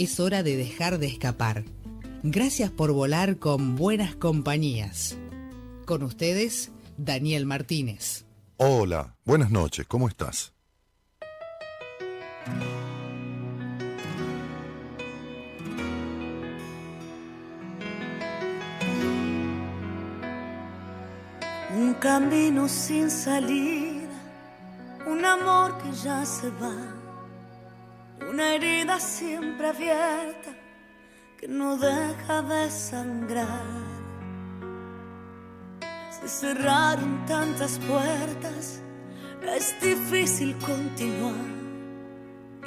Es hora de dejar de escapar. Gracias por volar con buenas compañías. Con ustedes, Daniel Martínez. Hola, buenas noches, ¿cómo estás? Un camino sin salida, un amor que ya se va, una herida siempre abierta que no deja de sangrar. Se cerraron tantas puertas, es difícil continuar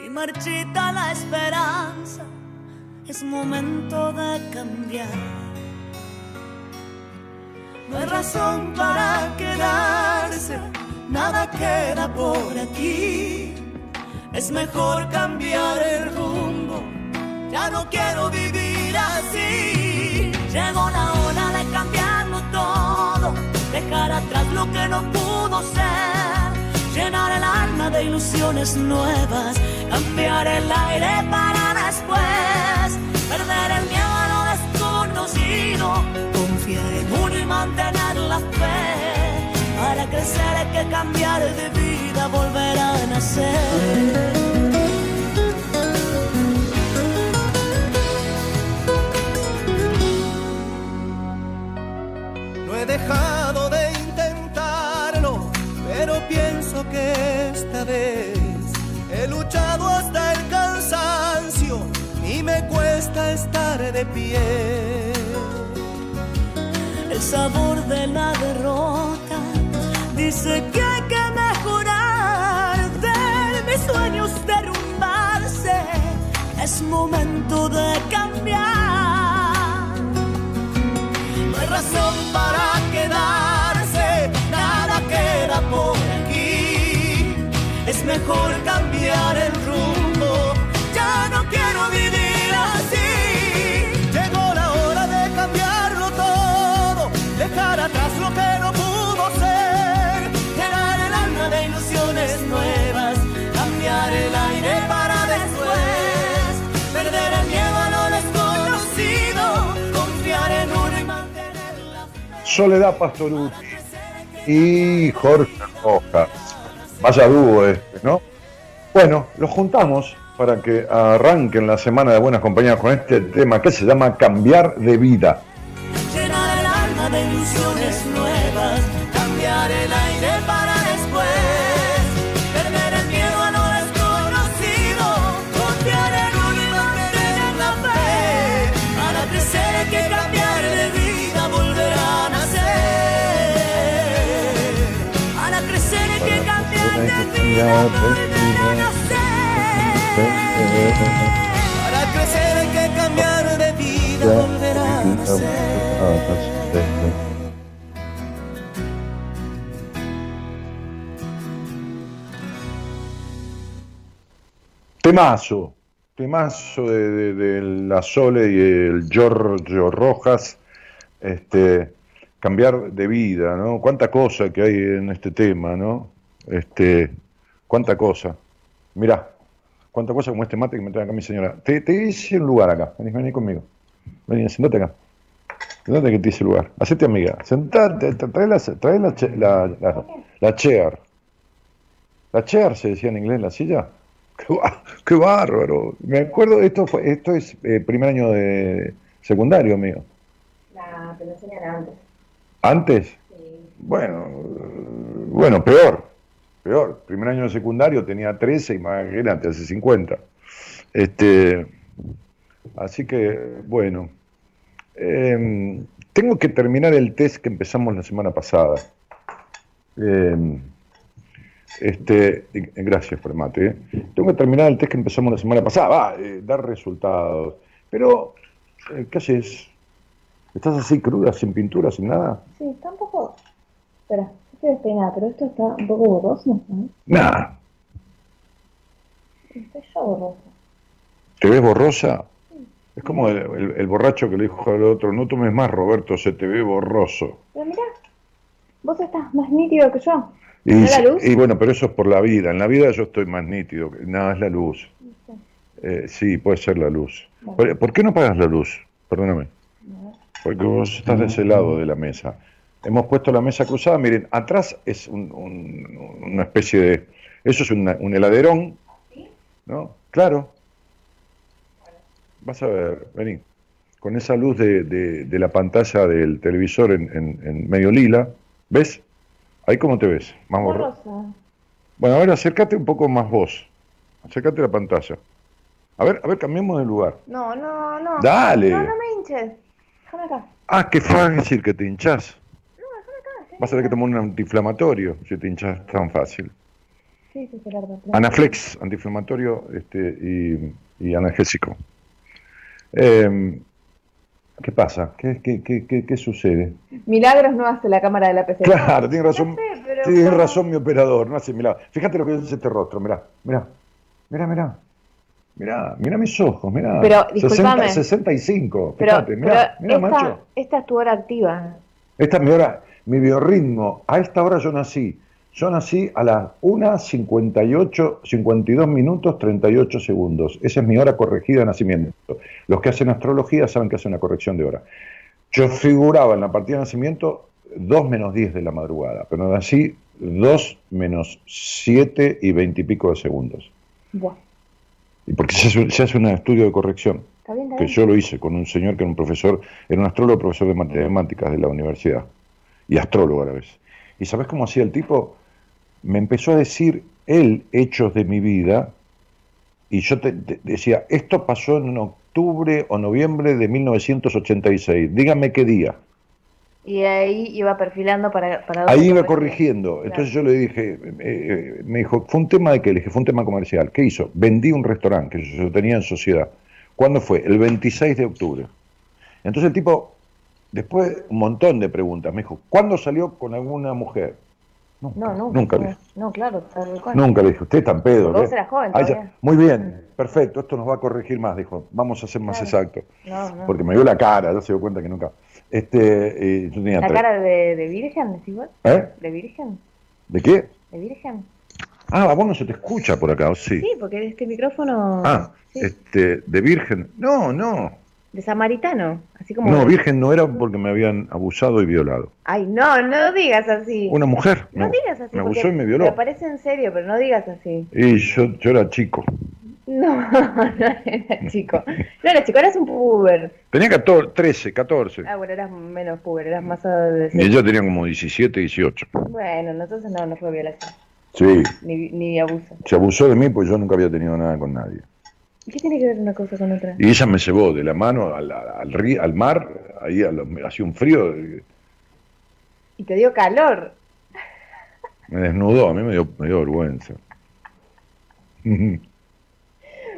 y marchita la esperanza, es momento de cambiar. No hay razón para quedarse, nada queda por aquí. Es mejor cambiar el rumbo, ya no quiero vivir así. Llegó la hora de cambiarlo todo, dejar atrás lo que no pudo ser, llenar el alma de ilusiones nuevas, cambiar el aire para después, perder el miedo a lo desconocido, confiar en uno y mantener. Crecer hay que cambiar de vida, volver a nacer. No he dejado de intentarlo, pero pienso que esta vez he luchado hasta el cansancio y me cuesta estar de pie. El sabor de la derrota dice que hay que mejorar, ver mis sueños derrumbarse. Es momento de cambiar. No hay razón para quedarse, nada queda por aquí. Es mejor cambiar el rumbo, ya no quiero vivir Soledad Pastoruti y Jorge Rojas. Vaya dúo este, ¿no? Bueno, los juntamos para que arranquen la semana de buenas compañías con este tema que se llama Cambiar de vida. llenar el alma de ilusiones Para crecer hay que cambiar de vida, volver a nacer. Temazo, temazo de, de- de la Sole y el Giorgio Rojas, este, cambiar de vida, ¿no? Cuánta cosa que hay en este tema, ¿no? Este, cuánta cosa. Mirá, cuánta cosa como este mate que me trae acá mi señora. Te, te hice un lugar acá, vení, vení conmigo. Vení, sentate acá. Sentate que te hice lugar. Hacete amiga. Sentate, tra- trae la, trae la, la, la, la chair. La chair se decía en inglés, la silla. Qué, qué bárbaro. Me acuerdo, esto fue, esto es eh, primer año de secundario mío. La enseñan antes. ¿Antes? Sí. Bueno, eh, bueno, peor. Peor. Primer año de secundario tenía 13, imagínate, hace 50. Este, así que, bueno. Em, tengo que terminar el test que empezamos la semana pasada. Em, Este, gracias por. ¿eh? Tengo que terminar el test que empezamos la semana pasada. Va, eh, dar resultados. Pero, eh, ¿qué haces? ¿Estás así cruda, sin pintura, sin nada? Sí, está un poco. Espera, pero esto está un poco borroso, ¿no? Nada. Estoy ya borroso. ¿Te ves borrosa? Es como el, el- el borracho que le dijo al otro, no tomes más, Roberto, se te ve borroso. Pero mirá, vos estás más nítido que yo. Y, ¿No la luz? y bueno, pero eso es por la vida. En la vida yo estoy más nítido. Nada, es la luz. Eh, sí, puede ser la luz. ¿Por, por qué no apagas la luz? Perdóname. Porque vos estás de ese lado de la mesa. Hemos puesto la mesa cruzada. Miren, atrás es un- un- una especie de... Eso es una- un heladerón. ¿No? Claro. Vas a ver, vení. Con esa luz de, de- de la pantalla del televisor en, en- en medio lila. ¿Ves? Ahí cómo te ves. Más borroso. Bueno, a ver, acércate un poco más vos. Acércate a la pantalla. A ver, a ver, cambiemos de lugar. No, no, no. Dale. No, no me hinches. Déjame acá. Ah, qué fácil que te hinchás. No, déjame acá. sí. Vas a tener que tomar un antiinflamatorio si te hinchas tan fácil. Sí, sí, Gerardo. Anaflex, antiinflamatorio este, y, y analgésico. Eh, ¿Qué pasa? ¿Qué, qué, qué, qué, sucede? Milagros no hace la cámara de la PC. Claro, tiene razón, sé, pero tiene razón mi operador, no hace milagro. Fíjate lo que es este rostro, mirá, mirá, mirá, mirá. Mirá, mirá mis ojos, mirá. Pero, discúlpame. 65, Pero, fíjate, mirá, pero mirá, esta, macho. esta es tu hora activa. Esta es mi hora, mi biorritmo. A esta hora yo nací. Yo nací a las 1.58, 52 minutos 38 segundos. Esa es mi hora corregida de nacimiento. Los que hacen astrología saben que hace una corrección de hora. Yo figuraba en la partida de nacimiento 2 menos 10 de la madrugada, pero nací 2 menos 7 y 20 y pico de segundos. Buah. Y porque se hace, se hace un estudio de corrección Está bien, está que bien. yo lo hice con un señor que era un profesor, era un astrólogo, profesor de matemáticas de la universidad, y astrólogo a la vez. ¿Y sabes cómo hacía el tipo? Me empezó a decir él hechos de mi vida, y yo te, te decía, esto pasó en octubre o noviembre de 1986, dígame qué día. Y ahí iba perfilando para... para Ahí iba corrigiendo. Entonces yo le dije, eh, eh, me dijo, ¿fue un tema de qué? Le dije, fue un tema comercial. ¿Qué hizo? Vendí un restaurante que yo tenía en sociedad. ¿Cuándo fue? El 26 de octubre. Entonces el tipo, después un montón de preguntas, me dijo, ¿cuándo salió con alguna mujer? Nunca, No, nunca. nunca no, le dije. no, claro, tal cual. Nunca le dije, usted es tan pedo. Vos eras joven Ah, muy bien, perfecto, esto nos va a corregir más, dijo, vamos a ser más Claro. exacto. No, no. Porque me dio la cara, ya se dio cuenta que nunca. Este, eh, yo tenía ¿La tres- cara de, de virgen, decís vos? ¿Eh? ¿De virgen? ¿De qué? ¿De virgen? Ah, a vos no se te escucha por acá, ¿o sí? Sí, porque este micrófono... Ah, sí, este, de virgen. No, no. De samaritano, así como... No, virgen no era porque me habían abusado y violado. Ay, no, no digas así. Una mujer. No me- digas así. Me abusó y me violó. Me parece en serio, pero no digas así. Y yo, yo era chico. No, no era chico. No era chico, eras un puber. Tenía 14, 13, 14. Ah, bueno, eras menos puber, eras más Y adolescente. ella tenía como 17, 18. Bueno, entonces no, no fue violación, Sí, ni, ni abuso. se abusó de mí porque yo nunca había tenido nada con nadie. ¿Qué tiene que ver una cosa con otra? Y ella me llevó de la mano al, al, río- al mar, ahí hacía un frío, Y te dio calor. me desnudó, a mí me dio, me dio vergüenza.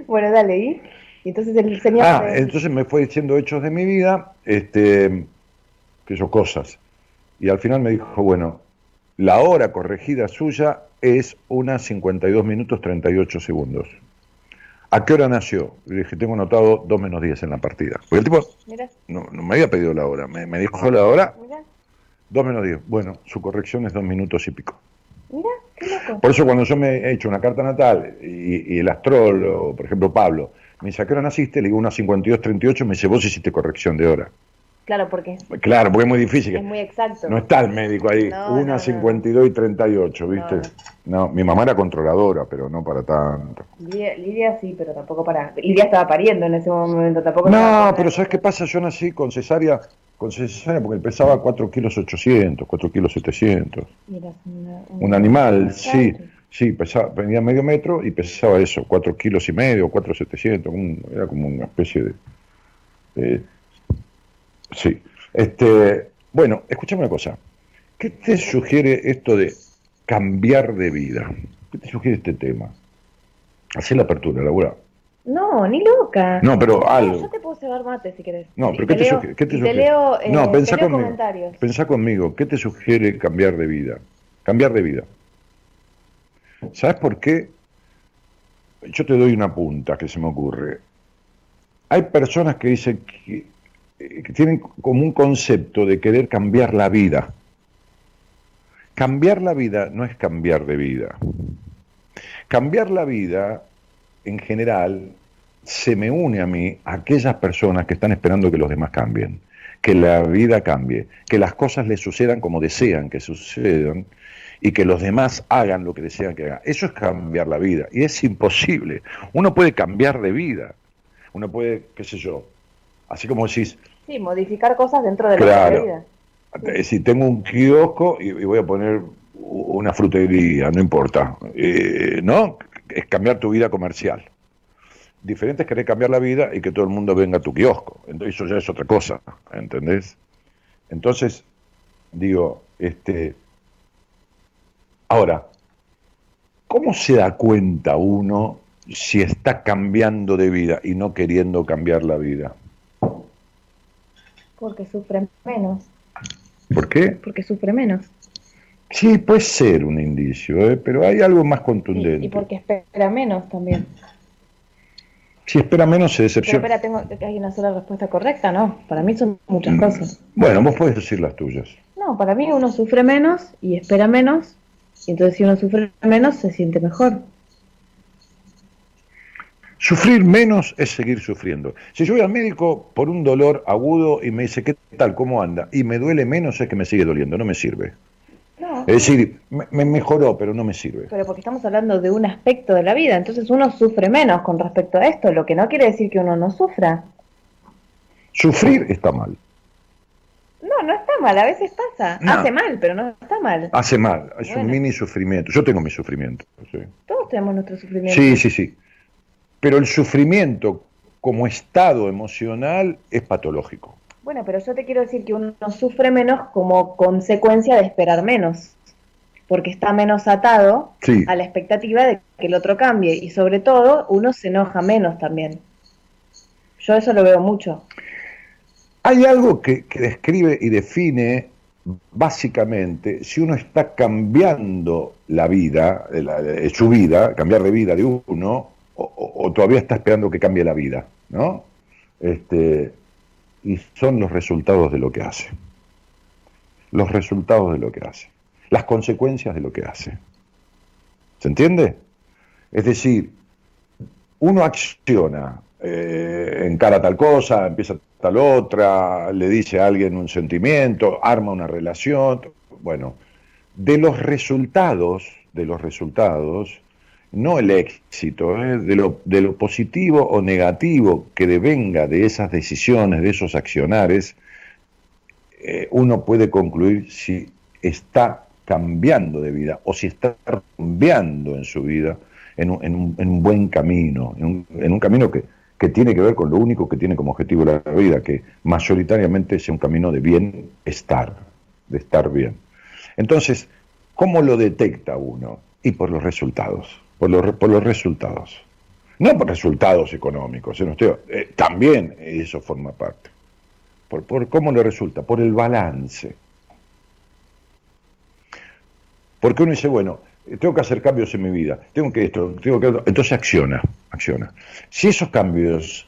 Bueno, dale, ¿y? Entonces el señor... Ah, entonces me fue diciendo hechos de mi vida, este, que yo cosas. Y al final me dijo, bueno, la hora corregida suya es unas 52 minutos 38 segundos. ¿A qué hora nació? Le dije, tengo anotado 2 menos 10 en la partida. Porque el tipo no, no me había pedido la hora, me, me dijo la hora, mira, 2 menos 10. Bueno, su corrección es 2 minutos y pico. mira, qué loco. Por eso cuando yo me he hecho una carta natal y, y el astrólogo, por ejemplo Pablo, me dice, ¿a qué hora naciste? Le digo, unas 52, 38, me dice, vos hiciste corrección de hora. Claro, porque es, Claro, porque es muy difícil. es muy exacto. No está el médico ahí, No, una no, no. 52 y 38, ¿viste? No, No, mi mamá era controladora, pero no para tanto. Lidia, Lidia sí, pero tampoco para... Lidia estaba pariendo en ese momento, tampoco... No, pero ¿sabes qué pasa? Yo nací con cesárea, con cesárea porque pesaba 4 kilos 800, 4 kilos 700. Mira, es una- Un animal, sí, Claro. sí, pesaba, venía medio metro y pesaba eso, 4 kilos y medio, 4 700, un- era como una especie de... de- sí. Este, bueno, escúchame una cosa. ¿Qué te sugiere esto de cambiar de vida? ¿Qué te sugiere este tema? Hacé la apertura, Laura. No, ni loca. No, pero algo. yo te puedo cebar mate si querés. No, pero ¿qué te, sugiere? ¿qué te sugiere? Leo, eh, no, pensá conmigo. comentarios. Pensá conmigo. ¿Qué te sugiere cambiar de vida? Cambiar de vida. ¿Sabes por qué? Yo te doy una punta que se me ocurre. Hay personas que dicen que, que tienen como un concepto de querer cambiar la vida. Cambiar la vida no es cambiar de vida. Cambiar la vida, en general, se me une a mí a aquellas personas que están esperando que los demás cambien, que la vida cambie, que las cosas les sucedan como desean que sucedan y que los demás hagan lo que desean que hagan. Eso es cambiar la vida y es imposible. Uno puede cambiar de vida, uno puede, qué sé yo, así como decís... Sí, modificar cosas dentro de la vida. Si tengo un kiosco y, voy a poner una frutería, no importa, eh, ¿no? Es cambiar tu vida comercial. Diferente es querer cambiar la vida y que todo el mundo venga a tu kiosco. Entonces, eso ya es otra cosa, ¿entendés? Entonces, digo, este. Ahora, ¿cómo se da cuenta uno si está cambiando de vida y no queriendo cambiar la vida? Porque sufre menos. ¿Por qué? Porque sufre menos. Sí, puede ser un indicio, ¿eh? pero hay algo más contundente. Y, porque espera menos también. Si espera menos, se decepciona. Pero espera, tengo, hay una sola respuesta correcta, ¿no? Para mí son muchas cosas. Bueno, vos podés decir las tuyas. No, para mí uno sufre menos y espera menos, y entonces si uno sufre menos, se siente mejor. Sufrir menos es seguir sufriendo. Si yo voy al médico por un dolor agudo y me dice, ¿qué tal? ¿Cómo anda? Y me duele menos, es que me sigue doliendo, no me sirve. Es decir, me, mejoró, pero no me sirve. Pero porque estamos hablando de un aspecto de la vida, entonces uno sufre menos con respecto a esto, lo que no quiere decir que uno no sufra. Sufrir está mal. No, no está mal, a veces pasa. Hace mal, pero no está mal. Hace mal, es un mini sufrimiento. Yo tengo mi sufrimiento. Todos tenemos nuestro sufrimiento. Sí, sí, sí. Pero el sufrimiento como estado emocional es patológico. Bueno, pero yo te quiero decir que uno sufre menos como consecuencia de esperar menos, porque está menos atado a la expectativa de que el otro cambie y sobre todo uno se enoja menos también. Yo eso lo veo mucho. Hay algo que, describe y define básicamente si uno está cambiando la vida, su vida, cambiar de vida de uno, o, todavía está esperando que cambie la vida, ¿no? Este, y son los resultados de lo que hace. Los resultados de lo que hace. Las consecuencias de lo que hace. ¿Se entiende? Es decir, uno acciona, eh, encara tal cosa, empieza tal otra, le dice a alguien un sentimiento, arma una relación. Bueno, de los resultados, de los resultados, no el éxito, ¿eh? de, lo, positivo o negativo que devenga de esas decisiones, de esos accionares, eh, uno puede concluir si está cambiando de vida o si está cambiando en su vida en un, en un, en un buen camino, en un, camino que, que, tiene que ver con lo único que tiene como objetivo la vida, que mayoritariamente sea un camino de bienestar, de estar bien. Entonces, ¿cómo lo detecta uno? Y por los resultados por los, por los resultados. No por resultados económicos, ¿eh? eh, también eso forma parte. Por, por cómo le resulta, por el balance. Porque uno dice, bueno, tengo que hacer cambios en mi vida, tengo que esto, tengo que entonces acciona, acciona. Si esos cambios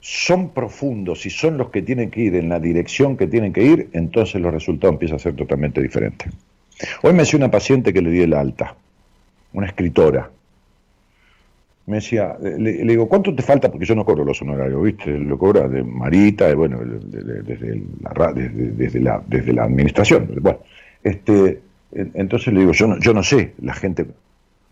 son profundos y son los que tienen que ir en la dirección que tienen que ir, entonces los resultados empiezan a ser totalmente diferentes. Hoy me decía una paciente que le di el alta una escritora. Me decía, le, digo, ¿cuánto te falta? Porque yo no cobro los honorarios, ¿viste? Lo cobra de Marita, bueno, desde, la, desde, la, desde la administración. Bueno, este, entonces le digo, yo no, yo no sé, la gente,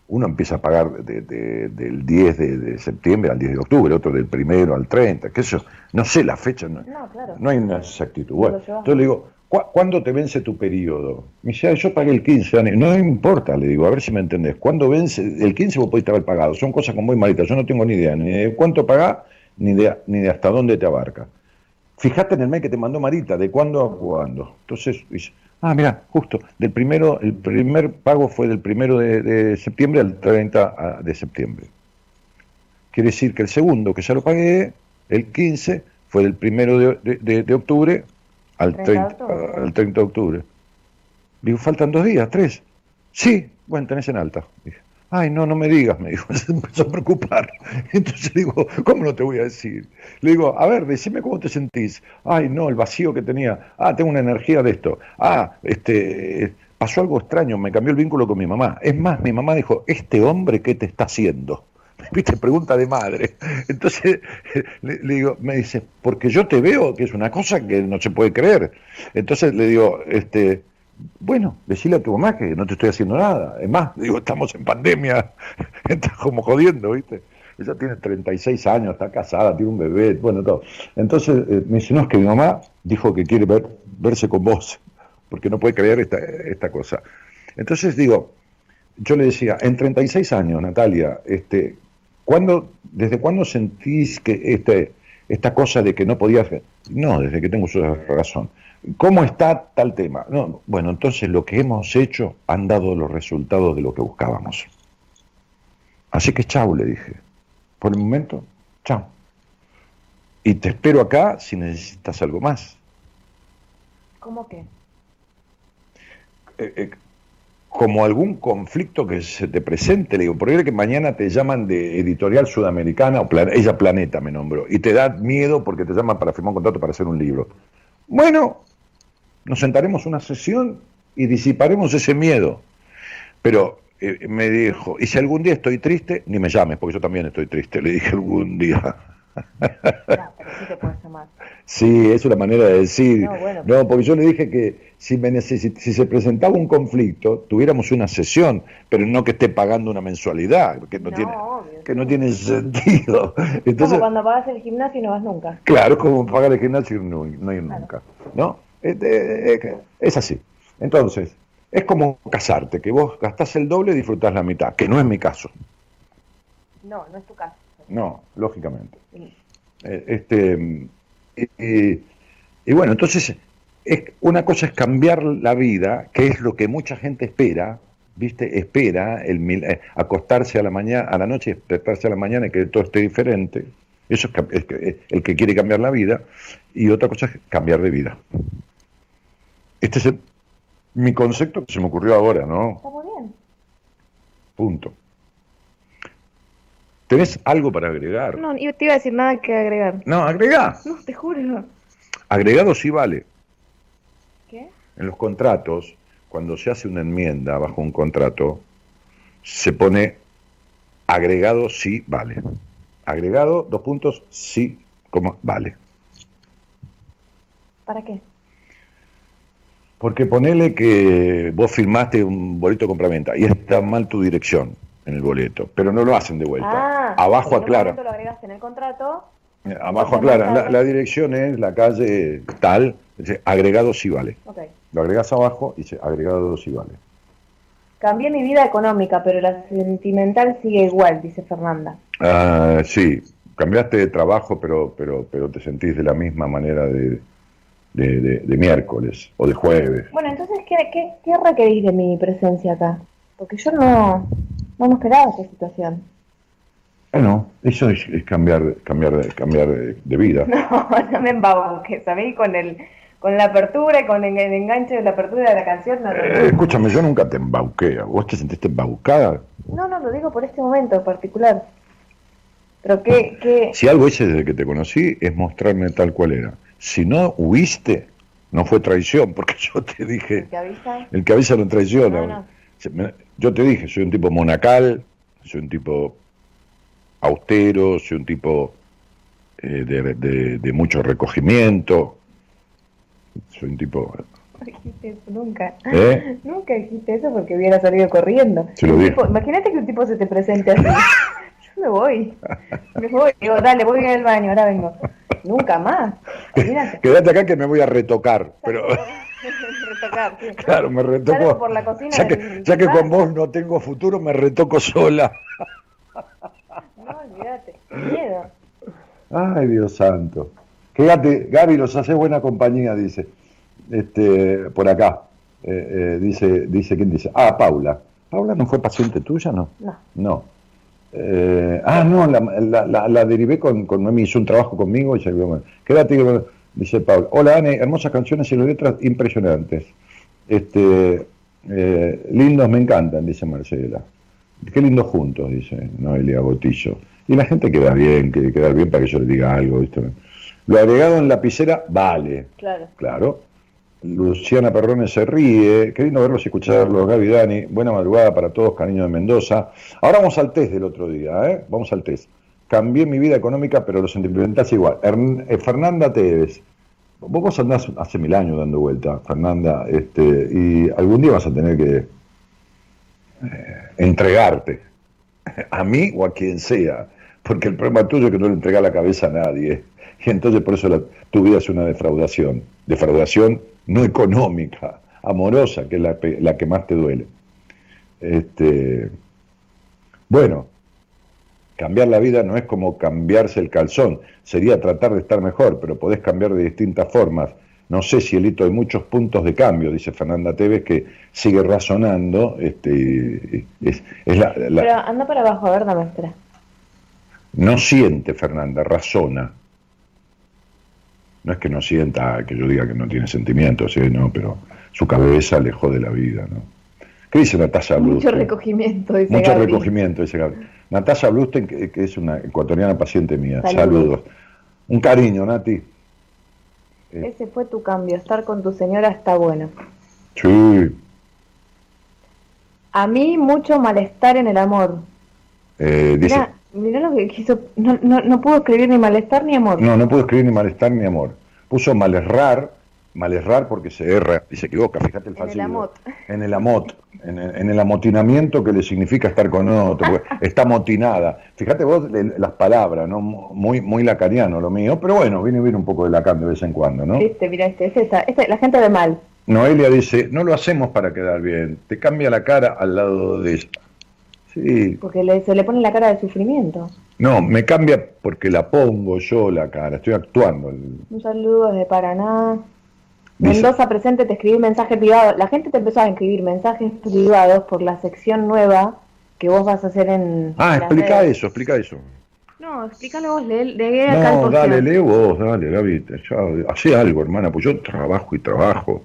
uno empieza a pagar del 10 de, septiembre al 10 de octubre, otro del primero al 30, qué eso, no sé la fecha, no, no, hay una exactitud. Bueno, entonces le digo, ¿Cuándo te vence tu periodo? Me dice, yo pagué el 15 años. No importa, le digo, a ver si me entendés. ¿Cuándo vence? El 15 vos podés haber pagado. Son cosas como muy malitas. Yo no tengo ni idea ni de cuánto pagás, ni de, ni de hasta dónde te abarca. Fijate en el mail que te mandó Marita, de cuándo a cuándo. Entonces, Ah, mira, justo, del primero, el primer pago fue del primero de, septiembre al 30 de septiembre. Quiere decir que el segundo, que ya lo pagué, el 15, fue del primero de, octubre al 30, al 30 de octubre. Digo, faltan dos días, tres. Sí, bueno, tenés en alta. Dije, Ay, no, no me digas, me dijo, se empezó a preocupar. Entonces digo, ¿cómo no te voy a decir? Le digo, a ver, decime cómo te sentís. Ay, no, el vacío que tenía. Ah, tengo una energía de esto. Ah, este, pasó algo extraño, me cambió el vínculo con mi mamá. Es más, mi mamá dijo, ¿este hombre qué te está haciendo? ¿Viste? Pregunta de madre. Entonces le, digo, me dice, porque yo te veo, que es una cosa que no se puede creer. Entonces le digo, este, bueno, decirle a tu mamá que no te estoy haciendo nada. Es más, digo, estamos en pandemia, estás como jodiendo, ¿viste? Ella tiene 36 años, está casada, tiene un bebé, bueno, todo. Entonces eh, me dice, no, es que mi mamá dijo que quiere ver, verse con vos, porque no puede creer esta, esta cosa. Entonces digo, yo le decía, en 36 años, Natalia, este, ¿cuándo, ¿desde cuándo sentís que este, esta cosa de que no podías... No, desde que tengo su razón. ¿Cómo está tal tema? No, bueno, entonces lo que hemos hecho han dado los resultados de lo que buscábamos. Así que chau, le dije. Por el momento, chau. Y te espero acá si necesitas algo más. ¿Cómo qué? Eh, eh, como algún conflicto que se te presente, le digo, porque que mañana te llaman de editorial sudamericana, o ella Planeta me nombró, y te da miedo porque te llaman para firmar un contrato para hacer un libro. Bueno, nos sentaremos una sesión y disiparemos ese miedo. Pero eh, me dijo, y si algún día estoy triste, ni me llames, porque yo también estoy triste, le dije algún día. Sí, es una manera de decir. No, porque yo le dije que si, me si se presentaba un conflicto, tuviéramos una sesión, pero no que esté pagando una mensualidad, que no, tiene, que no tiene sentido. Entonces, como cuando pagas el gimnasio y no vas nunca. Claro, como pagar el gimnasio y no, no ir nunca. ¿no? Es así. Entonces, es como casarte, que vos gastás el doble y disfrutás la mitad, que no es mi caso. No, no es tu caso. No, lógicamente. Eh, este, y, bueno, entonces, es, una cosa es cambiar la vida, que es lo que mucha gente espera, ¿viste? Espera el, eh, acostarse a la mañana, a la noche, despertarse a la mañana y que todo esté diferente. Eso es, es el que quiere cambiar la vida. Y otra cosa es cambiar de vida. Este es mi concepto que se me ocurrió ahora, ¿no? Está muy bien. Punto. ¿Tenés algo para agregar? No, yo te iba a decir nada que agregar. No, agrega. No, te juro. Agregado sí vale. ¿Qué? En los contratos, cuando se hace una enmienda bajo un contrato, se pone agregado sí vale. Agregado, dos puntos, sí, como vale. ¿Para qué? Porque ponele que vos firmaste un boleto de compraventa y está mal tu dirección en el boleto, pero no lo hacen de vuelta. Ah, Abajo aclara. lo agregaste en el contrato. Eh, abajo aclara. La, dirección es la calle tal, agregado sí vale. Lo agregas abajo y dice agregado sí vale. Cambié mi vida económica, pero la sentimental sigue igual, dice Fernanda. Ah, sí, cambiaste de trabajo, pero, pero, pero te sentís de la misma manera de, de, miércoles o de jueves. Bueno, entonces, ¿qué, qué, qué requerís de mi presencia acá? Porque yo no, no me esperaba esa situación. Bueno, eso es, cambiar, cambiar, cambiar de, vida. No, no me embauques, a mí con el con la apertura y con el, enganche de la apertura de la canción. Eh, escúchame, yo nunca te embauqué. ¿Vos te sentiste embaucada? No, no, lo digo por este momento en particular. Pero que, que... Si algo hice desde que te conocí es mostrarme tal cual era. Si no huiste, no fue traición, porque yo te dije... ¿El que avisa? El que avisa no traiciona. Yo te dije, soy un tipo monacal, soy un tipo austero, soy un tipo eh, de, mucho recogimiento, soy un tipo... No dijiste eso nunca. ¿Eh? Nunca dijiste eso porque hubiera salido corriendo. imagínate que un tipo se te presente así. Yo me voy. Me voy. Digo, dale, voy al baño, ahora vengo. Nunca más. Quédate acá que me voy a retocar. Pero... retocar, Claro, me retoco. Por la cocina ya que, ya que con vos no tengo futuro, me retoco sola. Miedo. Ay, Dios santo. Quédate, Gaby, los hace buena compañía, dice. Este, por acá. eh, dice, dice, ¿quién dice? Ah, Paula. ¿Paula no fue paciente tuya, no? No. No. ah, no, la, la, derivé con, con Noemi, hizo un trabajo conmigo y se quédate, dice Paula. Hola, Anne, hermosas canciones y letras impresionantes. Este, lindos me encantan, dice Marcela. Qué lindos juntos, dice Noelia Botillo. Y la gente queda bien, que quedar bien para que yo le diga algo, ¿viste? Lo agregado en lapicera vale. Claro. Claro. Luciana Perrone se ríe. Qué lindo verlos y escucharlos. Gaby Dani, buena madrugada para todos, cariño de Mendoza. Ahora vamos al test del otro día, ¿eh? Vamos al test. Cambié mi vida económica, pero lo sentimental es igual. Eh, Fernanda Tevez. Vos andás hace mil años dando vuelta, Fernanda, este, y algún día vas a tener que eh, entregarte a mí o a quien sea, porque el problema tuyo es que no le entregas la cabeza a nadie. Y entonces por eso tu vida es una defraudación, defraudación no económica, amorosa, que es la, que más te duele. Este, bueno, cambiar la vida no es como cambiarse el calzón, sería tratar de estar mejor, pero podés cambiar de distintas formas. No sé si el hito hay muchos puntos de cambio, dice Fernanda Tevez, que sigue razonando. Este, es, la, Pero anda para abajo, a ver, dame, espera. No siente, Fernanda, razona. No es que no sienta, que yo diga que no tiene sentimientos, ¿sí? no, pero su cabeza alejó de la vida, ¿no? ¿Qué dice Natasha Blusten? Mucho recogimiento, dice Mucho recogimiento, dice Gabriel. Natasha Blusten, que, es una ecuatoriana paciente mía. Saludos. Un cariño, Nati. Ese fue tu cambio, estar con tu señora está bueno. Sí. A mí mucho malestar en el amor. Eh, dice, Mirá lo que quiso. No, no, no pudo escribir ni malestar ni amor. No, no pudo escribir ni malestar ni amor. Puso malerrar, malerrar porque se erra y se equivoca. Fíjate el fácil. En el amot. En el amot. En el, amotinamiento que le significa estar con otro. está amotinada. Fíjate vos las palabras, ¿no? Muy, muy lacaniano lo mío. Pero bueno, viene bien un poco de Lacan de vez en cuando, ¿no? Este, mira, este, es esta, este, la gente de mal. Noelia dice, no lo hacemos para quedar bien, te cambia la cara al lado de ella. Sí. Porque se le pone la cara de sufrimiento. No, me cambia porque la pongo yo la cara, estoy actuando. Un saludo desde Paraná. Mendoza presente, te escribí mensaje privado. La gente te empezó a escribir mensajes privados por la sección nueva que vos vas a hacer en. Ah, explica eso, explica eso. No, explícalo vos, lee, lee acá No, dale, lee vos, dale, Gaby. Hacé algo, hermana, pues yo trabajo y trabajo.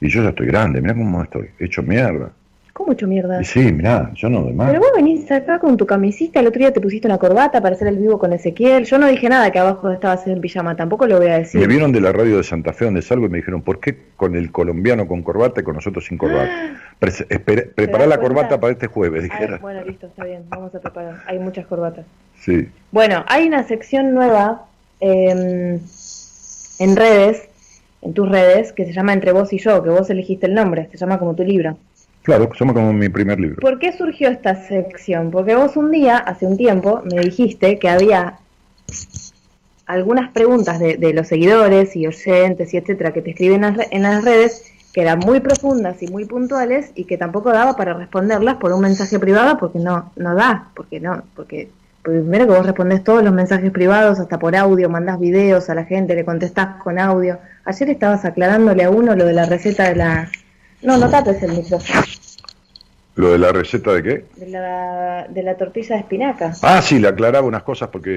Y yo ya estoy grande, mira cómo estoy, hecho mierda. ¿Cómo hecho mierda? Sí, mirá, yo no demás. Pero vos venís acá con tu camisita, el otro día te pusiste una corbata para hacer el vivo con Ezequiel. Yo no dije nada que abajo estabas en pijama, tampoco lo voy a decir. Me vieron de la radio de Santa Fe donde salgo y me dijeron, ¿por qué con el colombiano con corbata y con nosotros sin corbata? Prepara la corbata para este jueves, dijera. bueno, listo, está bien, vamos a preparar. Hay muchas corbatas. Sí. Bueno, hay una sección nueva em, en redes, en tus redes, que se llama Entre vos y yo, que vos elegiste el nombre, se llama como tu libro. Claro, somos como mi primer libro. ¿Por qué surgió esta sección? Porque vos un día, hace un tiempo, me dijiste que había algunas preguntas de, los seguidores y oyentes y etcétera que te escriben en las redes que eran muy profundas y muy puntuales y que tampoco daba para responderlas por un mensaje privado porque no no da, porque no, porque primero que vos respondés todos los mensajes privados hasta por audio, mandás videos a la gente, le contestás con audio. Ayer estabas aclarándole a uno lo de la receta de la no, no tapes el micrófono. ¿Lo de la receta de qué? De la, de la tortilla de espinaca. Ah, sí, le aclaraba unas cosas porque...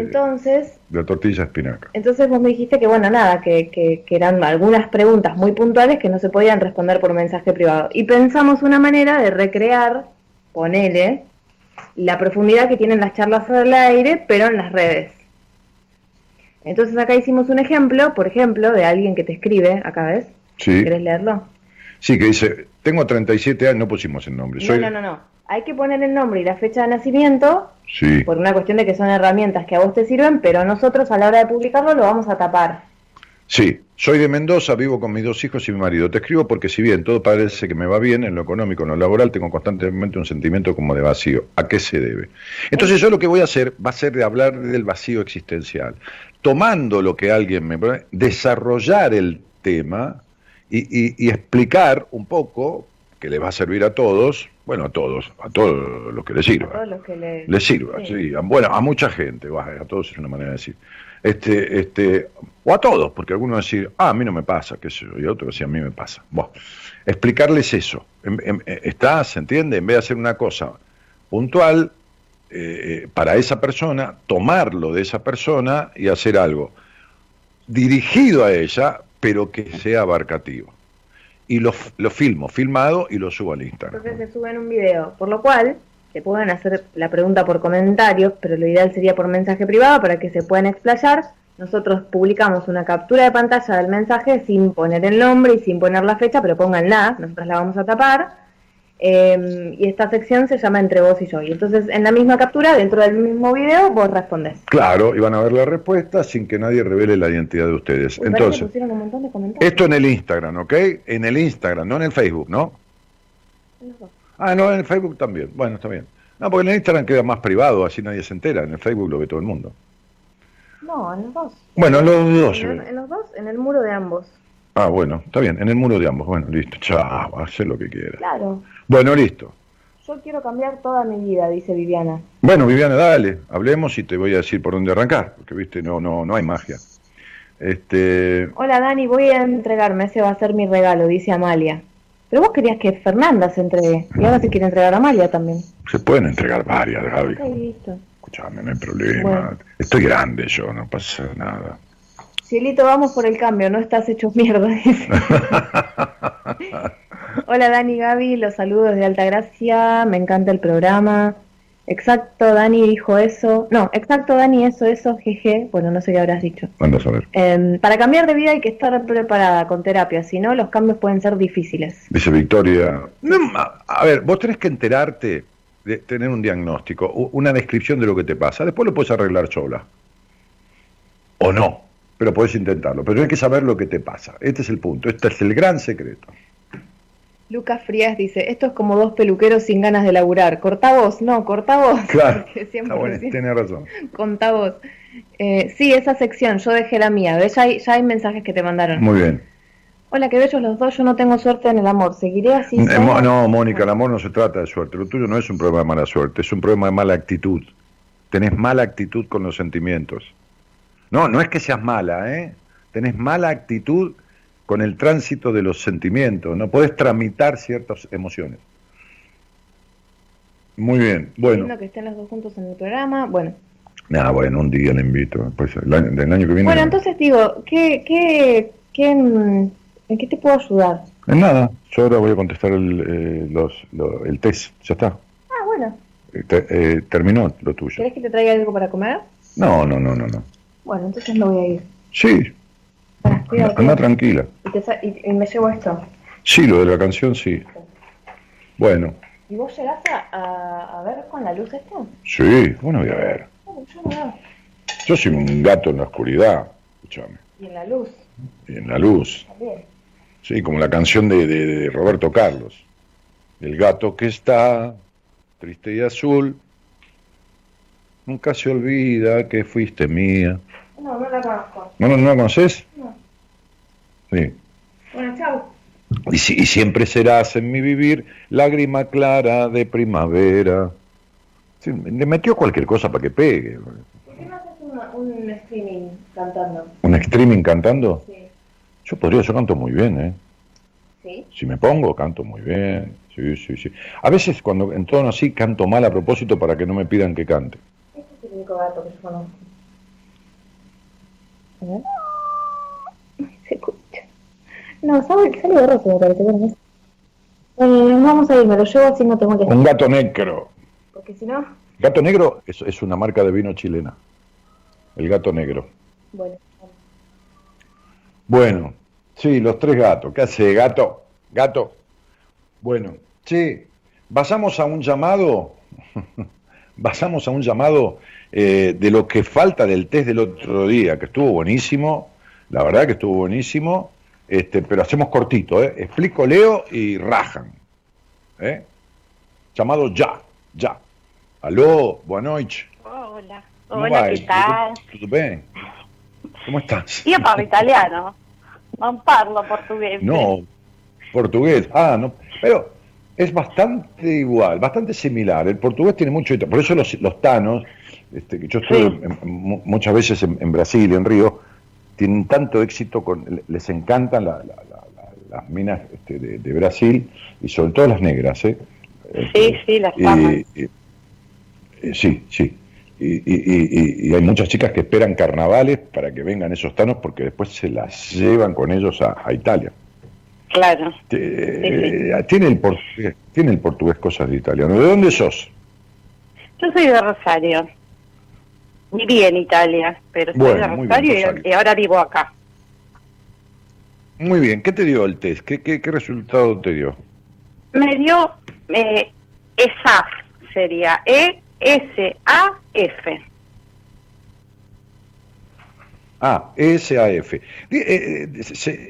Entonces... De la tortilla de espinaca. Entonces vos me dijiste que, bueno, nada, que, que, que, eran algunas preguntas muy puntuales que no se podían responder por mensaje privado. Y pensamos una manera de recrear, ponele, la profundidad que tienen las charlas al aire, pero en las redes. Entonces acá hicimos un ejemplo, por ejemplo, de alguien que te escribe, acá ves. Sí. ¿Quieres leerlo? Sí, que dice, tengo 37 años, no pusimos el nombre. No, no, no, no. Hay que poner el nombre y la fecha de nacimiento sí. por una cuestión de que son herramientas que a vos te sirven, pero nosotros a la hora de publicarlo lo vamos a tapar. Sí, soy de Mendoza, vivo con mis dos hijos y mi marido. Te escribo porque si bien todo parece que me va bien en lo económico, en lo laboral, tengo constantemente un sentimiento como de vacío. ¿A qué se debe? Entonces yo lo que voy a hacer va a ser de hablar del vacío existencial. Tomando lo que alguien me... desarrollar el tema y, explicar un poco, que le va a servir a todos, bueno, a todos, a todos los que les sirva. A todos los que le... sirva, sí. A, bueno, a mucha gente, a todos es una manera de decir. Este, este, o a todos, porque algunos decir, ah, a mí no me pasa, qué sé yo, y otros decir, a mí me pasa. Bueno, explicarles eso. está, ¿se entiende? En vez de hacer una cosa puntual eh, eh, para esa persona, tomarlo de esa persona y hacer algo dirigido a ella, pero que sea abarcativo. Y lo, lo filmo, filmado y lo subo al Instagram. Entonces se sube en un video, por lo cual se pueden hacer la pregunta por comentarios, pero lo ideal sería por mensaje privado para que se puedan explayar. Nosotros publicamos una captura de pantalla del mensaje sin poner el nombre y sin poner la fecha, pero pónganla, nosotros la vamos a tapar Em, y esta sección se llama Entre vos y yo. Y entonces en la misma captura, dentro del mismo video, vos respondés. Claro, y van a ver la respuesta sin que nadie revele la identidad de ustedes. entonces, esto en el Instagram, ¿ok? En el Instagram, no en el Facebook, ¿no? Ah, no, en el Facebook también. Bueno, está bien. No, porque en el Instagram queda más privado, así nadie se entera. En el Facebook lo ve todo el mundo. No, en los dos. Bueno, en los dos. en los dos, en el muro de ambos. Ah, bueno, está bien, en el muro de ambos. Bueno, listo. Chao, hace lo que quiera. Claro. Bueno, listo. Yo quiero cambiar toda mi vida, dice Viviana. Bueno, Viviana, dale, hablemos y te voy a decir por dónde arrancar, porque viste, no, no, no hay magia. Este... Hola Dani, voy a entregarme, ese va a ser mi regalo, dice Amalia. Pero vos querías que Fernanda se entregue, y ahora se quiere entregar a Amalia también. Se pueden entregar varias, Gaby. listo. Escuchame, no hay problema. Estoy grande yo, no pasa nada. Cielito, vamos por el cambio, no estás hecho mierda. Hola Dani Gaby, los saludos de Altagracia, me encanta el programa. Exacto, Dani dijo eso. No, exacto, Dani, eso, eso, jeje. Bueno, no sé qué habrás dicho. a ver. Em, para cambiar de vida hay que estar preparada con terapia, si no, los cambios pueden ser difíciles. Dice Victoria. a ver, vos tenés que enterarte de tener un diagnóstico, una descripción de lo que te pasa. Después lo puedes arreglar sola. O no pero puedes intentarlo. Pero hay que saber lo que te pasa. Este es el punto, este es el gran secreto. Lucas Frías dice, esto es como dos peluqueros sin ganas de laburar. Corta vos, no, corta vos. Claro, tiene razón. Conta vos. Eh, sí, esa sección, yo dejé la mía. ¿Ves? Ya hay, ya hay mensajes que te mandaron. Muy bien. Hola, qué bellos los dos, yo no tengo suerte en el amor. ¿Seguiré así? Eh, no, Mónica, el amor no se trata de suerte. Lo tuyo no es un problema de mala suerte, es un problema de mala actitud. Tenés mala actitud con los sentimientos. No, no es que seas mala, ¿eh? Tenés mala actitud con el tránsito de los sentimientos, no podés tramitar ciertas emociones. Muy bien, bueno. que estén los dos juntos en el programa, bueno. Ah, bueno, un día le invito, pues el año, del año que viene. Bueno, entonces digo, ¿qué, qué, qué, ¿en qué te puedo ayudar? En nada, yo ahora voy a contestar el, eh, los, el test, ya está. Ah, bueno. Eh, eh, terminó lo tuyo. ¿Querés que te traiga algo para comer? No, no, no, no, no. Bueno, entonces no voy a ir. Sí. Anda, tranquila. ¿Y, me llevo esto? Sí, lo de la canción sí. Bueno. ¿Y vos llegás a, ver con la luz esto? Sí, bueno, voy a ver. yo no Yo soy un gato en la oscuridad, escúchame. ¿Y en la luz? Y en la luz. También. Sí, como la canción de, de Roberto Carlos. El gato que está triste y azul Nunca se olvida que fuiste mía. No, no la conozco. ¿No, no, la conoces? No. Sí. Bueno, chao. Y, y, siempre serás en mi vivir lágrima clara de primavera. Sí, le metió cualquier cosa para que pegue. ¿Por qué no haces un streaming cantando? ¿Un streaming cantando? Sí. Yo podría, yo canto muy bien, ¿eh? ¿Sí? Si me pongo, canto muy bien. Sí, sí, sí. A veces cuando en tono así canto mal a propósito para que no me pidan que cante el único gato que yo conozco. Se escucha. No, sale, sale borroso, me parece. Bueno, no vamos a ir, me lo llevo así no tengo que... Un gato negro. Porque si no... Gato negro es, es una marca de vino chilena. El gato negro. Bueno. Bueno, sí, los tres gatos. ¿Qué hace, gato? Gato. Bueno, sí, pasamos a un llamado. basamos a un llamado eh, de lo que falta del test del otro día, que estuvo buenísimo, la verdad que estuvo buenísimo, este, pero hacemos cortito, ¿eh? explico, leo y rajan. ¿eh? Llamado ya, ya. Aló, buenas noches. Hola, hola, ¿qué tal? ¿Todo bien? ¿Cómo estás? Io parlo italiano, non parlo portugués. No, portugués, ah, no, pero es bastante igual, bastante similar. El portugués tiene mucho, por eso los, los tanos Este, que yo estuve muchas veces en, Brasil, en Río, tienen tanto éxito, con, les encantan las minas este, de, Brasil y sobre todo las negras. ¿eh? Sí, sí, las aman. sí, sí. Y, hay muchas chicas que esperan carnavales para que vengan esos tanos porque después se las llevan con ellos a, Italia. Claro. Eh, tiene, el portugués, tiene el portugués cosas de italiano. ¿De dónde sos? Yo soy de Rosario. Viví en Italia, pero soy de Rosario, Y, ahora vivo acá. Muy bien. ¿Qué te dio el test? ¿Qué, qué, resultado te dio? Me dio eh, ESAF, sería E S-A-F. Ah, S-A-F. Eh, eh,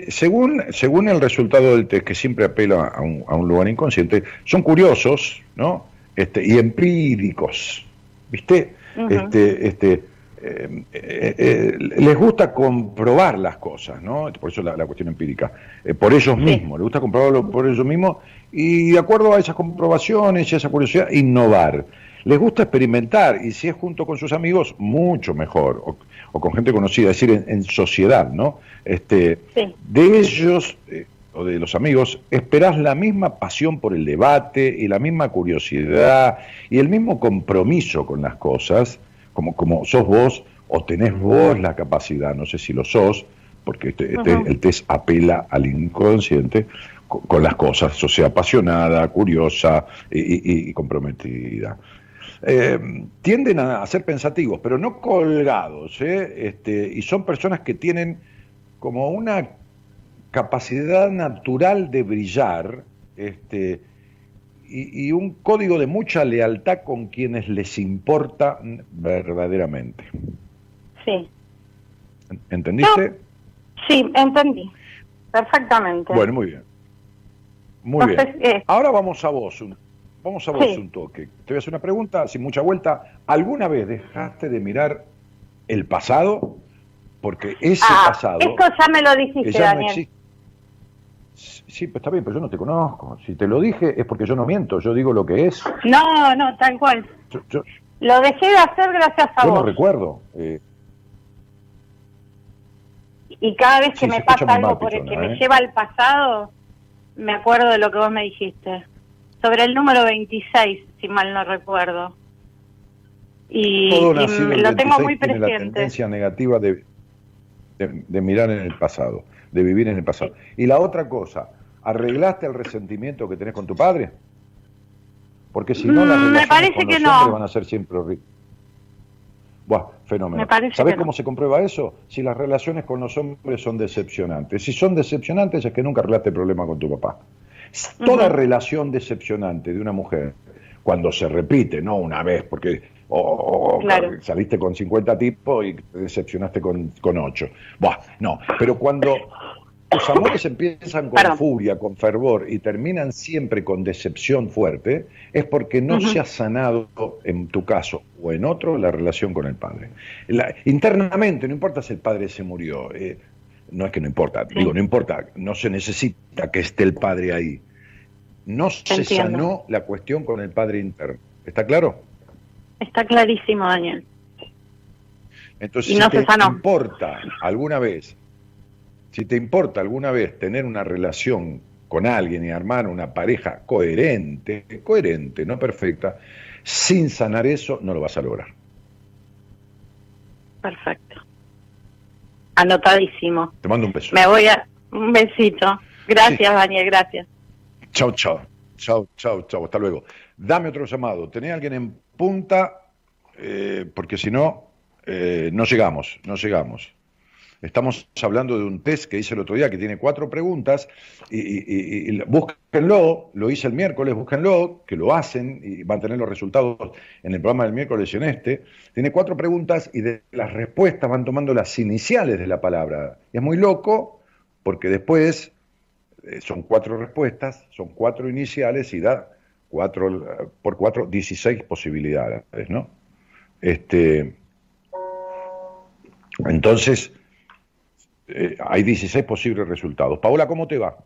según, según el resultado del test, que siempre apela a un, a un lugar inconsciente, son curiosos ¿no? este, y empíricos. ¿Viste? Este, este, eh, les gusta comprobar las cosas, ¿no? Por eso la, la cuestión empírica. por ellos mismos, les gusta comprobarlo por ellos mismos y de acuerdo a esas comprobaciones y a esa curiosidad, innovar les gusta experimentar y si es junto con sus amigos, mucho mejor, o, con gente conocida, es decir, en, sociedad, ¿no? Este, De ellos eh, o de los amigos, esperás la misma pasión por el debate y la misma curiosidad y el mismo compromiso con las cosas, como, como sos vos o tenés vos la capacidad, no sé si lo sos, porque este, este el test apela al inconsciente, con, las cosas, o sea, apasionada, curiosa y comprometida. Eh, tienden a, ser pensativos, pero no colgados, ¿eh? este, y son personas que tienen como una capacidad natural de brillar este, y, un código de mucha lealtad con quienes les importa verdaderamente. Sí. ¿Entendiste? sí, entendí. Perfectamente. Bueno, muy bien. Muy bien. Eh, Ahora vamos a vos. Un Vamos a vos un toque. Te voy a hacer una pregunta sin mucha vuelta. ¿Alguna vez dejaste de mirar el pasado? Porque ese ah, pasado. Esto ya me lo dijiste, Daniel. Sí, pues está bien, pero yo no te conozco. Si te lo dije es porque yo no miento, yo digo lo que es. No, no, tal cual. lo dejé de hacer gracias a vos. Yo no recuerdo. Eh. y cada vez que me pasa algo por el que me ¿eh? lleva al pasado, me acuerdo de lo que vos me dijiste sobre el número 26, si mal no recuerdo. Y, lo tengo muy presente. Tiene la tendencia negativa de, de, mirar en el pasado, de vivir en el pasado. Y la otra cosa, ¿arreglaste el resentimiento que tenés con tu padre? Porque si no, las mm, relaciones parece con que los hombres van a ser siempre horribles. Buah, fenómeno. ¿Sabés cómo se comprueba eso? Si las relaciones con los hombres son decepcionantes. Si son decepcionantes es que nunca arreglaste el problema con tu papá. Toda relación decepcionante de una mujer, cuando se repite, no una vez, porque saliste con 50 tipos y te decepcionaste con, con 8. no, pero cuando tus amores empiezan con furia, con fervor y terminan siempre con decepción fuerte, es porque no se ha sanado, en tu caso o en otro, la relación con el padre. internamente, no importa si el padre se murió, eh, no es que no importa, digo, no importa, no se necesita que esté el padre ahí. No se sanó la cuestión con el padre interno. ¿Está claro? Está clarísimo, Daniel. Entonces, si te importa alguna vez, si te importa alguna vez tener una relación con alguien y armar una pareja coherente, coherente, no perfecta, sin sanar eso, no lo vas a lograr. Perfecto. Anotadísimo. Te mando un beso. Me voy a... Un besito. Gracias, Daniel, gracias. Chao, chao. Chao, chao, chao. Hasta luego. Dame otro llamado. ¿Tenés alguien en punta? Eh, porque si no, eh, no llegamos, no llegamos. Estamos hablando de un test que hice el otro día que tiene cuatro preguntas y, y, búsquenlo, lo hice el miércoles, búsquenlo, que lo hacen y van a tener los resultados en el programa del miércoles en este. Tiene cuatro preguntas y de las respuestas van tomando las iniciales de la palabra. Y es muy loco porque después eh, son cuatro respuestas, son cuatro iniciales y da cuatro por cuatro, 16 posibilidades, ¿no? Este, entonces, eh, hay 16 posibles resultados. Paola, ¿cómo te va?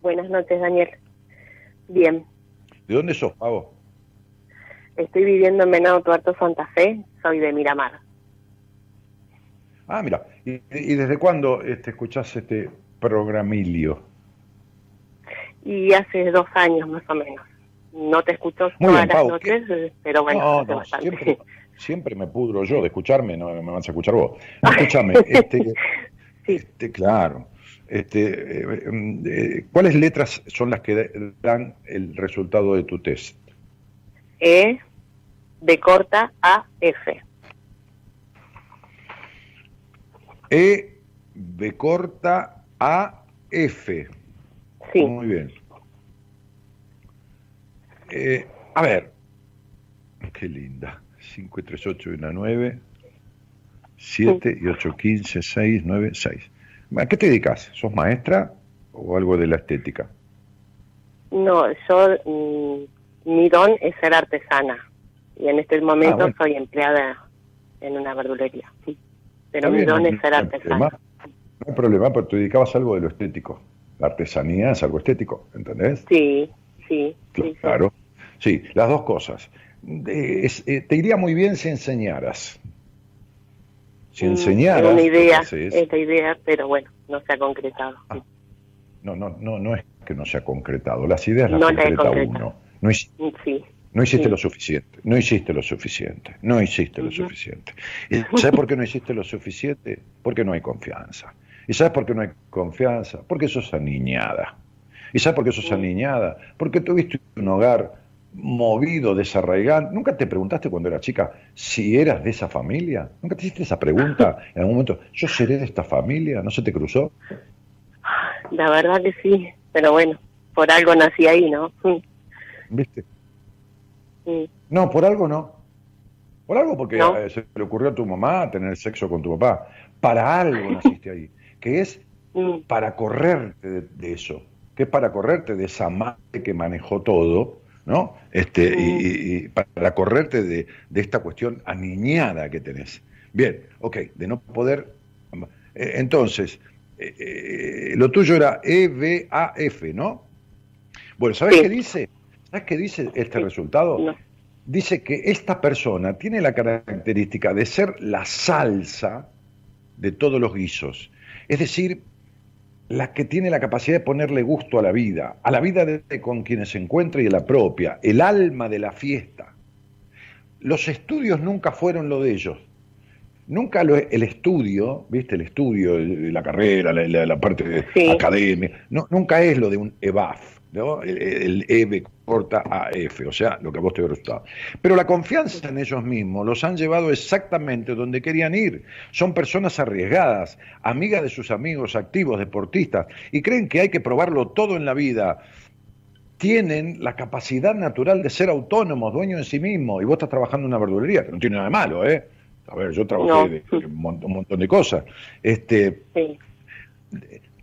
Buenas noches, Daniel. Bien. ¿De dónde sos, Pavo? Estoy viviendo en Venado Tuerto, Santa Fe, soy de Miramar. Ah, mira, ¿y, desde cuándo este, escuchás este programilio? Y hace dos años más o menos. No te escucho todas las noches, pero bueno, siempre, me pudro yo de escucharme, no me vas a escuchar vos. Escúchame, este, este, claro. Este, eh, eh, ¿Cuáles letras son las que dan el resultado de tu test? E, de corta, A, F. E, B corta, A, F. Sí. Muy bien. Eh, a ver, qué linda. 5 y 3, 8 y 1, 9. 7 y 8, 15, 6, 9, 6. ¿A qué te dedicas? ¿Sos maestra o algo de la estética? No, yo, mm, mi don es ser artesana y en este momento ah, soy empleada en una verdulería, sí. Pero mi don es ser artesana. No hay problema, pero te dedicabas a algo de lo estético. La artesanía es algo estético, ¿entendés? Sí, sí. Claro. Sí, las dos cosas. Eh, te iría muy bien si enseñaras. Si mm, enseñaras. una idea, esta idea, pero bueno, no se ha concretado. Ah. No, no, no, no es que no se ha concretado. Las ideas las concreta uno. No, no hiciste lo suficiente, no hiciste lo suficiente, no hiciste lo suficiente. ¿Sabes por qué no hiciste lo suficiente? Porque no hay confianza. ¿Y sabes por qué no hay confianza? Porque sos aniñada. ¿Y sabes por qué sos aniñada? Porque tuviste un hogar movido, desarraigado. ¿Nunca te preguntaste cuando eras chica si eras de esa familia? ¿Nunca te hiciste esa pregunta en algún momento? ¿Yo seré de esta familia? ¿No se te cruzó? La verdad que sí, pero bueno, por algo nací ahí, ¿no? ¿Viste? No, por algo no. Por algo porque eh, se le ocurrió a tu mamá tener sexo con tu papá. Para algo naciste ahí, que es mm. para correrte de, eso, que es para correrte de esa madre que manejó todo ¿no? Este, y, para correrte de, esta cuestión aniñada que tenés. Bien, ok, de no poder. Eh, entonces, eh, eh, lo tuyo era E-B-A-F, ¿no? Bueno, ¿sabes qué dice? ¿Sabes qué dice este resultado? Dice que esta persona tiene la característica de ser la salsa de todos los guisos. Es decir, la que tiene la capacidad de ponerle gusto a la vida, a la vida de, con quienes se encuentra y a la propia, el alma de la fiesta. Los estudios nunca fueron lo de ellos. Nunca el estudio, ¿viste? El estudio, la carrera, la, parte de academia, no, nunca es lo de un EBAF. El, EB corta a F, o sea, lo que a vos te hubiera gustado. Pero la confianza en ellos mismos los han llevado exactamente donde querían ir. Son personas arriesgadas, amigas de sus amigos, activos, deportistas, y creen que hay que probarlo todo en la vida. Tienen la capacidad natural de ser autónomos, dueños de sí mismos, y vos estás trabajando en una verdulería, que no tiene nada de malo, ¿eh? A ver, yo trabajé de, un, montón, de cosas. Este, sí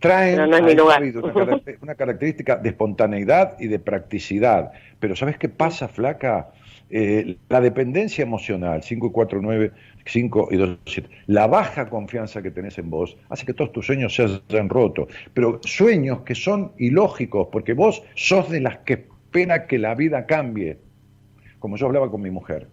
traen Una, característica de espontaneidad y de practicidad. Pero ¿sabes qué pasa, flaca? Eh, la dependencia emocional, 5 y 4, 9, 5 y 2, 7, la baja confianza que tenés en vos hace que todos tus sueños se hayan roto. Pero sueños que son ilógicos, porque vos sos de las que espera que la vida cambie. Como yo hablaba con mi mujer.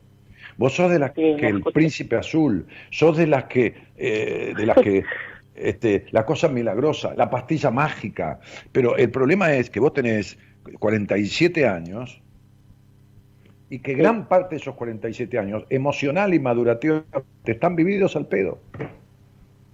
Vos sos de las que el príncipe azul, sos de las que, eh, de las que este, la cosa milagrosa, la pastilla mágica. Pero el problema es que vos tenés 47 años y que gran parte de esos 47 años, emocional y madurativa, te están vividos al pedo.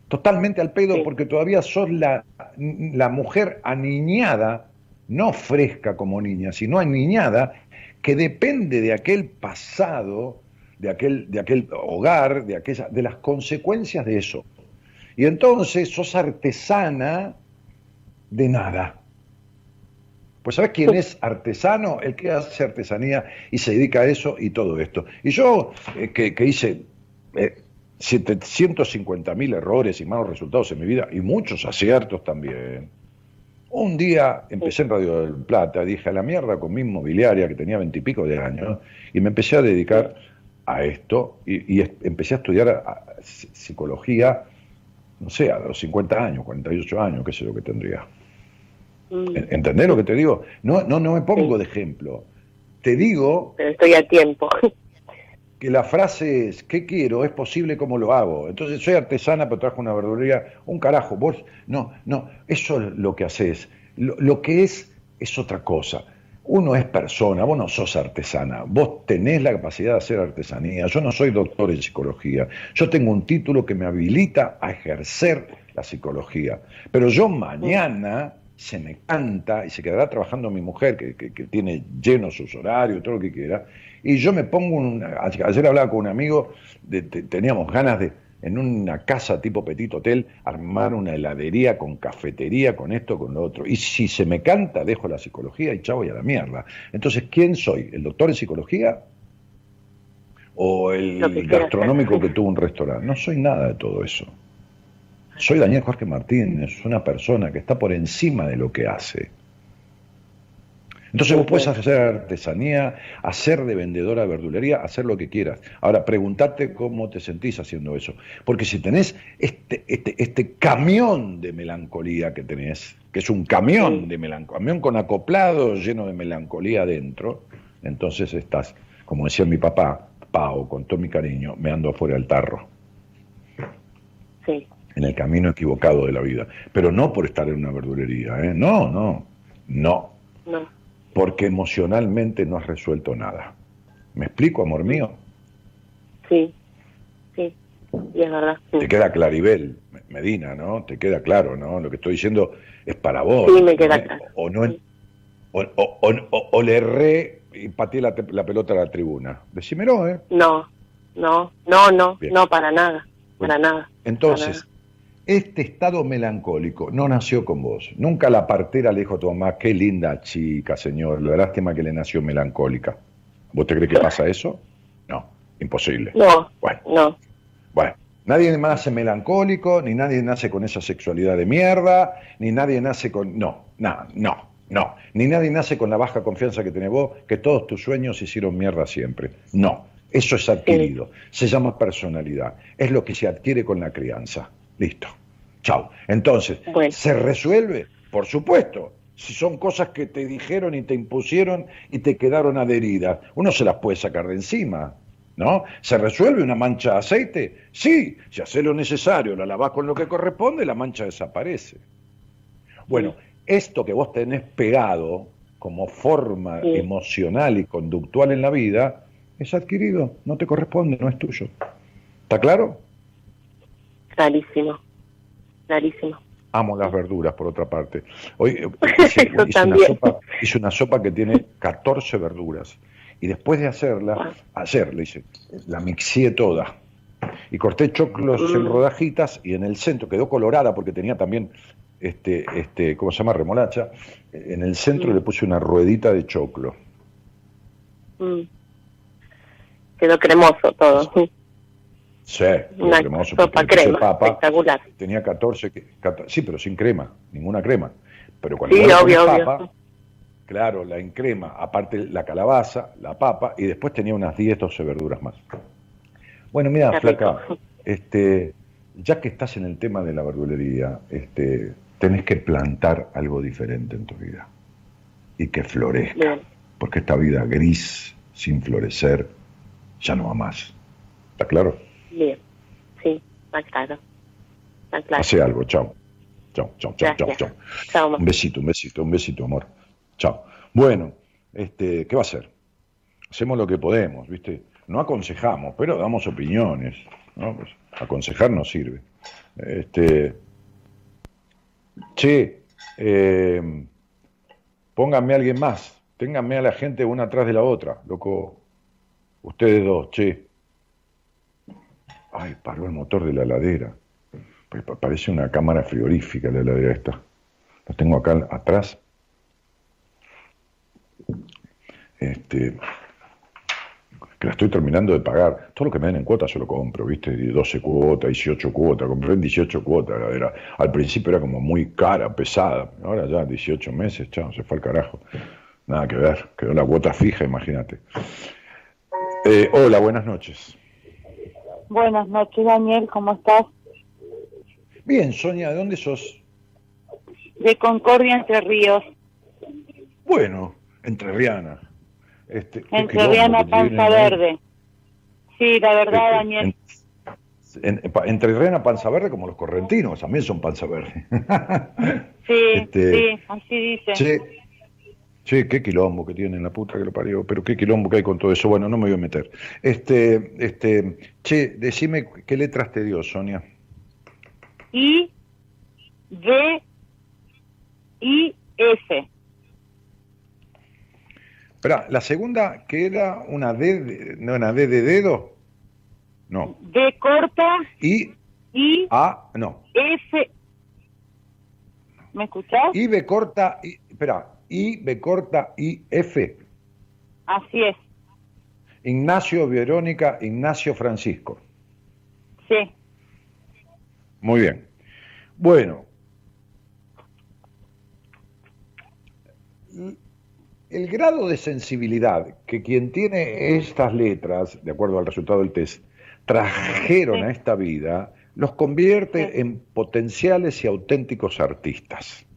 Totalmente al pedo porque todavía sos la, la mujer aniñada, no fresca como niña, sino aniñada, que depende de aquel pasado, de aquel, de aquel hogar, de, aquella, de las consecuencias de eso. Y entonces sos artesana de nada. Pues ¿sabes quién es artesano? El que hace artesanía y se dedica a eso y todo esto. Y yo, eh, que, hice eh, 750 mil errores y malos resultados en mi vida, y muchos aciertos también, un día empecé en Radio del Plata, dije a la mierda con mi inmobiliaria, que tenía veintipico de años, y me empecé a dedicar a esto, y, empecé a estudiar psicología no sé, a los 50 años, 48 años, qué sé lo que tendría. Mm. ¿Entendés lo que te digo? No, no, no me pongo de ejemplo. te digo... Pero estoy a tiempo. Que la frase es, ¿qué quiero? Es posible como lo hago. Entonces, soy artesana, pero trajo una verdulería. Un carajo, vos... No, no, eso es lo que haces. Lo, lo que es, es otra cosa. Uno es persona, vos no sos artesana, vos tenés la capacidad de hacer artesanía. Yo no soy doctor en psicología, yo tengo un título que me habilita a ejercer la psicología. Pero yo mañana se me canta y se quedará trabajando mi mujer, que, que, tiene lleno sus horarios, todo lo que quiera, y yo me pongo un... Ayer hablaba con un amigo, teníamos ganas de, en una casa tipo Petit Hotel, armar una heladería con cafetería, con esto, con lo otro. Y si se me canta, dejo la psicología y chavo y a la mierda. Entonces, ¿quién soy? ¿El doctor en psicología? ¿O el gastronómico que tuvo un restaurante? No soy nada de todo eso. Soy Daniel Jorge Martínez, una persona que está por encima de lo que hace. Entonces vos puedes hacer artesanía, hacer de vendedora de verdulería, hacer lo que quieras. Ahora, preguntarte cómo te sentís haciendo eso. Porque si tenés este, este, este camión de melancolía que tenés, que es un camión de melancolía, camión con acoplado lleno de melancolía adentro, entonces estás, como decía mi papá, Pau, con todo mi cariño, me ando afuera del tarro. Sí en el camino equivocado de la vida. Pero no por estar en una verdulería, ¿eh? No, no, no. No. Porque emocionalmente no has resuelto nada. ¿Me explico, amor mío? Sí, sí, y es verdad. Te queda claribel, Medina, ¿no? Te queda claro, ¿no? Lo que estoy diciendo es para vos. Sí, me queda claro. O, no, o, le erré y pateé la, pelota a la tribuna. Decímelo, ¿eh? No, no, no, no, no, para nada, para nada. Entonces, este estado melancólico no nació con vos. Nunca la partera le dijo a tu mamá, qué linda chica, señor. La lástima que le nació melancólica. ¿Vos te crees que pasa eso? No, imposible. No, bueno, no. Bueno, nadie nace melancólico, ni nadie nace con esa sexualidad de mierda, ni nadie nace con... No, no, no, no. Ni nadie nace con la baja confianza que tenés vos, que todos tus sueños hicieron mierda siempre. No, eso es adquirido. Se llama personalidad. Es lo que se adquiere con la crianza. Listo. Chao. Entonces, ¿se resuelve? Por supuesto. Si son cosas que te dijeron y te impusieron y te quedaron adheridas, uno se las puede sacar de encima. ¿No? ¿Se resuelve una mancha de aceite? Sí, si hace lo necesario, la lavas con lo que corresponde, la mancha desaparece. Bueno, esto que vos tenés pegado como forma emocional y conductual en la vida, es adquirido, no te corresponde, no es tuyo. ¿Está claro? Clarísimo, clarísimo. Amo las verduras, por otra parte. Hoy eh, hice, una sopa, hice, una sopa, que tiene 14 verduras. Y después de hacerla, ayer le hice, la mixé toda. Y corté choclos en mm. rodajitas y en el centro quedó colorada porque tenía también, este, este, ¿cómo se llama? Remolacha. En el centro mm. le puse una ruedita de choclo. Mm. Quedó cremoso todo. Sí, una sopa crema, papa, espectacular. Tenía 14, sí, pero sin crema, ninguna crema. Pero cuando sí, obvio, papa, claro, la encrema, aparte la calabaza, la papa, y después tenía unas 10, 12 verduras más. Bueno, mira, flaca, este, ya que estás en el tema de la verdulería, este, tenés que plantar algo diferente en tu vida y que florezca, porque esta vida gris, sin florecer, ya no va más. ¿Está claro? Bien, sí, está claro. claro. Hace algo, chao. Chao, chao, chao, chao, chao. Un besito, un besito, un besito, amor. Chao. Bueno, este, ¿qué va a hacer? Hacemos lo que podemos, ¿viste? No aconsejamos, pero damos opiniones, ¿no? Pues, aconsejar no sirve. Este, che, eh, pónganme a alguien más, ténganme a la gente una atrás de la otra, loco. Ustedes dos, che. Ay, paró el motor de la heladera. Parece una cámara frigorífica la heladera esta. La tengo acá atrás. Este, que la estoy terminando de pagar. Todo lo que me den en cuotas yo lo compro, ¿viste? 12 cuotas, 18 cuotas. Compré en 18 cuotas la heladera. Al principio era como muy cara, pesada. Ahora ya 18 meses, chao, se fue al carajo. Nada que ver. Quedó la cuota fija, imagínate. Eh, hola, buenas noches. Buenas noches, Daniel, ¿cómo estás? Bien, Sonia, ¿de dónde sos? De Concordia, Entre Ríos. Bueno, Entre Riana. Este, Entre Riana Panza Verde. Sí, la verdad, este, Daniel. entre Riana Panza Verde como los correntinos, también son Panza Verde. sí, este, sí, así dice. Sí, qué quilombo que tienen la puta que lo parió, pero qué quilombo que hay con todo eso. Bueno, no me voy a meter. Este, este, che, decime qué letras te dio, Sonia. I, D, I, S. Espera, la segunda, que era una D, no, una D de dedo. No. D corta. I. I. A, no. S. ¿Me escuchás? I, B corta, I, espera, I, B corta, I, F. Así es. Ignacio, Verónica, Ignacio, Francisco. Sí. Muy bien. Bueno, el grado de sensibilidad que quien tiene estas letras, de acuerdo al resultado del test, trajeron a esta vida, los convierte en potenciales y auténticos artistas.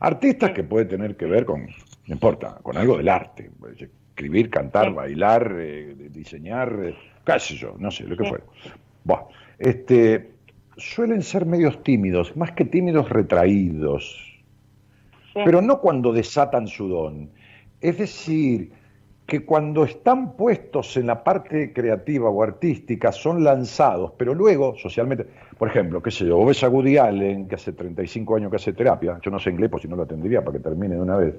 Artistas que puede tener que ver con, no importa, con algo del arte, escribir, cantar, bailar, eh, diseñar, eh, qué sé yo, no sé, lo que fuera. Bueno, este, suelen ser medios tímidos, más que tímidos, retraídos, pero no cuando desatan su don, es decir, que cuando están puestos en la parte creativa o artística son lanzados, pero luego socialmente, por ejemplo, qué sé yo, ves a Woody Allen, que hace 35 años que hace terapia, yo no sé inglés, pues si no lo atendería para que termine de una vez,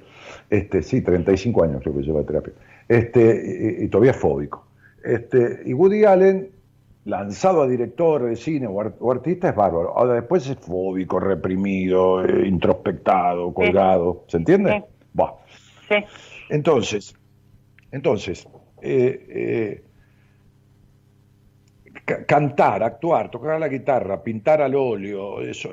este, sí, 35 años creo que lleva terapia, este, y, todavía es fóbico. Este, y Woody Allen, lanzado a director de cine o, artista, es bárbaro. Ahora después es fóbico, reprimido, eh, introspectado, colgado, ¿se entiende? Sí. Entonces, entonces, eh, eh, cantar, actuar, tocar la guitarra, pintar al óleo, eso,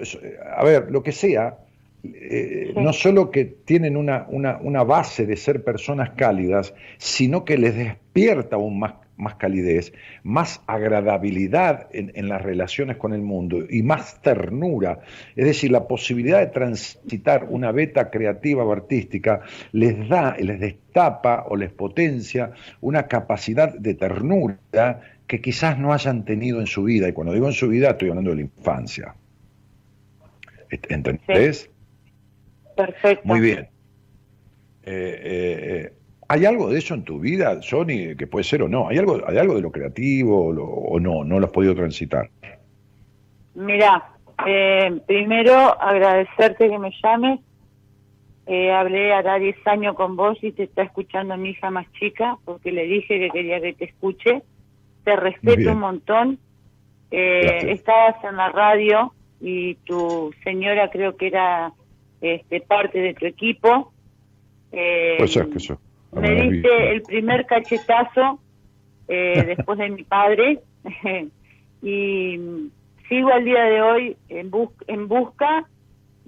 a ver, lo que sea, eh, no solo que tienen una, una, una, base de ser personas cálidas, sino que les despierta aún más más calidez, más agradabilidad en, las relaciones con el mundo y más ternura. Es decir, la posibilidad de transitar una beta creativa o artística les da, les destapa o les potencia una capacidad de ternura que quizás no hayan tenido en su vida. Y cuando digo en su vida, estoy hablando de la infancia. ¿Entendés? Perfecto. Muy bien. Eh, eh, eh ¿Hay algo de eso en tu vida, Sony, que puede ser o no? ¿Hay algo, hay algo de lo creativo o, no? ¿No lo has podido transitar? Mira, eh, primero agradecerte que me llames. Eh, hablé hará 10 años con vos y te está escuchando mi hija más chica porque le dije que quería que te escuche. Te respeto un montón. Eh, estabas en la radio y tu señora creo que era este, parte de tu equipo. Eh, pues es que eso me diste el primer cachetazo eh, después de mi padre. Y sigo al día de hoy en, en busca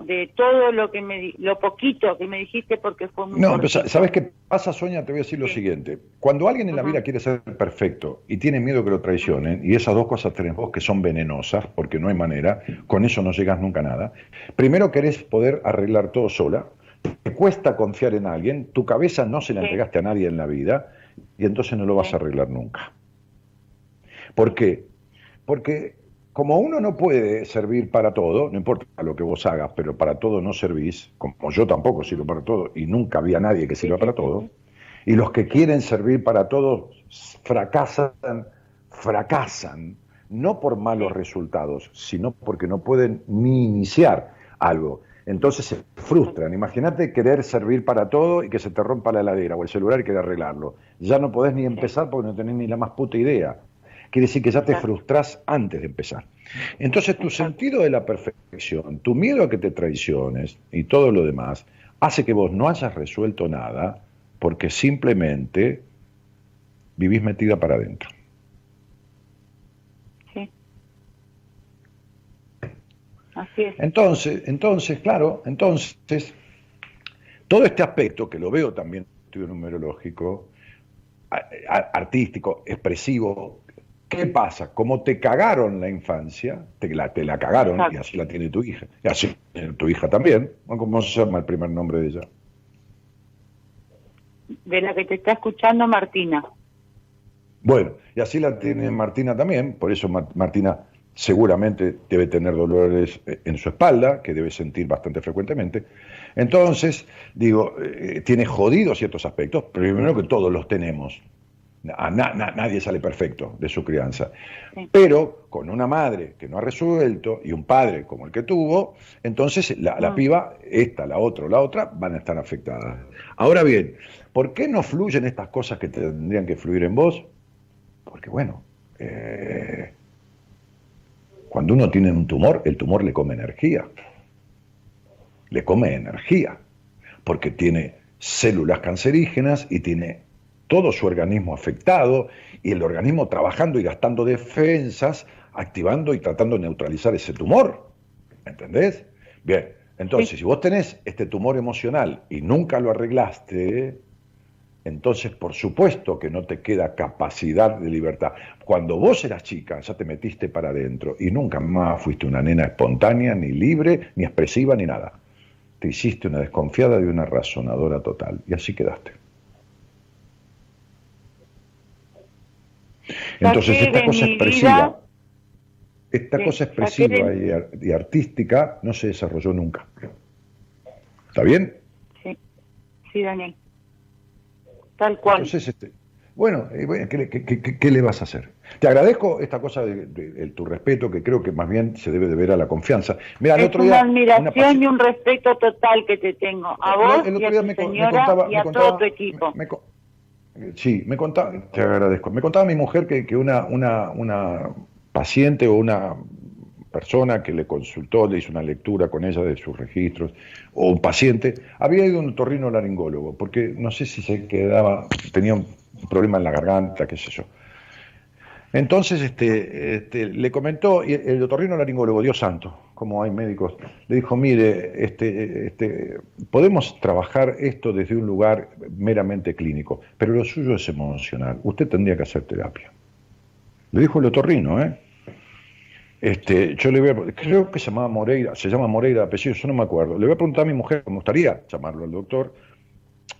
de todo lo que me lo poquito que me dijiste porque fue muy No, ¿sabes qué pasa, Sonia? Te voy a decir lo siguiente. Cuando alguien en la vida quiere ser perfecto y tiene miedo que lo traicionen, y esas dos cosas tenés vos que son venenosas, porque no hay manera, con eso no llegas nunca a nada, primero querés poder arreglar todo sola, te cuesta confiar en alguien, tu cabeza no se la entregaste a nadie en la vida y entonces no lo vas a arreglar nunca. ¿Por qué? Porque como uno no puede servir para todo, no importa lo que vos hagas, pero para todo no servís, como yo tampoco sirvo para todo y nunca había nadie que sirva para todo, y los que quieren servir para todo fracasan, fracasan, no por malos resultados, sino porque no pueden ni iniciar algo entonces se frustran. Imagínate querer servir para todo y que se te rompa la heladera o el celular y querer arreglarlo. Ya no podés ni empezar porque no tenés ni la más puta idea. Quiere decir que ya te frustras antes de empezar. Entonces tu sentido de la perfección, tu miedo a que te traiciones y todo lo demás, hace que vos no hayas resuelto nada porque simplemente vivís metida para adentro. Entonces, entonces, claro, entonces, todo este aspecto, que lo veo también en estudio numerológico, artístico, expresivo, ¿qué pasa? Como te cagaron la infancia, te la, te la cagaron, y así la tiene tu hija, y así tu hija también, ¿cómo se llama el primer nombre de ella? de la que te está escuchando Martina. Bueno, y así la tiene Martina también, por eso Martina seguramente debe tener dolores eh, en su espalda, que debe sentir bastante frecuentemente. Entonces, digo, eh, tiene jodidos ciertos aspectos, primero que todos los tenemos. nadie sale perfecto de su crianza. Pero con una madre que no ha resuelto y un padre como el que tuvo, entonces la, la, piba, esta, la otra la otra, van a estar afectadas. Ahora bien, ¿por qué no fluyen estas cosas que tendrían que fluir en vos? Porque bueno, eh, cuando uno tiene un tumor, el tumor le come energía. Le come energía, porque tiene células cancerígenas y tiene todo su organismo afectado y el organismo trabajando y gastando defensas, activando y tratando de neutralizar ese tumor. ¿Entendés? Bien, entonces si vos tenés este tumor emocional y nunca lo arreglaste, entonces por supuesto que no te queda capacidad de libertad. Cuando vos eras chica, ya te metiste para adentro y nunca más fuiste una nena espontánea, ni libre, ni expresiva, ni nada. Te hiciste una desconfiada y una razonadora total. Y así quedaste. Entonces esta cosa expresiva, esta cosa expresiva y artística no se desarrolló nunca. ¿Está bien? Sí, sí, Daniel. Tal cual. Entonces, este, bueno, eh, ¿qué, le vas a hacer? Te agradezco esta cosa de, tu respeto, que creo que más bien se debe de ver a la confianza. Mira, es otro una admiración y un respeto total que te tengo. A vos y a tu señora y a todo tu equipo. sí, me contaba, te agradezco. Me contaba mi mujer que, que una, una, una paciente o una persona que le consultó, le hizo una lectura con ella de sus registros, o un paciente, había ido a un torrino laringólogo, porque no sé si se quedaba, tenía un problema en la garganta, qué sé yo. Entonces este, este, le comentó, y el otorrino laringólogo, Dios santo, como hay médicos, le dijo, mire, este, este, podemos trabajar esto desde un lugar meramente clínico, pero lo suyo es emocional, usted tendría que hacer terapia. Le dijo el otorrino, ¿eh? Este, yo le voy a, creo que se llamaba Moreira, se llama Moreira apellido, yo no me acuerdo. Le voy a preguntar a mi mujer, me gustaría llamarlo al doctor,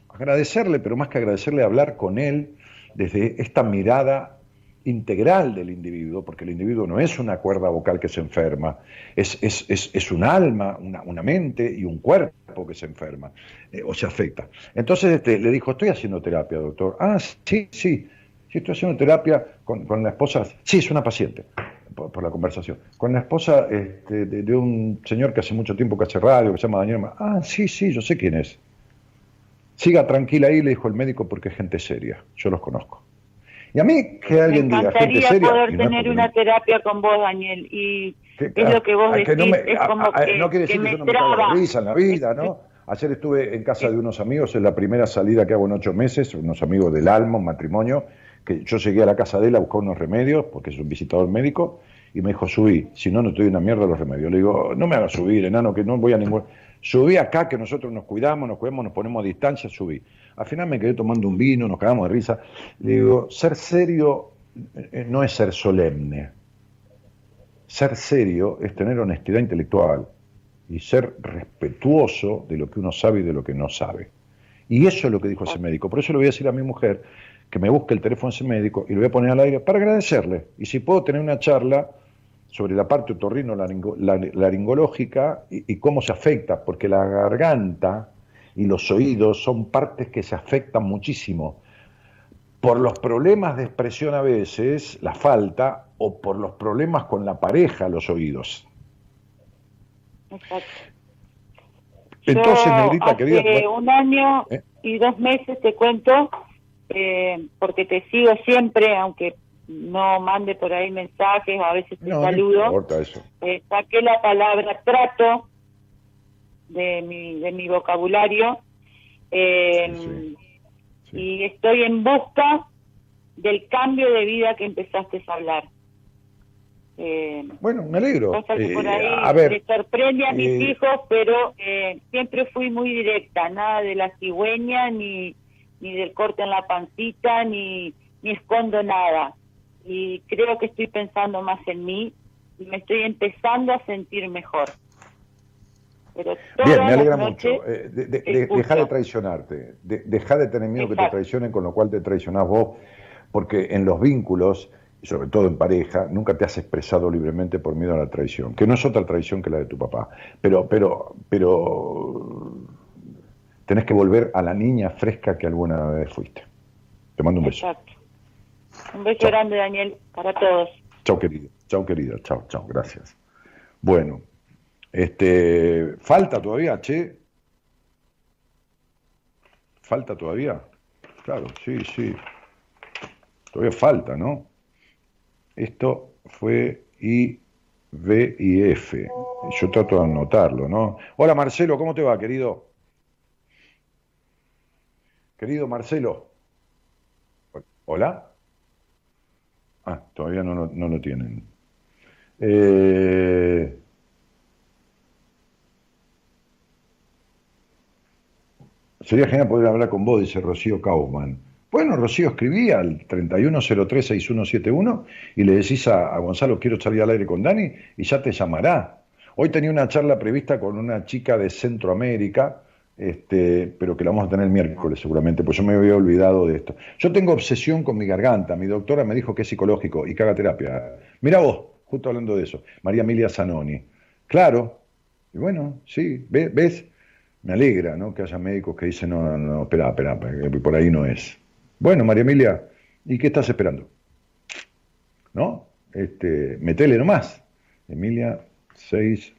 agradecerle, pero más que agradecerle, hablar con él desde esta mirada integral del individuo, porque el individuo no es una cuerda vocal que se enferma, es, es, es, es un alma, una, una, mente y un cuerpo que se enferma eh, o se afecta. Entonces este, le dijo, estoy haciendo terapia, doctor. Ah, sí, sí, sí, estoy haciendo terapia con, con la esposa. Sí, es una paciente por, la conversación, con la esposa este, de, un señor que hace mucho tiempo que hace radio, que se llama Daniel. Ah, sí, sí, yo sé quién es. Siga tranquila ahí, le dijo el médico, porque es gente seria, yo los conozco. Y a mí que alguien diga gente seria... poder tener una terapia con vos, Daniel, y es lo que vos decís, no es como que, no quiere decir que, yo no me cago risa en la vida, ¿no? Ayer estuve en casa de unos amigos, es la primera salida que hago en ocho meses, unos amigos del alma, un matrimonio, que yo llegué a la casa de él a buscar unos remedios, porque es un visitador médico, y me dijo, subí, si no, no estoy una mierda los remedios. Le digo, no me hagas subir, enano, que no voy a ningún... Subí acá, que nosotros nos cuidamos, nos cuidamos, nos ponemos a distancia, subí. Al final me quedé tomando un vino, nos cagamos de risa. Le digo, ser serio eh, no es ser solemne. Ser serio es tener honestidad intelectual y ser respetuoso de lo que uno sabe y de lo que no sabe. Y eso es lo que dijo ese médico. Por eso le voy a decir a mi mujer que me busque el teléfono de ese médico y lo voy a poner al aire para agradecerle. Y si puedo tener una charla sobre la parte otorrino laringológica y, cómo se afecta, porque la garganta y los oídos son partes que se afectan muchísimo por los problemas de expresión a veces, la falta, o por los problemas con la pareja, los oídos. Exacto. Entonces, Negrita, querida... Un año ¿Eh? y dos meses, te cuento, eh, porque te sigo siempre, aunque no mande por ahí mensajes, a veces te saludo. Eh, saqué la palabra trato de mi, de mi vocabulario eh, y estoy en busca del cambio de vida que empezaste a hablar. Eh, bueno, me alegro. por ahí a ver, sorprende a mis hijos, pero siempre fui muy directa, nada de la cigüeña ni ni del corte en la pancita, ni, ni escondo nada. Y creo que estoy pensando más en mí y me estoy empezando a sentir mejor. Bien, me alegra mucho. Eh, deja de traicionarte, deja de tener miedo que te traicionen, con lo cual te traicionás vos, porque en los vínculos, sobre todo en pareja, nunca te has expresado libremente por miedo a la traición, que no es otra traición que la de tu papá. Pero, pero, pero tenés que volver a la niña fresca que alguna vez fuiste. Te mando un beso. Exacto. Un beso grande, Daniel, para todos. Chao, querida. Chao, querida. Chao, chao. Gracias. Bueno, este, falta todavía, che. Falta todavía. Claro, sí, sí. Todavía falta, ¿no? Esto fue I, B y F. Yo trato de anotarlo, ¿no? Hola Marcelo, ¿cómo te va, querido? Querido Marcelo. Hola. Ah, todavía no, no, lo tienen. Eh, sería genial poder hablar con vos, dice Rocío Kaufman. Bueno, Rocío, escribí al 31036171 y le decís a, a, Gonzalo, quiero salir al aire con Dani y ya te llamará. Hoy tenía una charla prevista con una chica de Centroamérica este, pero que la vamos a tener el miércoles seguramente, pues yo me había olvidado de esto. Yo tengo obsesión con mi garganta, mi doctora me dijo que es psicológico y caga terapia. Mira vos, justo hablando de eso, María Emilia Zanoni. Claro, y bueno, sí, ¿ves? Me alegra ¿no? que haya médicos que dicen, no, no, no, espera, espera, por ahí no es. Bueno, María Emilia, ¿y qué estás esperando? ¿No? Este, metele nomás. Emilia 6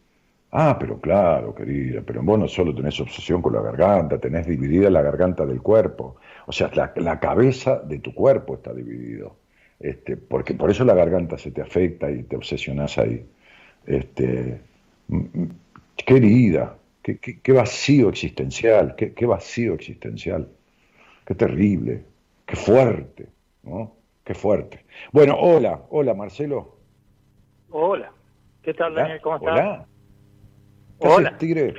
Ah, pero claro, querida, pero vos no solo tenés obsesión con la garganta, tenés dividida la garganta del cuerpo. O sea, la, cabeza de tu cuerpo está dividido. Este, porque por eso la garganta se te afecta y te obsesionás ahí. Este, querida, qué, qué, vacío existencial, qué, qué, vacío existencial, qué terrible, qué fuerte, ¿no? Qué fuerte. Bueno, hola, hola Marcelo. Hola, ¿qué tal Daniel? ¿Cómo estás? Hola. Hola. Tigre?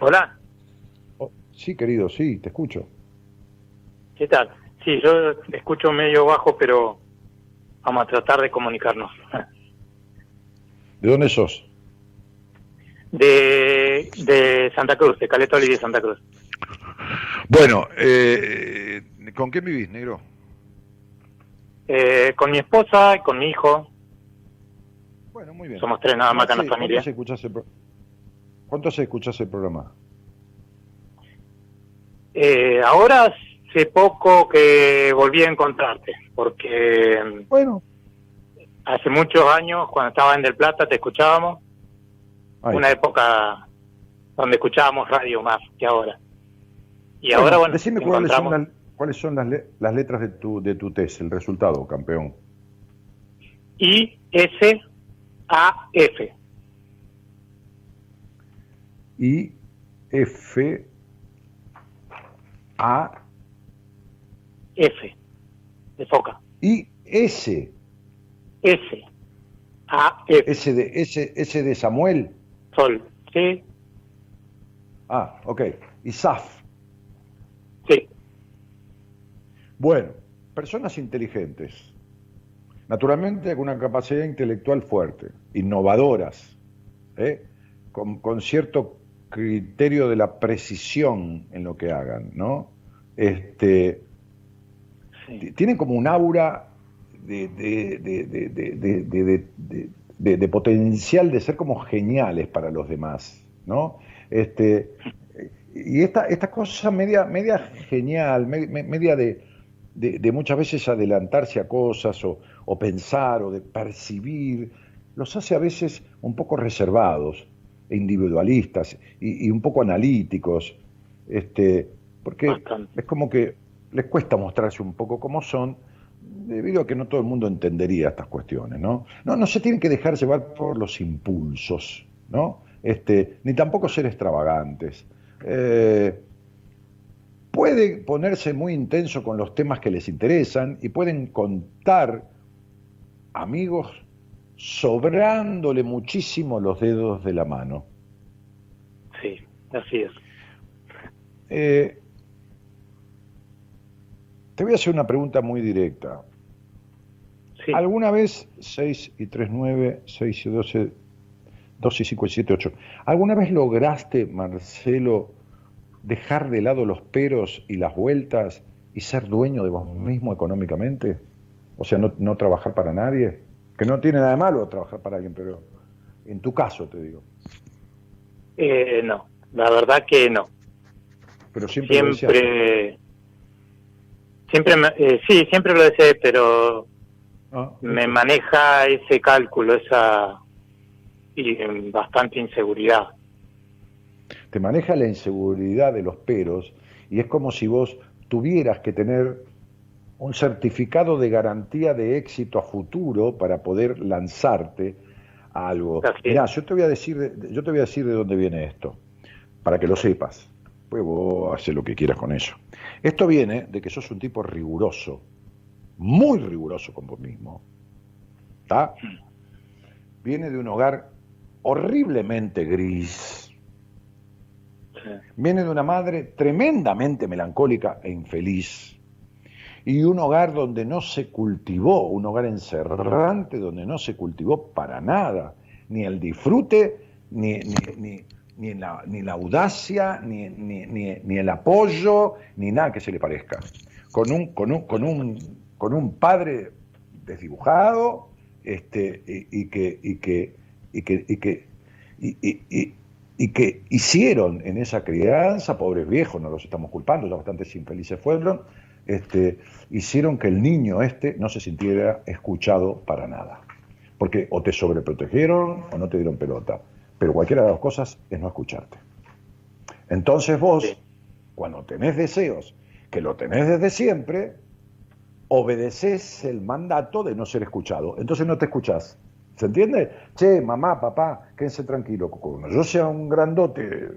Hola. Oh, sí, querido, sí, te escucho. ¿Qué tal? Sí, yo escucho medio bajo, pero vamos a tratar de comunicarnos. ¿De dónde sos? De, de Santa Cruz, de Caleta y de Santa Cruz. Bueno, eh, ¿con quién vivís, negro? Eh, con mi esposa y con mi hijo. Bueno, muy bien. Somos tres nada más que en la familia. ¿Cuánto se escuchas el programa? Eh, ahora hace poco que volví a encontrarte, porque bueno. hace muchos años, cuando estaba en Del Plata, te escuchábamos. Una época donde escuchábamos radio más que ahora. Y ahora, bueno, decime cuáles son, las, cuáles son las, las letras de tu, de tu test, el resultado, campeón. I, S, a F. I F A F de foca. I S S A F S de S, S de Samuel. Sol, sí. Ah, ok. Y SAF. Sí. Bueno, personas inteligentes Naturalmente con una capacidad intelectual fuerte, innovadoras, ¿eh? con, cierto criterio de la precisión en lo que hagan, ¿no? Este, Tienen como un aura de, de, potencial de ser como geniales para los demás, ¿no? Este, y esta, esta cosa media, media genial, media de, muchas veces adelantarse a cosas o, o pensar o de percibir, los hace a veces un poco reservados e individualistas y, un poco analíticos, este, porque es como que les cuesta mostrarse un poco como son, debido a que no todo el mundo entendería estas cuestiones, ¿no? No, no se tienen que dejar llevar por los impulsos, ¿no? Este, ni tampoco ser extravagantes. Eh, puede ponerse muy intenso con los temas que les interesan y pueden contar amigos sobrándole muchísimo los dedos de la mano. Sí, así es. Eh, te voy a hacer una pregunta muy directa. ¿Alguna vez 6 y 3, 9, 6 y 12, 2 y 5 y 7, 8. ¿Alguna vez lograste, Marcelo, dejar de lado los peros y las vueltas y ser dueño de vos mismo económicamente? O sea, no, no trabajar para nadie. Que no tiene nada de malo trabajar para alguien, pero en tu caso te digo. Eh, no, la verdad que no. Pero siempre siempre, siempre eh, sí, siempre lo deseé, pero ah, me maneja ese cálculo, esa y bastante inseguridad. Te maneja la inseguridad de los peros y es como si vos tuvieras que tener un certificado de garantía de éxito a futuro para poder lanzarte a algo. Mirá, yo te voy a decir, yo te voy a decir de dónde viene esto, para que lo sepas. Pues vos haces lo que quieras con eso. Esto viene de que sos un tipo riguroso, muy riguroso con vos mismo. ¿Está? Viene de un hogar horriblemente gris. Viene de una madre tremendamente melancólica e infeliz. Y un hogar donde no se cultivó, un hogar encerrante donde no se cultivó para nada, ni el disfrute, ni, ni, ni, la, ni la, audacia, ni, el apoyo, ni nada que se le parezca. Con un, con un, con un, con un padre desdibujado este, y, que, y que y que, y que, y, que hicieron en esa crianza, pobres viejos, no los estamos culpando, ya bastante infelices fueron, este, hicieron que el niño este no se sintiera escuchado para nada. Porque o te sobreprotegieron o no te dieron pelota. Pero cualquiera de las cosas es no escucharte. Entonces vos, cuando tenés deseos, que lo tenés desde siempre, obedeces el mandato de no ser escuchado. Entonces no te escuchás. ¿Se entiende? Che, mamá, papá, quédense tranquilo. Cuando yo sea un grandote,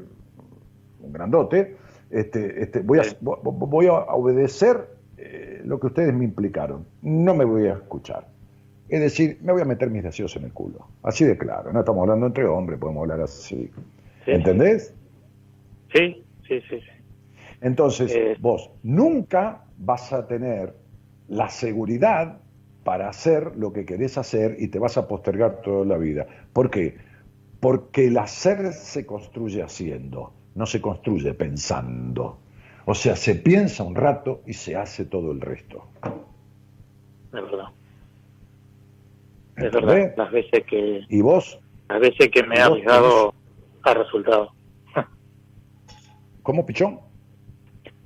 un grandote, este, este, voy, a, voy a obedecer eh, lo que ustedes me implicaron. No me voy a escuchar. Es decir, me voy a meter mis deseos en el culo. Así de claro. No estamos hablando entre hombres, podemos hablar así. ¿Entendés? Sí, sí, sí. sí. Entonces, eh, vos nunca vas a tener la seguridad para hacer lo que querés hacer y te vas a postergar toda la vida. ¿Por qué? Porque el hacer se construye haciendo, no se construye pensando. O sea, se piensa un rato y se hace todo el resto. Es verdad. Es verdad. Las veces que. ¿Y vos? Las veces que me ha dado a resultado. ¿Cómo, pichón?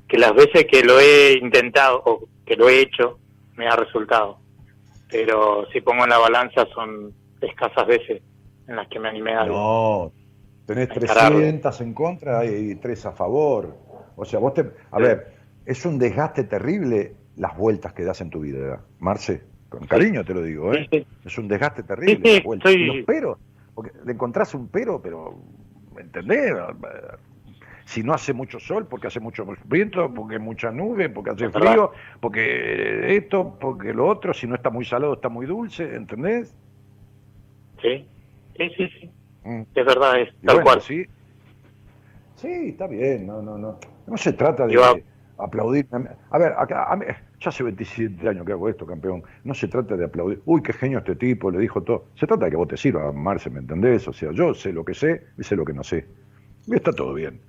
Que las veces que lo he intentado o que lo he hecho, me ha resultado pero si pongo en la balanza son escasas veces en las que me animé a... No, tenés 300 en contra y 3 a favor. O sea, vos te... A ver, es un desgaste terrible las vueltas que das en tu vida, Marce. Con cariño te lo digo, ¿eh? Es un desgaste terrible. las vueltas. Y los peros, porque le encontrás un pero, pero, ¿entendés? si no hace mucho sol, porque hace mucho viento, porque hay mucha nube, porque hace frío, porque esto, porque lo otro, si no está muy salado, está muy dulce, ¿entendés? Sí, sí, sí, sí. Mm. Es verdad, es tal cual. Sí. sí, está bien, no, no, no. No se trata de aplaudir. A ver, acá, ya hace 27 años que hago esto, campeón. No se trata de aplaudir. Uy, qué genio este tipo, le dijo todo. Se trata de que vos te sirva, Marce, ¿me entendés? O sea, yo sé lo que sé y sé lo que no sé. Y está todo bien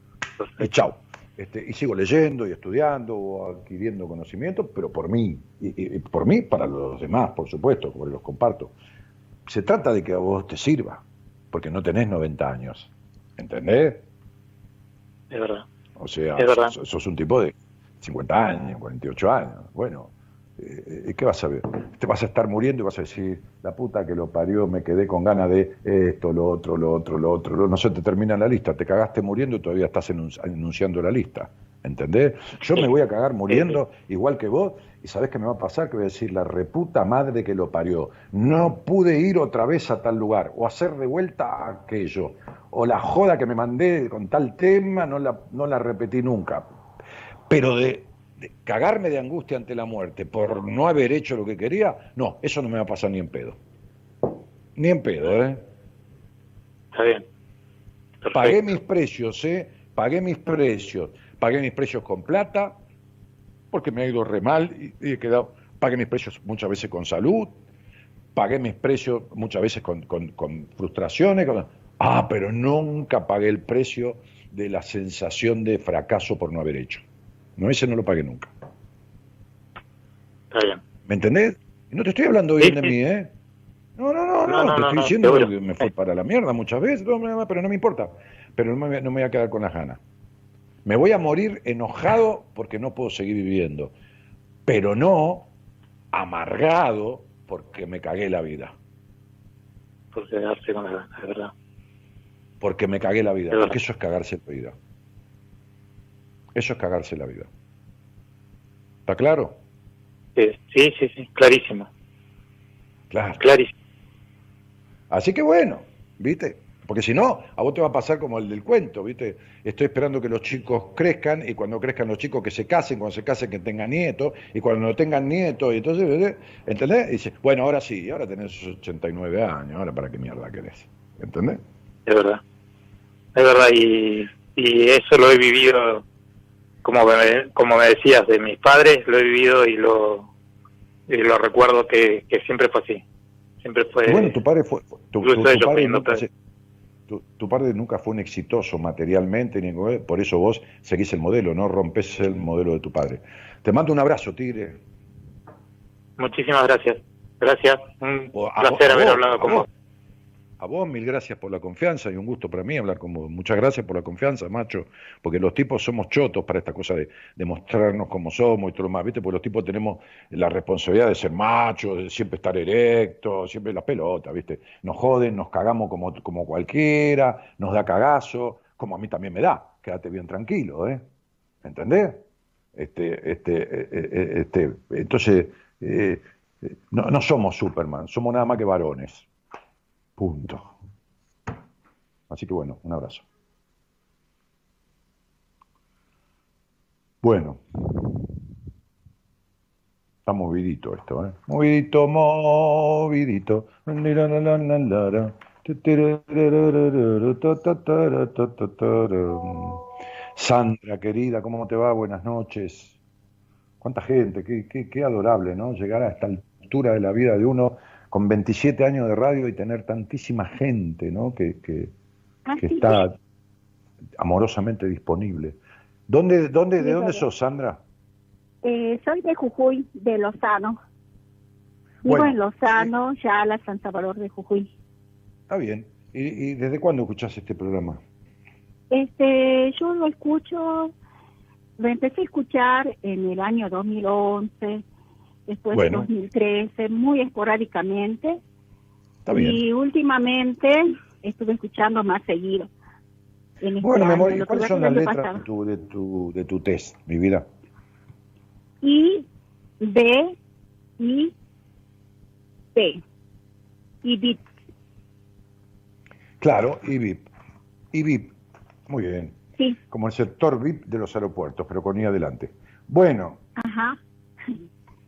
y chao. Este, y sigo leyendo y estudiando o adquiriendo conocimiento, pero por mí, y, por mí para los demás, por supuesto, porque los comparto. Se trata de que a vos te sirva, porque no tenés 90 años, ¿entendés? Es verdad. O sea, sos un tipo de 50 años, 48 años, bueno, eh, ¿qué vas a ver? Te vas a estar muriendo y vas a decir, la puta que lo parió, me quedé con ganas de esto, lo otro, lo otro, lo otro. No se te termina la lista, te cagaste muriendo y todavía estás enunciando la lista. ¿Entendés? Yo me voy a cagar muriendo igual que vos y sabés qué me va a pasar, que voy a decir, la reputa madre que lo parió. No pude ir otra vez a tal lugar o hacer de vuelta aquello. O la joda que me mandé con tal tema no la, no la repetí nunca. Pero de cagarme de angustia ante la muerte por no haber hecho lo que quería, no, eso no me va a pasar ni en pedo. Ni en pedo, ¿eh? Está bien. Pagué mis precios, ¿eh? Pagué mis precios. Pagué mis precios con plata, porque me ha ido re mal y, he quedado. Pagué mis precios muchas veces con salud, pagué mis precios muchas veces con, frustraciones, Ah, pero nunca pagué el precio de la sensación de fracaso por no haber hecho. No, ese no lo pagué nunca. Está bien. ¿Me entendés? no te estoy hablando bien de mí, ¿eh? No, no, no, no, te estoy diciendo que me fue para la mierda muchas veces, pero no me importa. Pero no me, no me voy a quedar con las ganas. Me voy a morir enojado porque no puedo seguir viviendo, pero no amargado porque me cagué la vida. Por quedarse con la verdad. Porque me cagué la vida, porque eso es cagarse la vida. Eso es cagarse la vida. ¿Está claro? Sí, sí, sí, clarísimo. Claro. Clarísimo. Así que bueno, ¿viste? Porque si no, a vos te va a pasar como el del cuento, ¿viste? Estoy esperando que los chicos crezcan y cuando crezcan los chicos que se casen, cuando se casen que tengan nietos y cuando no tengan nietos, y entonces, ¿entendés? Y dice, bueno, ahora sí, ahora tenés 89 años, ahora para qué mierda querés, ¿entendés? Es verdad, es verdad, y, y eso lo he vivido, como me, como me decías, de mis padres, lo he vivido y lo, y lo recuerdo que, que siempre fue así siempre fue. bueno, tu padre fue. Tu, padre nunca, tu, padre nunca fue un exitoso materialmente, ni, por eso vos seguís el modelo, no rompes el modelo de tu padre. Te mando un abrazo, Tigre. Muchísimas gracias. Gracias. Un placer haber hablado con vos. A vos mil gracias por la confianza y un gusto para mí hablar con vos. Muchas gracias por la confianza, macho, porque los tipos somos chotos para esta cosa de, mostrarnos como somos y todo lo más, ¿viste? Porque los tipos tenemos la responsabilidad de ser machos, de siempre estar erectos, siempre las pelotas, ¿viste? Nos joden, nos cagamos como, como cualquiera, nos da cagazo, como a mí también me da. Quédate bien tranquilo, ¿eh? ¿Entendés? Este, este, eh, eh, este, entonces, eh, no somos Superman, somos nada más que varones. Punto. Así que bueno, un abrazo. Bueno. Está movidito esto, ¿eh? Movidito, movidito. Sandra, querida, ¿cómo te va? Buenas noches. Cuánta gente, qué, qué, qué adorable, ¿no? Llegar a esta altura de la vida de uno con 27 años de radio y tener tantísima gente ¿no? que, que, ah, está amorosamente disponible. ¿Dónde, dónde, ¿De dónde sos, Sandra? Eh, soy de Jujuy, de Lozano. Vivo en Lozano, ya la San Salvador de Jujuy. Está bien. ¿Y, desde cuándo escuchás este programa? Este, yo lo escucho, lo empecé a escuchar en el año 2011 después de 2013, muy esporádicamente. Y últimamente estuve escuchando más seguido. Este bueno, mi amor, ¿cuáles son las letras de tu, de, tu, de tu test, mi vida? I, B, I, P. VIP. Claro, IBIP. IBIP. Muy bien. Sí. Como el sector VIP de los aeropuertos, pero con I adelante. Bueno. Ajá.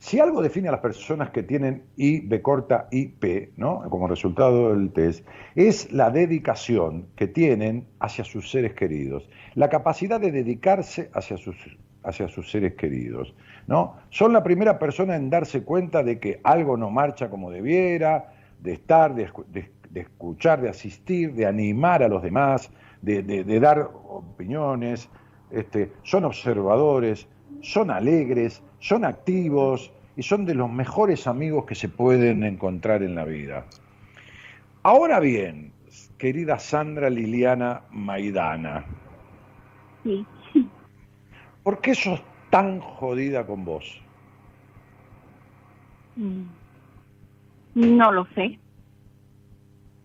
Si algo define a las personas que tienen I, B corta, I, P, ¿no? como resultado del test, es la dedicación que tienen hacia sus seres queridos, la capacidad de dedicarse hacia sus, hacia sus seres queridos. ¿no? Son la primera persona en darse cuenta de que algo no marcha como debiera, de estar, de, escuchar, de asistir, de animar a los demás, de, de dar opiniones, este, son observadores, son alegres, son activos y son de los mejores amigos que se pueden encontrar en la vida. Ahora bien, querida Sandra Liliana Maidana, sí. ¿por qué sos tan jodida con vos? Mm. No lo sé.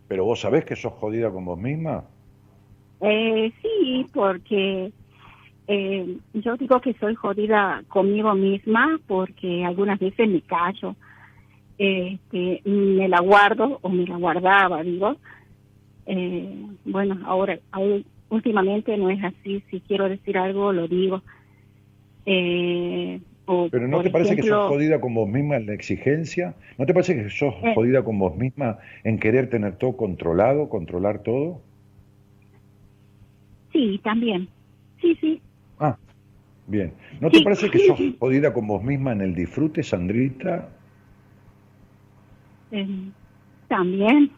¿Pero vos sabés que sos jodida con vos misma? Eh, sí, porque eh, yo digo que soy jodida conmigo misma porque algunas veces me callo, este, me la guardo o me la guardaba, digo. Eh, bueno, ahora, últimamente no es así, si quiero decir algo lo digo. Eh, Pero ¿no te parece que sos jodida con vos misma en la exigencia? ¿No te parece que sos jodida con vos misma en querer tener todo controlado, controlar todo? Sí, también. Sí, sí, bien. ¿No te parece que sos jodida con vos misma en el disfrute, Sandrita? Eh, también.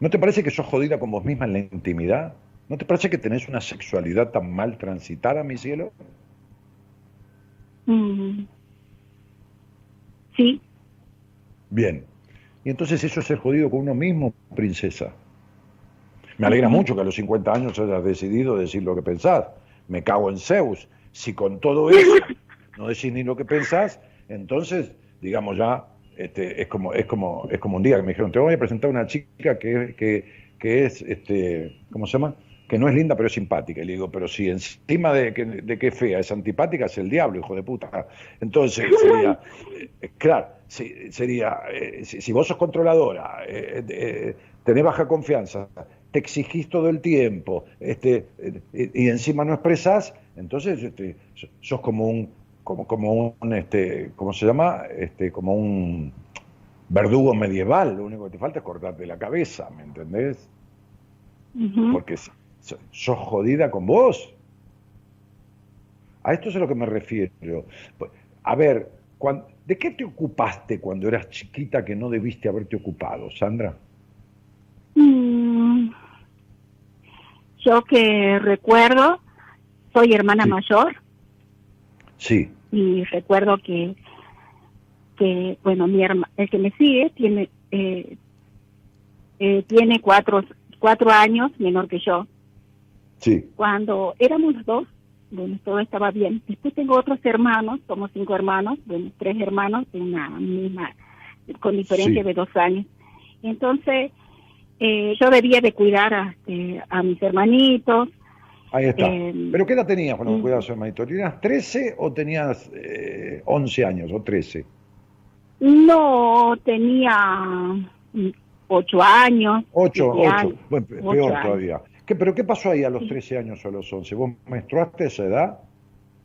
¿No te parece que sos jodida con vos misma en la intimidad? ¿No te parece que tenés una sexualidad tan mal transitada, mi cielo? Mm. Sí. Bien. Y entonces eso es ser jodido con uno mismo, princesa. Me alegra mucho que a los 50 años hayas decidido decir lo que pensás. Me cago en Zeus. Si con todo eso no decís ni lo que pensás, entonces, digamos ya, este, es como, es como, es como un día que me dijeron, te voy a presentar una chica que, que, que es, este, ¿cómo se llama? que no es linda pero es simpática. Y le digo, pero si encima de que, de que es fea, es antipática, es el diablo, hijo de puta. Entonces sería, eh, claro, sería, eh, si, vos sos controladora, eh, tenés baja confianza, te exigís todo el tiempo, este, y, encima no expresás, entonces este, sos como un, como, como un, este, ¿cómo se llama? Este, como un verdugo medieval, lo único que te falta es cortarte la cabeza, ¿me entendés? Porque sos jodida con vos. A esto es a lo que me refiero. A ver, ¿de qué te ocupaste cuando eras chiquita que no debiste haberte ocupado, Sandra? Mm, yo que recuerdo, soy hermana mayor. Sí. Y recuerdo que, que bueno, mi hermano, el que me sigue tiene, eh, eh, tiene cuatro, cuatro años menor que yo. Cuando éramos los dos, bueno, todo estaba bien. Después tengo otros hermanos, somos cinco hermanos, bueno, tres hermanos de una misma, con diferencia de dos años. Entonces, eh, yo debía de cuidar a, este, a mis hermanitos. Ahí está. Eh, ¿Pero qué edad tenías cuando mm. cuidabas a sus hermanitos? ¿Tenías 13 o tenías eh, 11 años o 13? No, tenía 8 años. 8, 8. Bueno, peor todavía. ¿Pero qué pasó ahí a los 13 años o a los 11? ¿Vos menstruaste a esa edad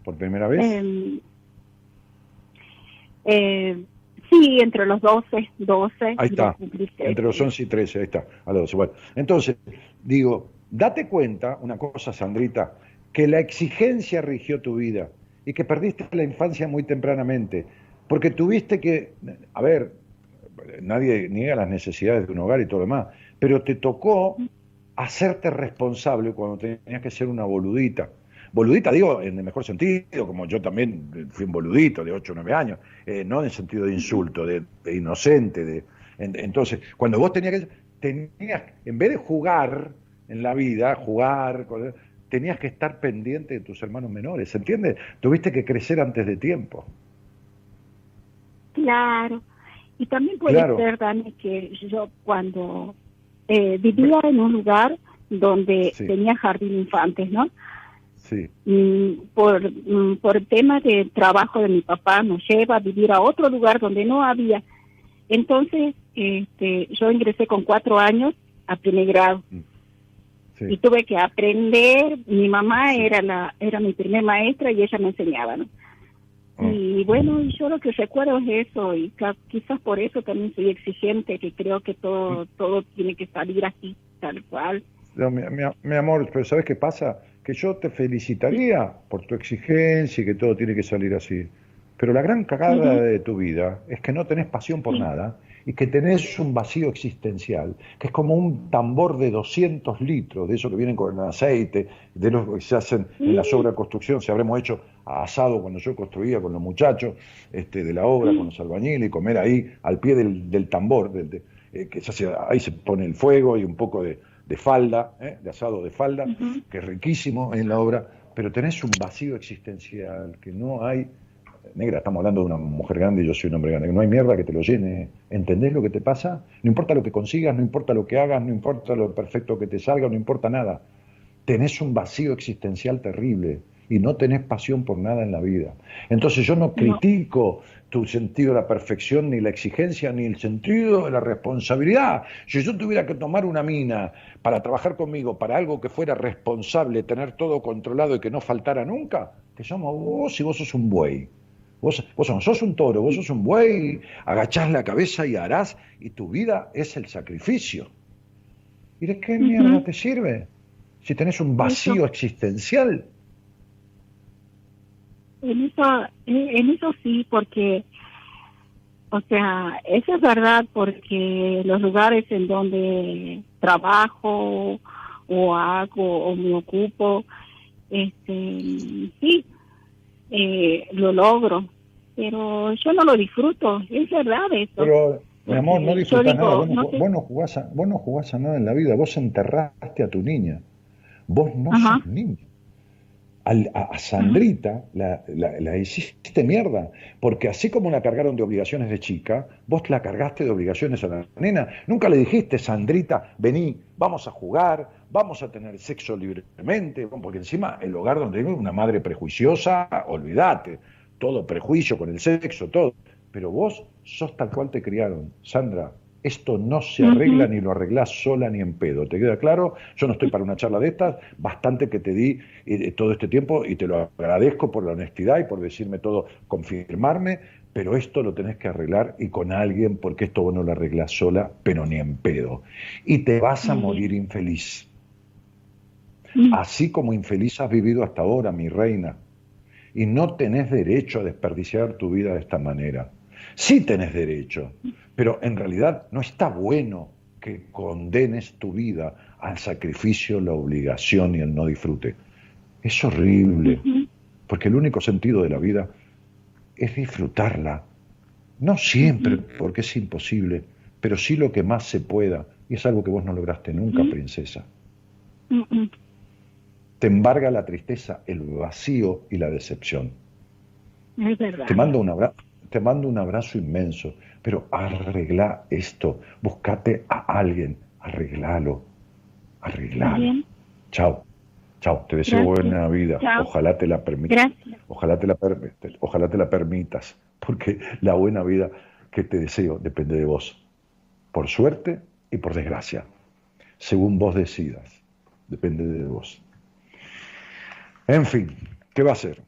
por primera vez? Em, eh, sí, entre los 12, 12. Ahí está, entre los 11 y 13, ahí está, a los 12. Bueno, entonces, digo, date cuenta, una cosa, Sandrita, que la exigencia rigió tu vida y que perdiste la infancia muy tempranamente, porque tuviste que, a ver, nadie niega las necesidades de un hogar y todo lo demás, pero te tocó hacerte responsable cuando tenías que ser una boludita. Boludita, digo, en el mejor sentido, como yo también fui un boludito de 8 o 9 años, eh, no en el sentido de insulto, de, inocente. De, entonces, cuando vos tenías que, tenías, en vez de jugar en la vida, jugar, tenías que estar pendiente de tus hermanos menores, ¿se entiende? Tuviste que crecer antes de tiempo. Claro. Y también puede ser, Dani, que yo cuando eh, vivía en un lugar donde tenía jardín infantes, ¿no? Sí. Mm, por, mm, por el tema de trabajo de mi papá nos lleva a vivir a otro lugar donde no había. Entonces, este, yo ingresé con cuatro años a primer grado. Mm. Y tuve que aprender, mi mamá era la era mi primer maestra y ella me enseñaba, ¿no? Oh. Y bueno, yo lo que recuerdo es eso, y quizás por eso también soy exigente, que creo que todo, todo tiene que salir así, tal cual. mi, amor, pero ¿sabes qué pasa? Que yo te felicitaría por tu exigencia y que todo tiene que salir así. Pero la gran cagada de tu vida es que no tenés pasión por nada y que tenés un vacío existencial, que es como un tambor de 200 litros, de eso que vienen con el aceite, de los que se hacen en la obras de construcción, si habremos hecho asado cuando yo construía con los muchachos este, de la obra, con los albañiles, y comer ahí al pie del, tambor, eh, que se ahí se pone el fuego y un poco de, falda, ¿eh? de asado de falda, que es riquísimo en la obra, pero tenés un vacío existencial que no hay negra, estamos hablando de una mujer grande y yo soy un hombre grande, no hay mierda que te lo llene. ¿Entendés lo que te pasa? No importa lo que consigas, no importa lo que hagas, no importa lo perfecto que te salga, no importa nada. Tenés un vacío existencial terrible y no tenés pasión por nada en la vida. Entonces yo no critico tu sentido de la perfección, ni la exigencia, ni el sentido de la responsabilidad. Si yo tuviera que tomar una mina para trabajar conmigo, para algo que fuera responsable, tener todo controlado y que no faltara nunca, te llamo vos y vos sos un buey. Vos, vos no sos un toro, vos sos un buey, agachás la cabeza y harás, y tu vida es el sacrificio. ¿Y de qué mierda te sirve? Si tenés un vacío existencial. En eso, en eso sí, porque, O sea, eso es verdad porque los lugares en donde trabajo o hago o me ocupo, este, sí, eh, lo logro, pero yo no lo disfruto, es verdad eso. Pero, mi amor, no disfrutas nada, vos no, jugás a, vos no jugás a nada en la vida, vos enterraste a tu niña, vos no sos niño a, Sandrita la, la, hiciste mierda, porque así como la cargaron de obligaciones de chica, vos la cargaste de obligaciones a la nena. Nunca le dijiste, Sandrita, vení, vamos a jugar, vamos a tener sexo libremente, porque encima el hogar donde vive una madre prejuiciosa, olvídate, todo prejuicio con el sexo, todo. Pero vos sos tal cual te criaron, Sandra, esto no se arregla ni lo arreglás sola ni en pedo. ¿Te queda claro? Yo no estoy para una charla de estas, bastante que te di eh, todo este tiempo y te lo agradezco por la honestidad y por decirme todo, confirmarme, pero esto lo tenés que arreglar y con alguien porque esto vos no lo arreglás sola, pero ni en pedo. Y te vas a morir infeliz. Así como infeliz has vivido hasta ahora, mi reina. Y no tenés derecho a desperdiciar tu vida de esta manera. Sí tenés derecho, pero en realidad no está bueno que condenes tu vida al sacrificio, la obligación y el no disfrute. Es horrible, porque el único sentido de la vida es disfrutarla. No siempre, porque es imposible, pero sí lo que más se pueda. Y es algo que vos no lograste nunca, princesa. Te embarga la tristeza, el vacío y la decepción. Es verdad. Te mando un abrazo te mando un abrazo inmenso, pero arregla esto, búscate a alguien, arreglalo, arreglalo. Chao, chao, te deseo buena vida, ojalá te la permitas, ojalá te la, ojalá te la permitas, porque la buena vida que te deseo depende de vos, por suerte y por desgracia, según vos decidas, depende de vos. En fin, ¿qué va a ser?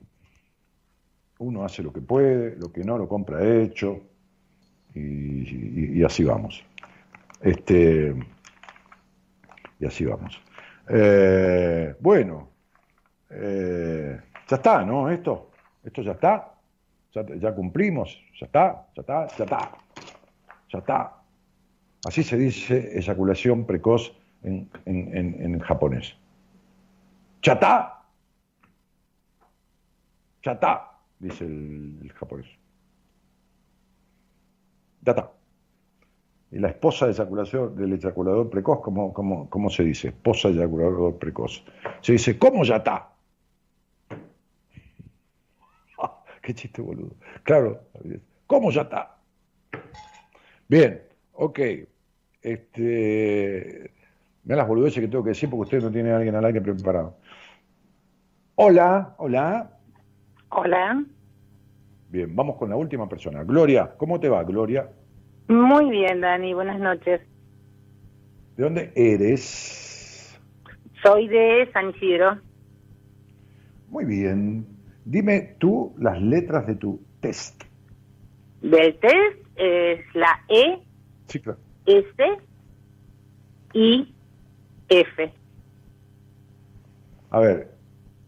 uno hace lo que puede, lo que no lo compra hecho, y, así vamos. Este, y así vamos. Eh, bueno, eh, ya está, ¿no? Esto, esto ya está, ya, cumplimos, ya está, ya está, ya está, ya está. Así se dice eyaculación precoz en, en, en, japonés. Ya está, ya está dice el, japonés. Data. Y la esposa de del eyaculador precoz, ¿cómo, cómo, cómo se dice? Esposa eyaculador precoz. Se dice, ¿cómo ya está? qué chiste boludo. Claro, ¿cómo ya está? Bien, ok. Este, me las boludeces que tengo que decir porque usted no tiene a alguien al aire preparado. Hola, hola. Hola. Bien, vamos con la última persona. Gloria, ¿cómo te va, Gloria? Muy bien, Dani, buenas noches. ¿De dónde eres? Soy de San Isidro. Muy bien. Dime tú las letras de tu test. Del test es la E, S, I, F. A ver,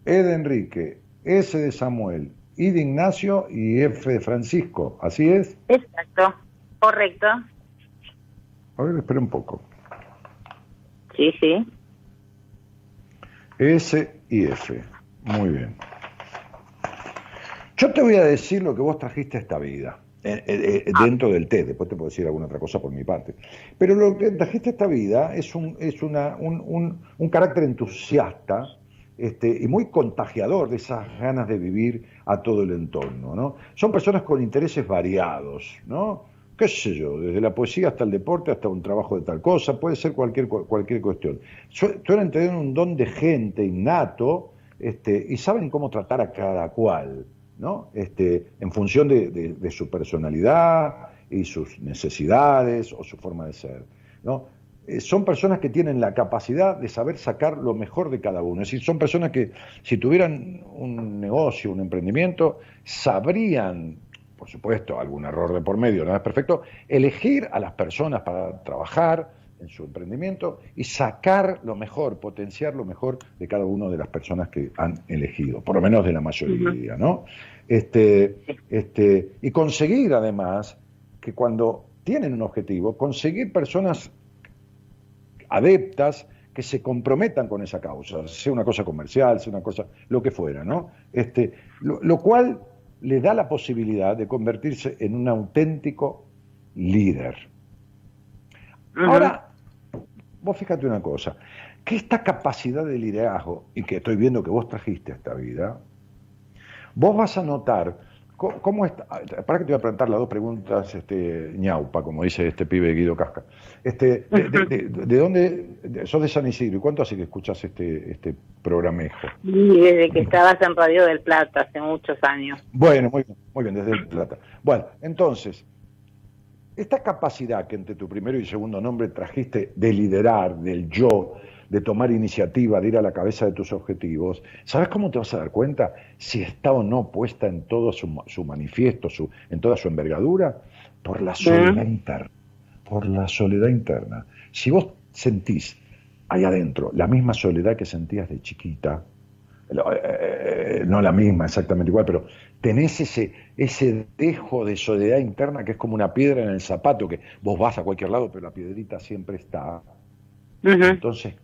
E de Enrique, S de Samuel, I de Ignacio y F de Francisco, ¿así es? Exacto, correcto. A ver, espera un poco. Sí, sí. S y F, muy bien. Yo te voy a decir lo que vos trajiste a esta vida, eh, eh, eh, dentro del té, después te puedo decir alguna otra cosa por mi parte. Pero lo que trajiste a esta vida es un, es una, un, un carácter entusiasta, este, y muy contagiador de esas ganas de vivir a todo el entorno. ¿no? Son personas con intereses variados, ¿no? qué sé yo, desde la poesía hasta el deporte, hasta un trabajo de tal cosa, puede ser cualquier, cualquier cuestión. Suelen tener un don de gente innato este, y saben cómo tratar a cada cual, ¿no? este, en función de, de su personalidad y sus necesidades o su forma de ser. ¿no? Eh, son personas que tienen la capacidad de saber sacar lo mejor de cada uno. Es decir, son personas que si tuvieran un negocio, un emprendimiento, sabrían, por supuesto, algún error de por medio, nada es perfecto, elegir a las personas para trabajar en su emprendimiento y sacar lo mejor, potenciar lo mejor de cada una de las personas que han elegido, por lo menos de la mayoría, ¿no? Este, este, y conseguir además que cuando tienen un objetivo, conseguir personas adeptas que se comprometan con esa causa, sea una cosa comercial, sea una cosa, lo que fuera, ¿no? Este, lo, cual le da la posibilidad de convertirse en un auténtico líder. Ahora, vos fíjate una cosa, que esta capacidad de liderazgo, y que estoy viendo que vos trajiste a esta vida, vos vas a notar ¿Cómo, está? Para que te voy a preguntar las dos preguntas, este, ñaupa, como dice este pibe Guido Casca. Este, de, dónde? sos de San Isidro. ¿Y cuánto hace que escuchas este, este programejo? Y desde que estabas en Radio del Plata, hace muchos años. Bueno, muy bien, muy bien, desde el Plata. Bueno, entonces, esta capacidad que entre tu primero y segundo nombre trajiste de liderar, del yo, de tomar iniciativa, de ir a la cabeza de tus objetivos, ¿sabes cómo te vas a dar cuenta si está o no puesta en todo su, manifiesto, su, en toda su envergadura? Por la soledad interna. Por la soledad interna. Si vos sentís ahí adentro la misma soledad que sentías de chiquita, eh, eh, no la misma exactamente igual, pero tenés ese, ese dejo de soledad interna que es como una piedra en el zapato, que vos vas a cualquier lado, pero la piedrita siempre está. Entonces,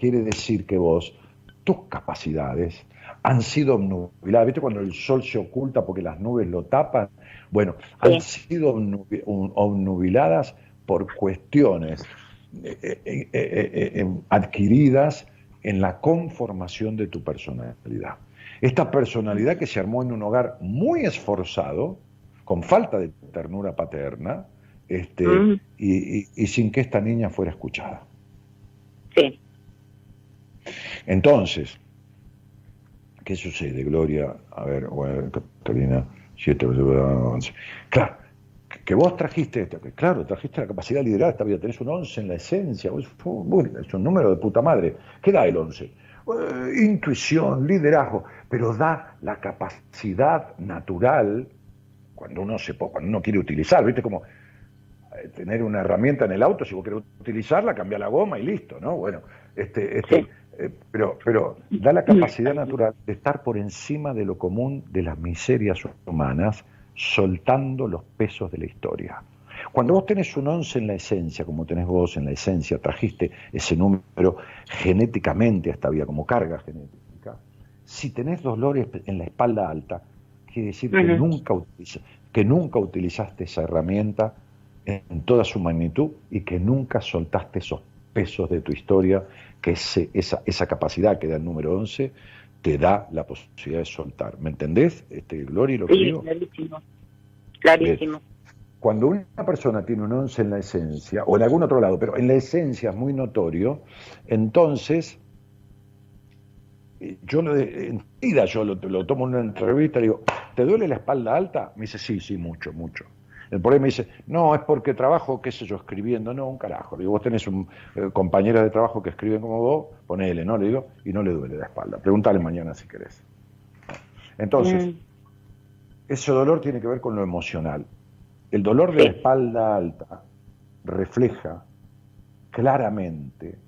quiere decir que vos, tus capacidades han sido obnubiladas. ¿Viste cuando el sol se oculta porque las nubes lo tapan? Bueno, han sido obnubiladas por cuestiones eh, eh, eh, adquiridas en la conformación de tu personalidad. Esta personalidad que se armó en un hogar muy esforzado, con falta de ternura paterna, este, y sin que esta niña fuera escuchada. Entonces, ¿qué sucede, Gloria? A ver, Catalina, 7, 11. Claro, que vos trajiste, claro, trajiste la capacidad de liderar esta vida, tenés un 11 en la esencia, es un número de puta madre. ¿Qué da el 11? Eh, intuición, liderazgo, pero da la capacidad natural cuando uno se cuando uno quiere utilizar, ¿viste? Como eh, tener una herramienta en el auto, si vos querés utilizarla, cambia la goma y listo, ¿no? Bueno, este, este, eh, pero, pero da la capacidad natural de estar por encima de lo común de las miserias humanas, soltando los pesos de la historia. Cuando vos tenés un 11 en la esencia, como tenés vos en la esencia, trajiste ese número genéticamente hasta había como carga genética, si tenés dolores en la espalda alta, quiere decir que, nunca que nunca utilizaste esa herramienta en toda su magnitud y que nunca soltaste esos pesos de tu historia, que esa, esa capacidad que da el número 11 te da la posibilidad de soltar. ¿Me entendés, este, Gloria, lo que sí, Clarísimo. Clarísimo. Cuando una persona tiene un 11 en la esencia, o en algún otro lado, pero en la esencia es muy notorio, entonces yo lo yo lo, lo tomo en una entrevista y digo, ¿te duele la espalda alta? Me dice, sí, sí, mucho, mucho. El por ahí me dice, no, es porque trabajo, qué sé yo, escribiendo. No, un carajo. Le digo, vos tenés un eh, de trabajo que escriben como vos, ponele, ¿no? Le digo, y no le duele la espalda. Pregúntale mañana si querés. Entonces, ese dolor tiene que ver con lo emocional. El dolor de la espalda alta refleja claramente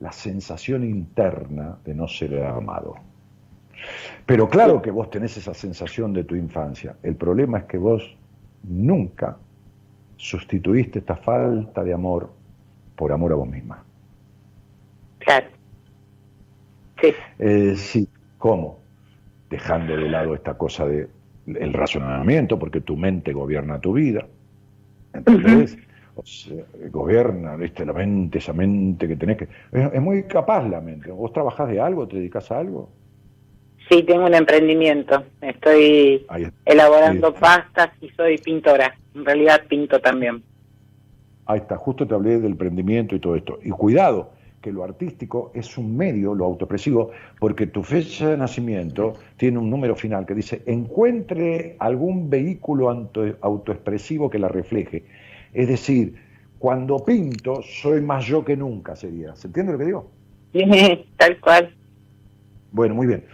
la sensación interna de no ser amado. Pero claro que vos tenés esa sensación de tu infancia. El problema es que vos nunca sustituiste esta falta de amor por amor a vos misma. Claro. Sí. Eh, sí, ¿cómo? Dejando de lado esta cosa de el razonamiento, porque tu mente gobierna tu vida. ¿Entendés? gobierna, ¿viste? La mente, esa mente que tenés que. Es, es, muy capaz la mente. ¿Vos trabajás de algo? ¿Te dedicas a algo? Sí, tengo un emprendimiento. Estoy elaborando pastas y soy pintora. En realidad pinto también. Ahí está, justo te hablé del emprendimiento y todo esto. Y cuidado, que lo artístico es un medio, lo autoexpresivo, porque tu fecha de nacimiento tiene un número final que dice, encuentre algún vehículo autoexpresivo que la refleje. Es decir, cuando pinto, soy más yo que nunca, sería. ¿Se entiende lo que digo? Sí, tal cual. Bueno, muy bien.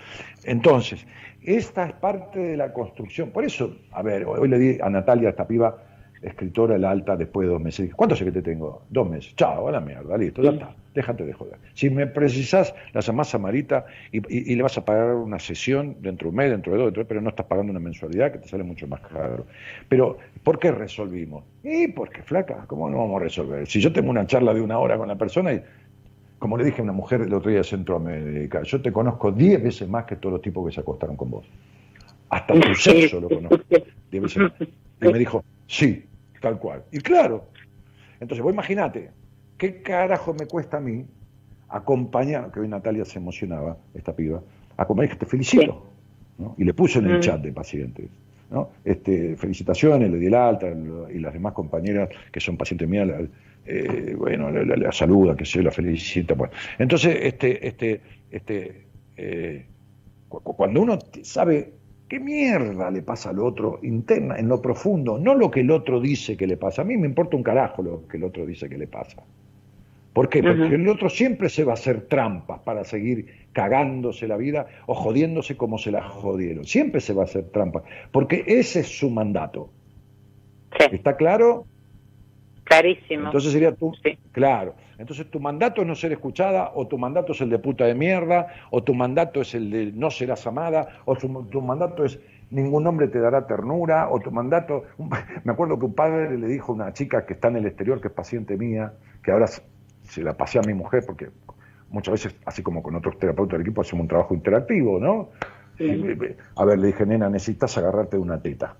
Entonces, esta es parte de la construcción. Por eso, a ver, hoy le di a Natalia, esta piba, escritora, la alta, después de dos meses. ¿Cuánto sé que te tengo? Dos meses. Chao, a la mierda, listo, ya está. déjate de joder. Si me precisás, la llamás a Marita y, le vas a pagar una sesión dentro de un mes, dentro de dos, dentro pero no estás pagando una mensualidad que te sale mucho más caro. Pero, ¿por qué resolvimos? Y porque, flaca, ¿cómo no vamos a resolver? Si yo tengo una charla de una hora con la persona y, como le dije a una mujer el otro día de Centroamérica, yo te conozco diez veces más que todos los tipos que se acostaron con vos. Hasta tu sexo lo conozco. Diez veces más. Y me dijo, sí, tal cual. Y claro, entonces vos imagínate, ¿qué carajo me cuesta a mí acompañar, que hoy Natalia se emocionaba, esta piba, acompañar que te felicito, y le puso en el mm. chat de pacientes. ¿no? Este, felicitaciones, le di el alta y las demás compañeras que son pacientes mías, eh, bueno, la, saluda, que se la felicita. Bueno. Entonces, este, este, este, eh, cuando uno sabe ¿Qué mierda le pasa al otro interna, en lo profundo? No lo que el otro dice que le pasa. A mí me importa un carajo lo que el otro dice que le pasa. ¿Por qué? Porque el otro siempre se va a hacer trampas para seguir cagándose la vida o jodiéndose como se la jodieron. Siempre se va a hacer trampas. Porque ese es su mandato. ¿Está claro? Clarísimo. Entonces sería tú. Claro. Entonces tu mandato es no ser escuchada, o tu mandato es el de puta de mierda, o tu mandato es el de no serás amada, o tu, mandato es ningún hombre te dará ternura, o tu mandato... me acuerdo que un padre le dijo a una chica que está en el exterior, que es paciente mía, que ahora se la pasé a mi mujer, porque muchas veces, así como con otros terapeutas del equipo, hacemos un trabajo interactivo, ¿no? a ver, le dije, nena, necesitas agarrarte de una teta.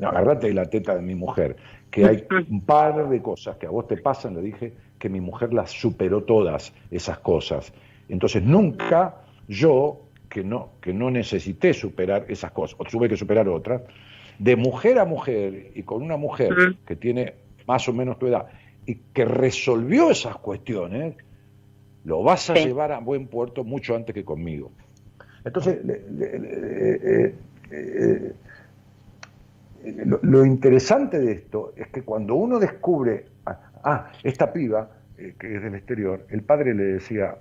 agarrate de la teta de mi mujer, que hay un par de cosas que a vos te pasan, le dije, que mi mujer las superó todas esas cosas. Entonces nunca yo, que no, que no necesité superar esas cosas, o tuve que superar otras, de mujer a mujer y con una mujer que tiene más o menos tu edad y que resolvió esas cuestiones, lo vas a llevar a buen puerto mucho antes que conmigo. Entonces, eh, eh, lo, interesante de esto es que cuando uno descubre ah, esta piba, eh, que es del exterior, el padre le decía,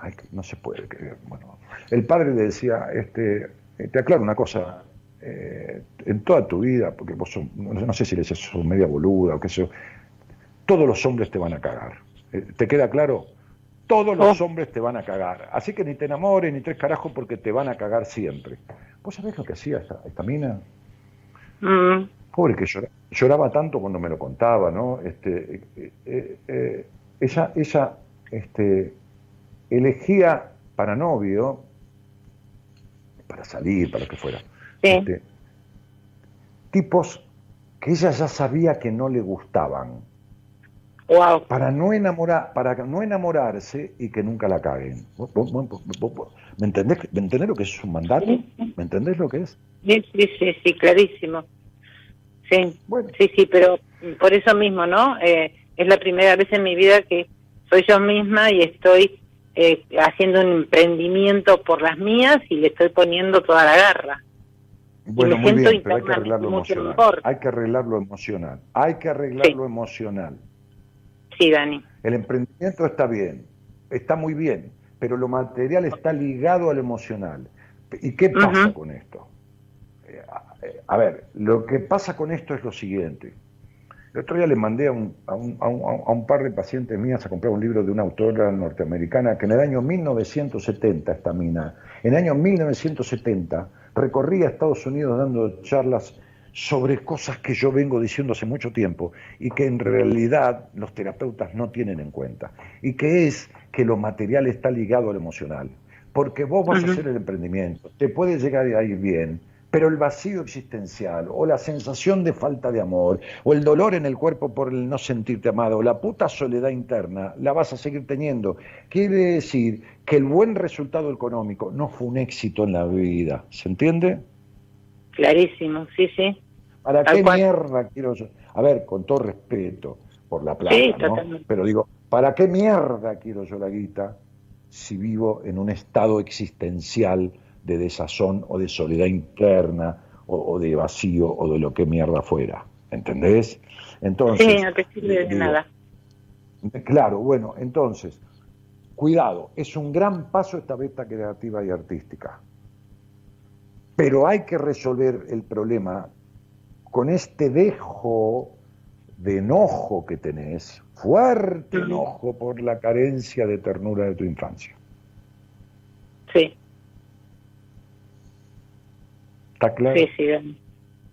ay, no se puede creer, bueno, el padre le decía, este, eh, te aclaro una cosa, eh, en toda tu vida, porque vos no sé si le decías media boluda o qué sé yo, todos los hombres te van a cagar. ¿Te queda claro? Todos los oh. hombres te van a cagar. Así que ni te enamores ni tres carajos porque te van a cagar siempre. ¿Vos sabés lo que hacía esta, esta mina? Mm. Pobre que lloraba, tanto cuando me lo contaba, ¿no? Este, eh, eh, eh, ella, ella este, elegía para novio, para salir, para que fuera, este, tipos que ella ya sabía que no le gustaban. Para no enamorar, para no enamorarse y que nunca la caguen. ¿Me entendés, ¿Me entendés lo que es un mandato? ¿Me entendés lo que es? Sí, sí, sí, clarísimo. Sí, sí, sí, pero por eso mismo, ¿no? Eh, es la primera vez en mi vida que soy yo misma y estoy eh, haciendo un emprendimiento por las mías y le estoy poniendo toda la garra. Bueno, muy bien, pero hay que arreglarlo emocional. Hay que arreglarlo emocional. Hay que arreglarlo emocional. Sí, Dani. El emprendimiento está bien, está muy bien, pero lo material está ligado al emocional. ¿Y qué pasa con esto? a ver, lo que pasa con esto es lo siguiente. El otro día le mandé a un, a un, a un, par de pacientes mías a comprar un libro de una autora norteamericana que en el año 1970, esta mina, en el año 1970 recorría Estados Unidos dando charlas sobre cosas que yo vengo diciendo hace mucho tiempo y que en realidad los terapeutas no tienen en cuenta. Y que es que lo material está ligado al emocional. Porque vos vas a hacer el emprendimiento, te puede llegar a ir bien, pero el vacío existencial, o la sensación de falta de amor, o el dolor en el cuerpo por el no sentirte amado, o la puta soledad interna, la vas a seguir teniendo. Quiere decir que el buen resultado económico no fue un éxito en la vida. ¿Se entiende? Clarísimo, sí, sí. ¿Para qué mierda quiero yo? A ver, con todo respeto por la plata, ¿no? Pero digo, ¿para qué mierda quiero yo la guita si vivo en un estado existencial? de desazón o de soledad interna o, de vacío o de lo que mierda fuera. ¿Entendés? Entonces, sí, no te sirve de nada. Claro, bueno, entonces, cuidado, es un gran paso esta beta creativa y artística. Pero hay que resolver el problema con este dejo de enojo que tenés fuerte enojo por la carencia de ternura de tu infancia. Sí. ¿Está claro? Sí, sí,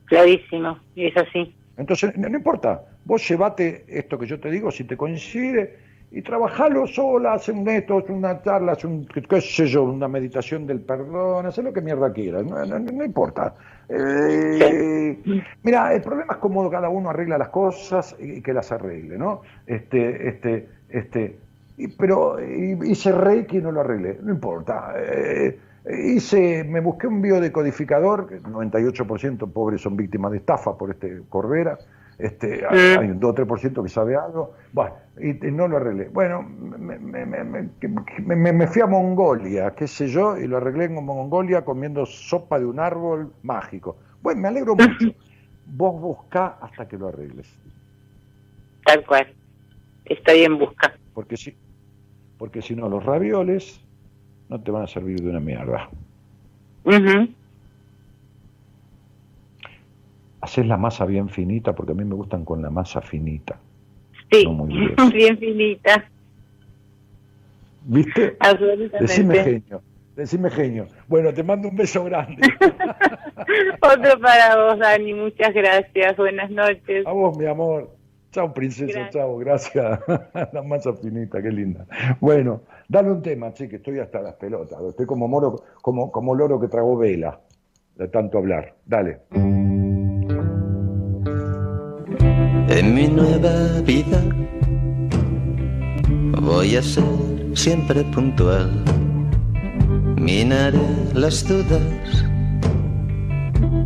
clarísimo, es así. Entonces, no, importa, vos llevate esto que yo te digo, si te coincide, y trabajalo sola, haz un esto, una charla, haz un, una meditación del perdón, haz lo que mierda quieras, no, importa. Eh, mira, el problema es cómo cada uno arregla las cosas y que las arregle, ¿no? Este, este, este, y, pero hice reiki y no lo arreglé, no importa. Eh, hice, me busqué un biodecodificador, que 98% pobres son víctimas de estafa por este Corbera, este, hay un 2 o 3% que sabe algo, bueno, y, no lo arreglé. Bueno, me, me, me, fui a Mongolia, qué sé yo, y lo arreglé en Mongolia comiendo sopa de un árbol mágico. Bueno, me alegro mucho. Vos buscá hasta que lo arregles. Tal cual. Estoy en busca. Porque si, porque si no, los ravioles no te van a servir de una mierda. Haces la masa bien finita, porque a mí me gustan con la masa finita. Sí, bien finita. ¿Viste? Decime genio, decime genio. Bueno, te mando un beso grande. Otro para vos, Dani, muchas gracias. Buenas noches. A vos, mi amor. Chao, princesa, chao, gracias. la masa finita, qué linda. Bueno, dale un tema, che, que estoy hasta las pelotas. Estoy como moro, como, como loro que tragó vela, de tanto hablar. Dale. En mi nueva vida voy a ser siempre puntual. Minaré las dudas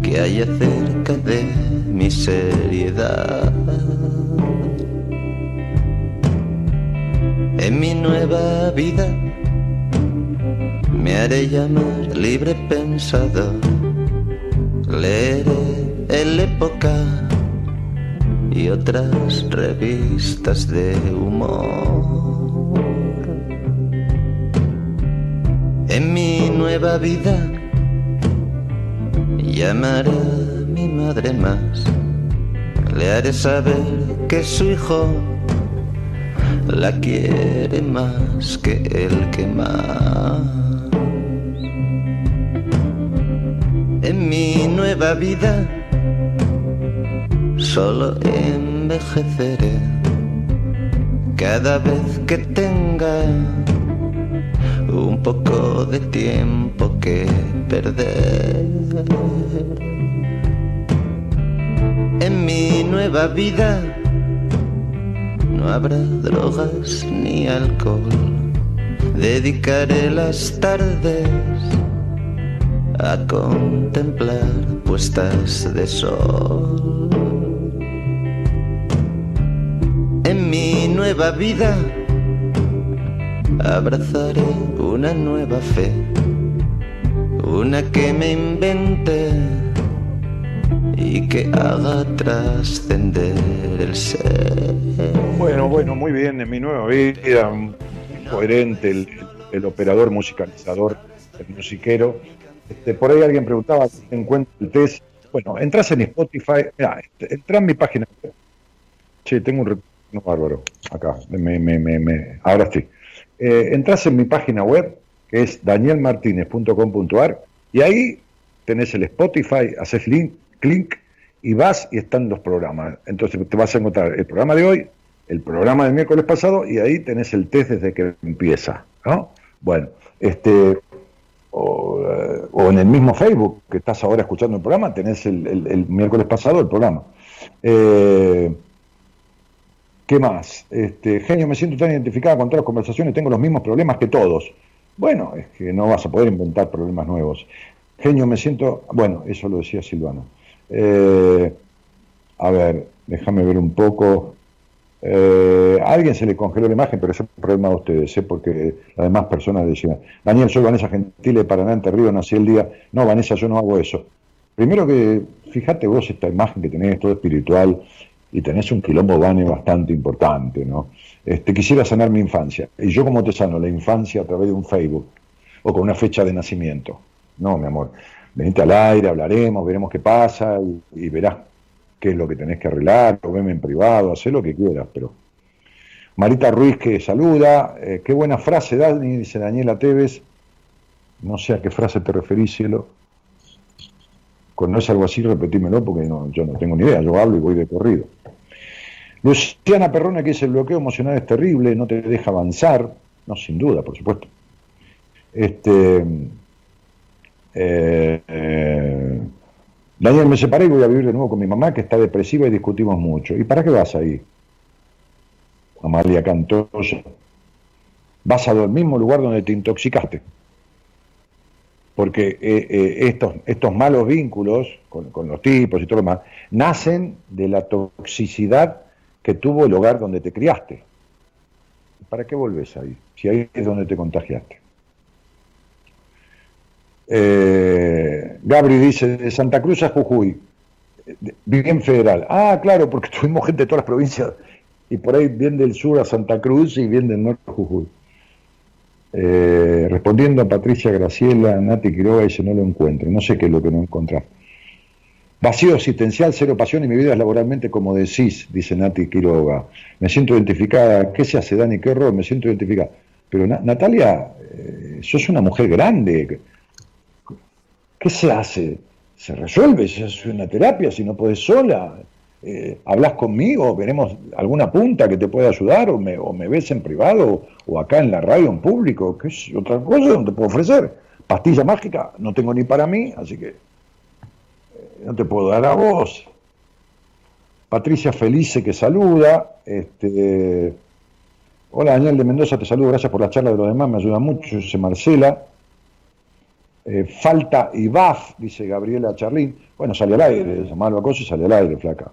que hay acerca de mi seriedad. En mi nueva vida me haré llamar libre pensador. Leeré el época y otras revistas de humor. En mi nueva vida llamaré a mi madre más, le haré saber que su hijo la quiere más que el que más. En mi nueva vida solo envejeceré cada vez que tenga un poco de tiempo que perder. En mi nueva vida no habrá drogas ni alcohol. Dedicaré las tardes a contemplar puestas de sol. Nueva vida abrazaré una nueva fe, una que me invente y que haga trascender el ser. Bueno, bueno, muy bien, en mi nueva vida, coherente, el, operador musicalizador, el musiquero. Este, por ahí alguien preguntaba si encuentra el test. Bueno, entras en Spotify, mira, este, entra en mi página web. Che, tengo un retorno bárbaro acá, me, me, me, ahora sí. Eh, entras en mi página web, que es danielmartinez.com.ar, y ahí tenés el Spotify, haces clic y vas y están los programas. Entonces te vas a encontrar el programa de hoy, el programa del miércoles pasado y ahí tenés el test desde que empieza, ¿no? Bueno, este o, eh, en el mismo Facebook que estás ahora escuchando el programa, tenés el, miércoles pasado el programa. Eh, ¿Qué más? Este, genio, me siento tan identificada con todas las conversaciones, tengo los mismos problemas que todos. Bueno, es que no vas a poder inventar problemas nuevos. Genio, me siento, bueno, eso lo decía Silvano. Eh, a ver, déjame ver un poco. Eh, a alguien se le congeló la imagen, pero es un problema de ustedes, ¿eh? porque las demás personas decían, Daniel, soy Vanessa Gentile de Paraná, Entre Río, nací el día. No, Vanessa, yo no hago eso. Primero que, fíjate vos esta imagen que tenés, todo espiritual, y tenés un quilombo Vane bastante importante, ¿no? Este, quisiera sanar mi infancia. Y yo como te sano la infancia a través de un Facebook o con una fecha de nacimiento. No, mi amor venite al aire, hablaremos, veremos qué pasa y, verás qué es lo que tenés que arreglar, o veme en privado, haz lo que quieras, pero Marita Ruiz que saluda. Eh, qué buena frase, Dani, dice Daniela Tevez. No sé a qué frase te referís, cielo. Cuando es algo así, repetímelo porque yo no tengo ni idea. Yo hablo y voy de corrido. Luciana Perrona, que dice el bloqueo emocional es terrible, no te deja avanzar. No, sin duda, por supuesto. Este, eh, eh, Daniel, me separé y voy a vivir de nuevo con mi mamá, que está depresiva y discutimos mucho. ¿Y para qué vas ahí? Amalia Cantosa. Vas al mismo lugar donde te intoxicaste. Porque eh, estos, estos malos vínculos con, con, los tipos y todo lo demás nacen de la toxicidad que tuvo el hogar donde te criaste. ¿Para qué volvés ahí? Si ahí es donde te contagiaste. Eh, Gabri dice, de Santa Cruz a Jujuy, bien federal. Ah, claro, porque tuvimos gente de todas las provincias y por ahí bien del sur a Santa Cruz y bien del norte a Jujuy. Eh, respondiendo a Patricia Graciela, Nati Quiroga dice no lo encuentro, no sé qué es lo que no encontrás. Vacío existencial, cero pasión y mi vida es laboralmente como decís, dice Nati Quiroga. Me siento identificada. ¿Qué se hace, Dani? ¿Qué horror? Me siento identificada. Pero Natalia, eh, sos una mujer grande. ¿Qué se hace? Se resuelve, se hace una terapia, si no puedes sola. Eh, hablas conmigo, veremos alguna punta que te pueda ayudar, o me, ves en privado, o acá en la radio en público, ¿Qué es otra cosa donde te puedo ofrecer. Pastilla mágica no tengo ni para mí, así que no te puedo dar a vos. Patricia Felice que saluda. Este, hola Daniel de Mendoza, te saludo, gracias por la charla de los demás, me ayuda mucho, dice Marcela. Eh, falta y BAF, dice Gabriela Charlín. Bueno, sale al aire, llamarlo a cosa y sale al aire, flaca.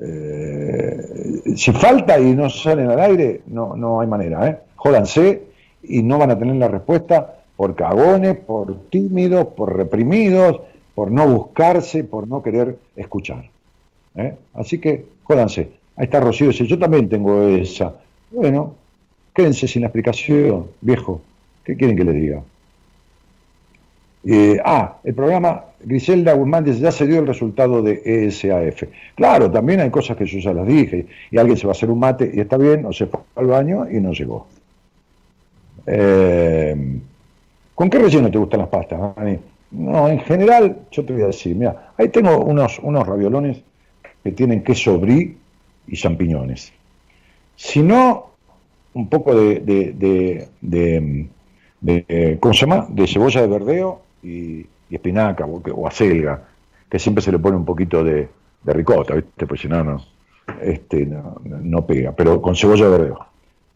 Eh, si falta y no salen al aire, no, no hay manera, ¿eh? Jódanse y no van a tener la respuesta por cagones, por tímidos, por reprimidos, por no buscarse, por no querer escuchar. ¿eh? Así que jódanse. Ahí está Rocío, dice, yo también tengo esa. Bueno, quédense sin la explicación, viejo. ¿Qué quieren que les diga? Eh, ah, el programa Griselda Guzmán dice, ya se dio el resultado de ESAF. Claro, también hay cosas que yo ya las dije, y alguien se va a hacer un mate y está bien, o se fue al baño y no llegó. Eh, ¿Con qué relleno te gustan las pastas, No, en general, yo te voy a decir, mira, ahí tengo unos, unos raviolones que tienen queso brie y champiñones. Si no, un poco de, de, de, de, ¿cómo se llama? De cebolla de verdeo y, espinaca o, acelga, que siempre se le pone un poquito de, ricota, ¿viste? Pues si no, no, este, no, pega, pero con cebolla verde.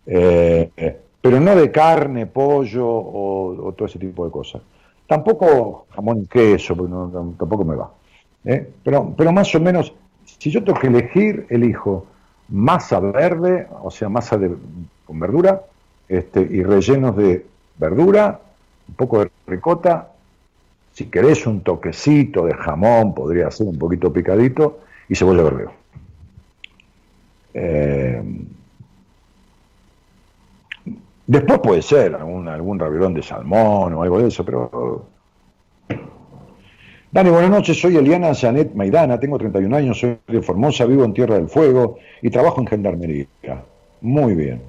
Eh, pero no de carne, pollo o, todo ese tipo de cosas. Tampoco jamón y queso, tampoco me va. ¿eh? Pero, pero más o menos, si yo tengo que elegir, elijo masa verde, o sea, masa con verdura, este, y rellenos de verdura, un poco de ricota si querés un toquecito de jamón, podría ser un poquito picadito, y cebolla verde. Eh, después puede ser algún, algún raviolón de salmón o algo de eso, pero... Dani, buenas noches, soy Eliana Janet Maidana, tengo 31 años, soy de Formosa, vivo en Tierra del Fuego y trabajo en Gendarmería. Muy bien.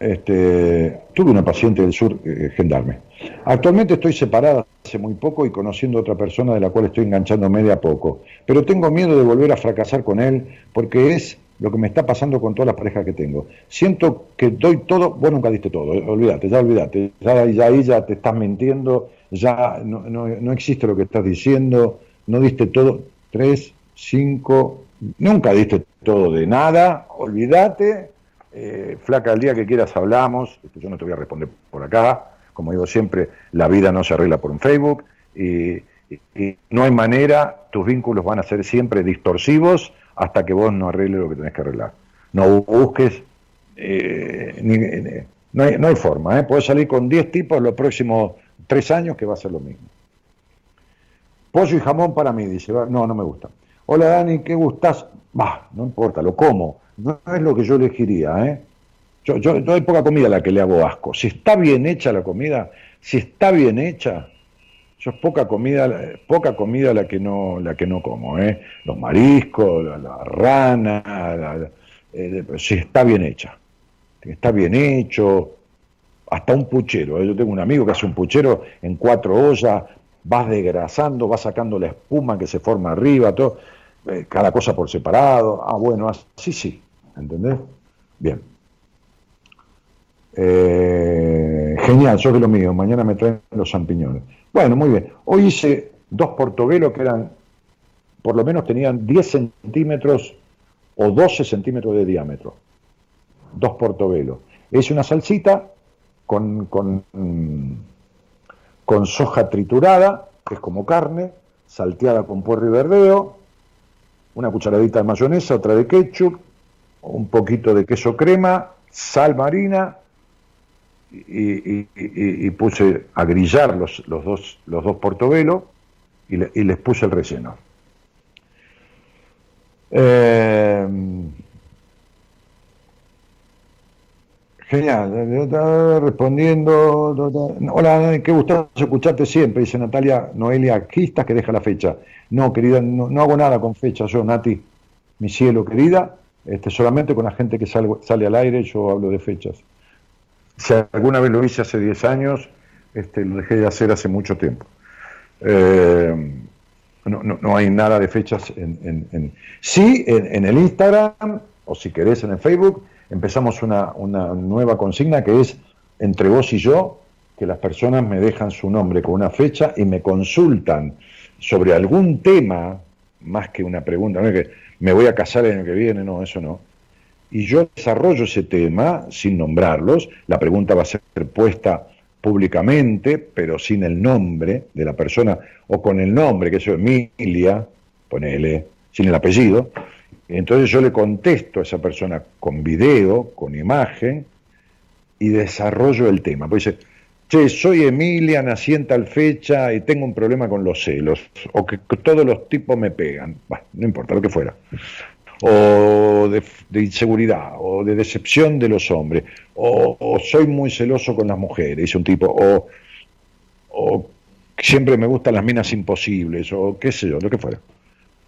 Este, tuve una paciente del sur, eh, gendarme. Actualmente estoy separada hace muy poco y conociendo a otra persona de la cual estoy enganchándome de a poco. Pero tengo miedo de volver a fracasar con él porque es lo que me está pasando con todas las parejas que tengo. Siento que doy todo, vos nunca diste todo, eh, olvídate, ya olvídate, ya, ya ahí ya te estás mintiendo, ya no, no, no existe lo que estás diciendo, no diste todo, tres, cinco, nunca diste todo de nada, olvídate, eh, flaca, el día que quieras hablamos, yo no te voy a responder por acá, como digo siempre, la vida no se arregla por un Facebook y, no hay manera, tus vínculos van a ser siempre distorsivos hasta que vos no arregles lo que tenés que arreglar. No busques, eh, no, hay, forma, ¿eh? puedes salir con 10 tipos los próximos 3 años que va a ser lo mismo. Pollo y jamón para mí, dice, no, no me gusta. Hola Dani, ¿qué gustas? Bah, no importa, lo como no es lo que yo elegiría, ¿eh? Yo, yo, hay poca comida a la que le hago asco. Si está bien hecha la comida, si está bien hecha, yo es poca comida, poca comida la que no, la que no como, ¿eh? Los mariscos, la, rana, eh, si está bien hecha. Está bien hecho, hasta un puchero. ¿eh? Yo tengo un amigo que hace un puchero en cuatro ollas, vas desgrasando, vas sacando la espuma que se forma arriba, todo, eh, cada cosa por separado. Ah, bueno, así sí, ¿entendés? Bien. Eh, genial, yo que lo mío, mañana me traen los champiñones. Bueno, muy bien. Hoy hice dos portobelos que eran, por lo menos tenían 10 centímetros o 12 centímetros de diámetro. Dos portobelos. Es una salsita con, con, con soja triturada, que es como carne, salteada con puerro y verdeo, una cucharadita de mayonesa, otra de ketchup, un poquito de queso crema, sal marina y, puse a grillar los, los, dos, los dos portobelos y, les puse el relleno. Eh, Genial, respondiendo. Hola, qué gusto escucharte siempre, dice Natalia Noelia Quistas, que deja la fecha. No, querida, no, hago nada con fecha yo, Nati, mi cielo, querida. Este, solamente con la gente que sale al aire yo hablo de fechas. Si alguna vez lo hice hace 10 años, este, lo dejé de hacer hace mucho tiempo. Eh, no, hay nada de fechas en, en, sí en, el Instagram o si querés en el Facebook empezamos una, nueva consigna que es entre vos y yo, que las personas me dejan su nombre con una fecha y me consultan sobre algún tema, más que una pregunta, no es que me voy a casar el año que viene, no, eso no. Y yo desarrollo ese tema sin nombrarlos, la pregunta va a ser puesta públicamente, pero sin el nombre de la persona, o con el nombre, que es Emilia, ponele, sin el apellido, entonces yo le contesto a esa persona con video, con imagen, y desarrollo el tema. Pues dice, che, soy Emilia, nací en tal fecha y tengo un problema con los celos, o que todos los tipos me pegan, no importa lo que fuera, o de, inseguridad, o de decepción de los hombres, o, soy muy celoso con las mujeres, dice un tipo, o, siempre me gustan las minas imposibles, o qué sé yo, lo que fuera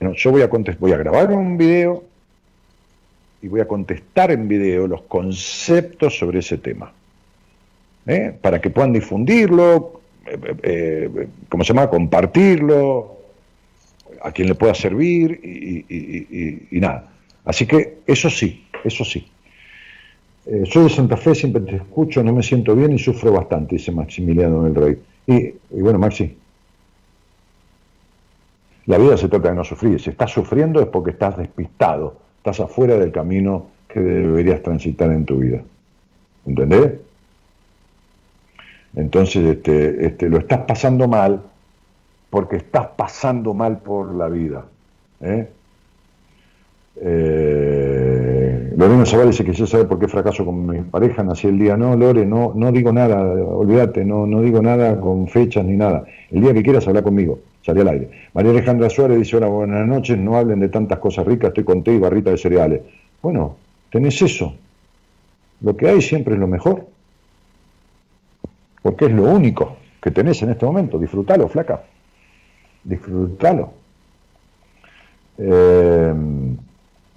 yo voy a, voy a grabar un video y voy a contestar en video los conceptos sobre ese tema. ¿eh? Para que puedan difundirlo, eh, eh, ¿cómo se llama? Compartirlo, a quien le pueda servir y, nada. Así que eso sí, eso sí. soy de Santa Fe, siempre te escucho, no me siento bien y sufro bastante, dice Maximiliano del Rey. Y, y bueno, Maxi, la vida se trata de no sufrir. Si estás sufriendo es porque estás despistado, estás afuera del camino que deberías transitar en tu vida. ¿Entendés? Entonces este, este, lo estás pasando mal porque estás pasando mal por la vida. ¿eh? Eh, Lorena dice que ya sabe por qué fracaso con mi pareja, nací el día. No, Lore, no, no digo nada, olvídate, no, no digo nada con fechas ni nada. El día que quieras hablar conmigo salí al aire. María Alejandra Suárez dice, hola, buenas noches, no hablen de tantas cosas ricas, estoy con té y barrita de cereales. Bueno, tenés eso. Lo que hay siempre es lo mejor. Porque es lo único que tenés en este momento. Disfrútalo, flaca. Disfrútalo. Eh,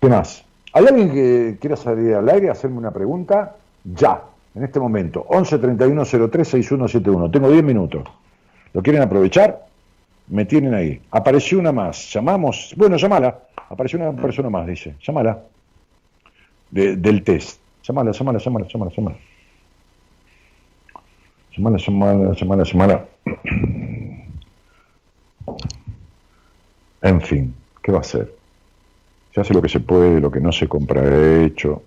¿Qué más? ¿Hay alguien que quiera salir al aire, hacerme una pregunta? Ya, en este momento. 11 31 03 6171. Tengo 10 minutos. ¿Lo quieren aprovechar? me tienen ahí. Apareció una más, llamamos, bueno, llamala. Apareció una persona más, dice, llamala. del test. Llamala, llamala, llamala, llamala, llamala. Llamala, llamala, llamala, llamala. En fin, ¿qué va a hacer? Se hace lo que se puede, lo que no se compra hecho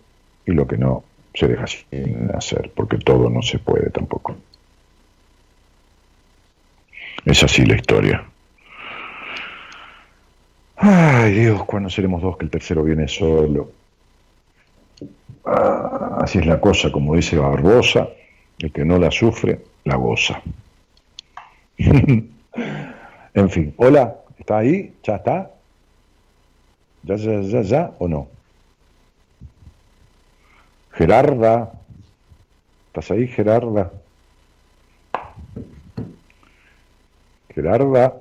y lo que no se deja sin hacer, porque todo no se puede tampoco. Es así la historia. Ay Dios, ¿cuándo seremos dos que el tercero viene solo? Ah, así es la cosa, como dice Barbosa, el que no la sufre, la goza. en fin, hola, ¿está ahí? ¿Ya está? ¿Ya, ya, ya, ya o no? Gerarda, ¿estás ahí, Gerarda? Gerarda.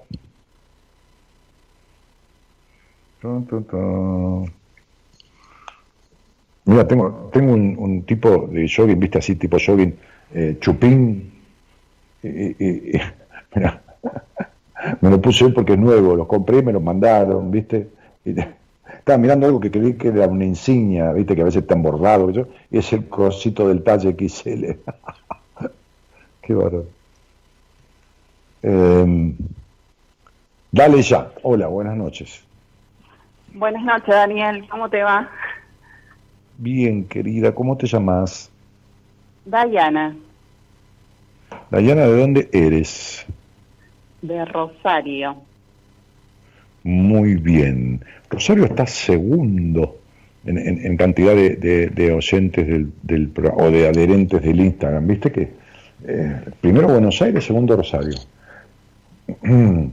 Mira, tengo, tengo un, tipo de jogging, viste así, tipo jogging, eh, chupín. mira, me lo puse porque es nuevo, lo compré, me lo mandaron, viste. estaba mirando algo que creí que era una insignia, viste, que a veces está bordado, y es el cosito del talle XL. Qué barato. Em, dale ya. Hola, buenas noches. Buenas noches, Daniel. ¿Cómo te va? Bien, querida. ¿Cómo te llamas? Dayana. Dayana, ¿de dónde eres? De Rosario. Muy bien. Rosario está segundo en, cantidad de, oyentes del, del, o de adherentes del Instagram. ¿Viste que? Eh, primero Buenos Aires, segundo Rosario.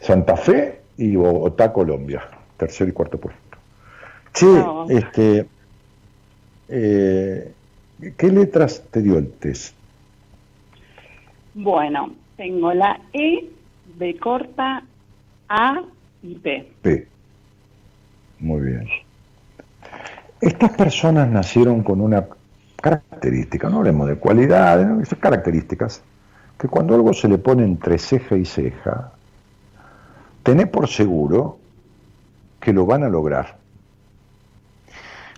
Santa Fe y Bogotá, Colombia. Tercer y cuarto puesto. Sí, este, eh, ¿qué letras te dio el test? Bueno, tengo la E, B corta, A y P. P. Muy bien. Estas personas nacieron con una característica, no hablemos de cualidades, ¿no? características, que cuando algo se le pone entre ceja y ceja, tené por seguro que lo van a lograr.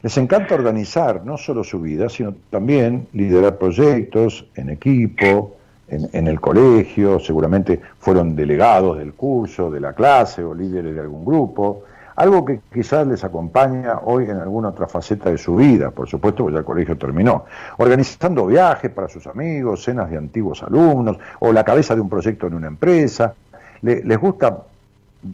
Les encanta organizar no solo su vida, sino también liderar proyectos en equipo, en, el colegio, seguramente fueron delegados del curso, de la clase o líderes de algún grupo, algo que quizás les acompaña hoy en alguna otra faceta de su vida, por supuesto, porque ya el colegio terminó. Organizando viajes para sus amigos, cenas de antiguos alumnos, o la cabeza de un proyecto en una empresa. les gusta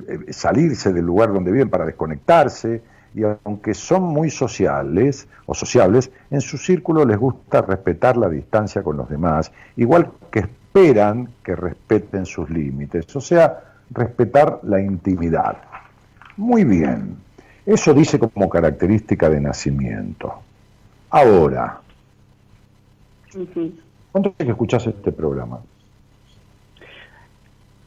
eh, salirse del lugar donde viven para desconectarse, y aunque son muy sociales o sociables, en su círculo les gusta respetar la distancia con los demás, igual que esperan que respeten sus límites, o sea, respetar la intimidad. Muy bien. Eso dice como característica de nacimiento. Ahora, ¿cuánto es que escuchás este programa?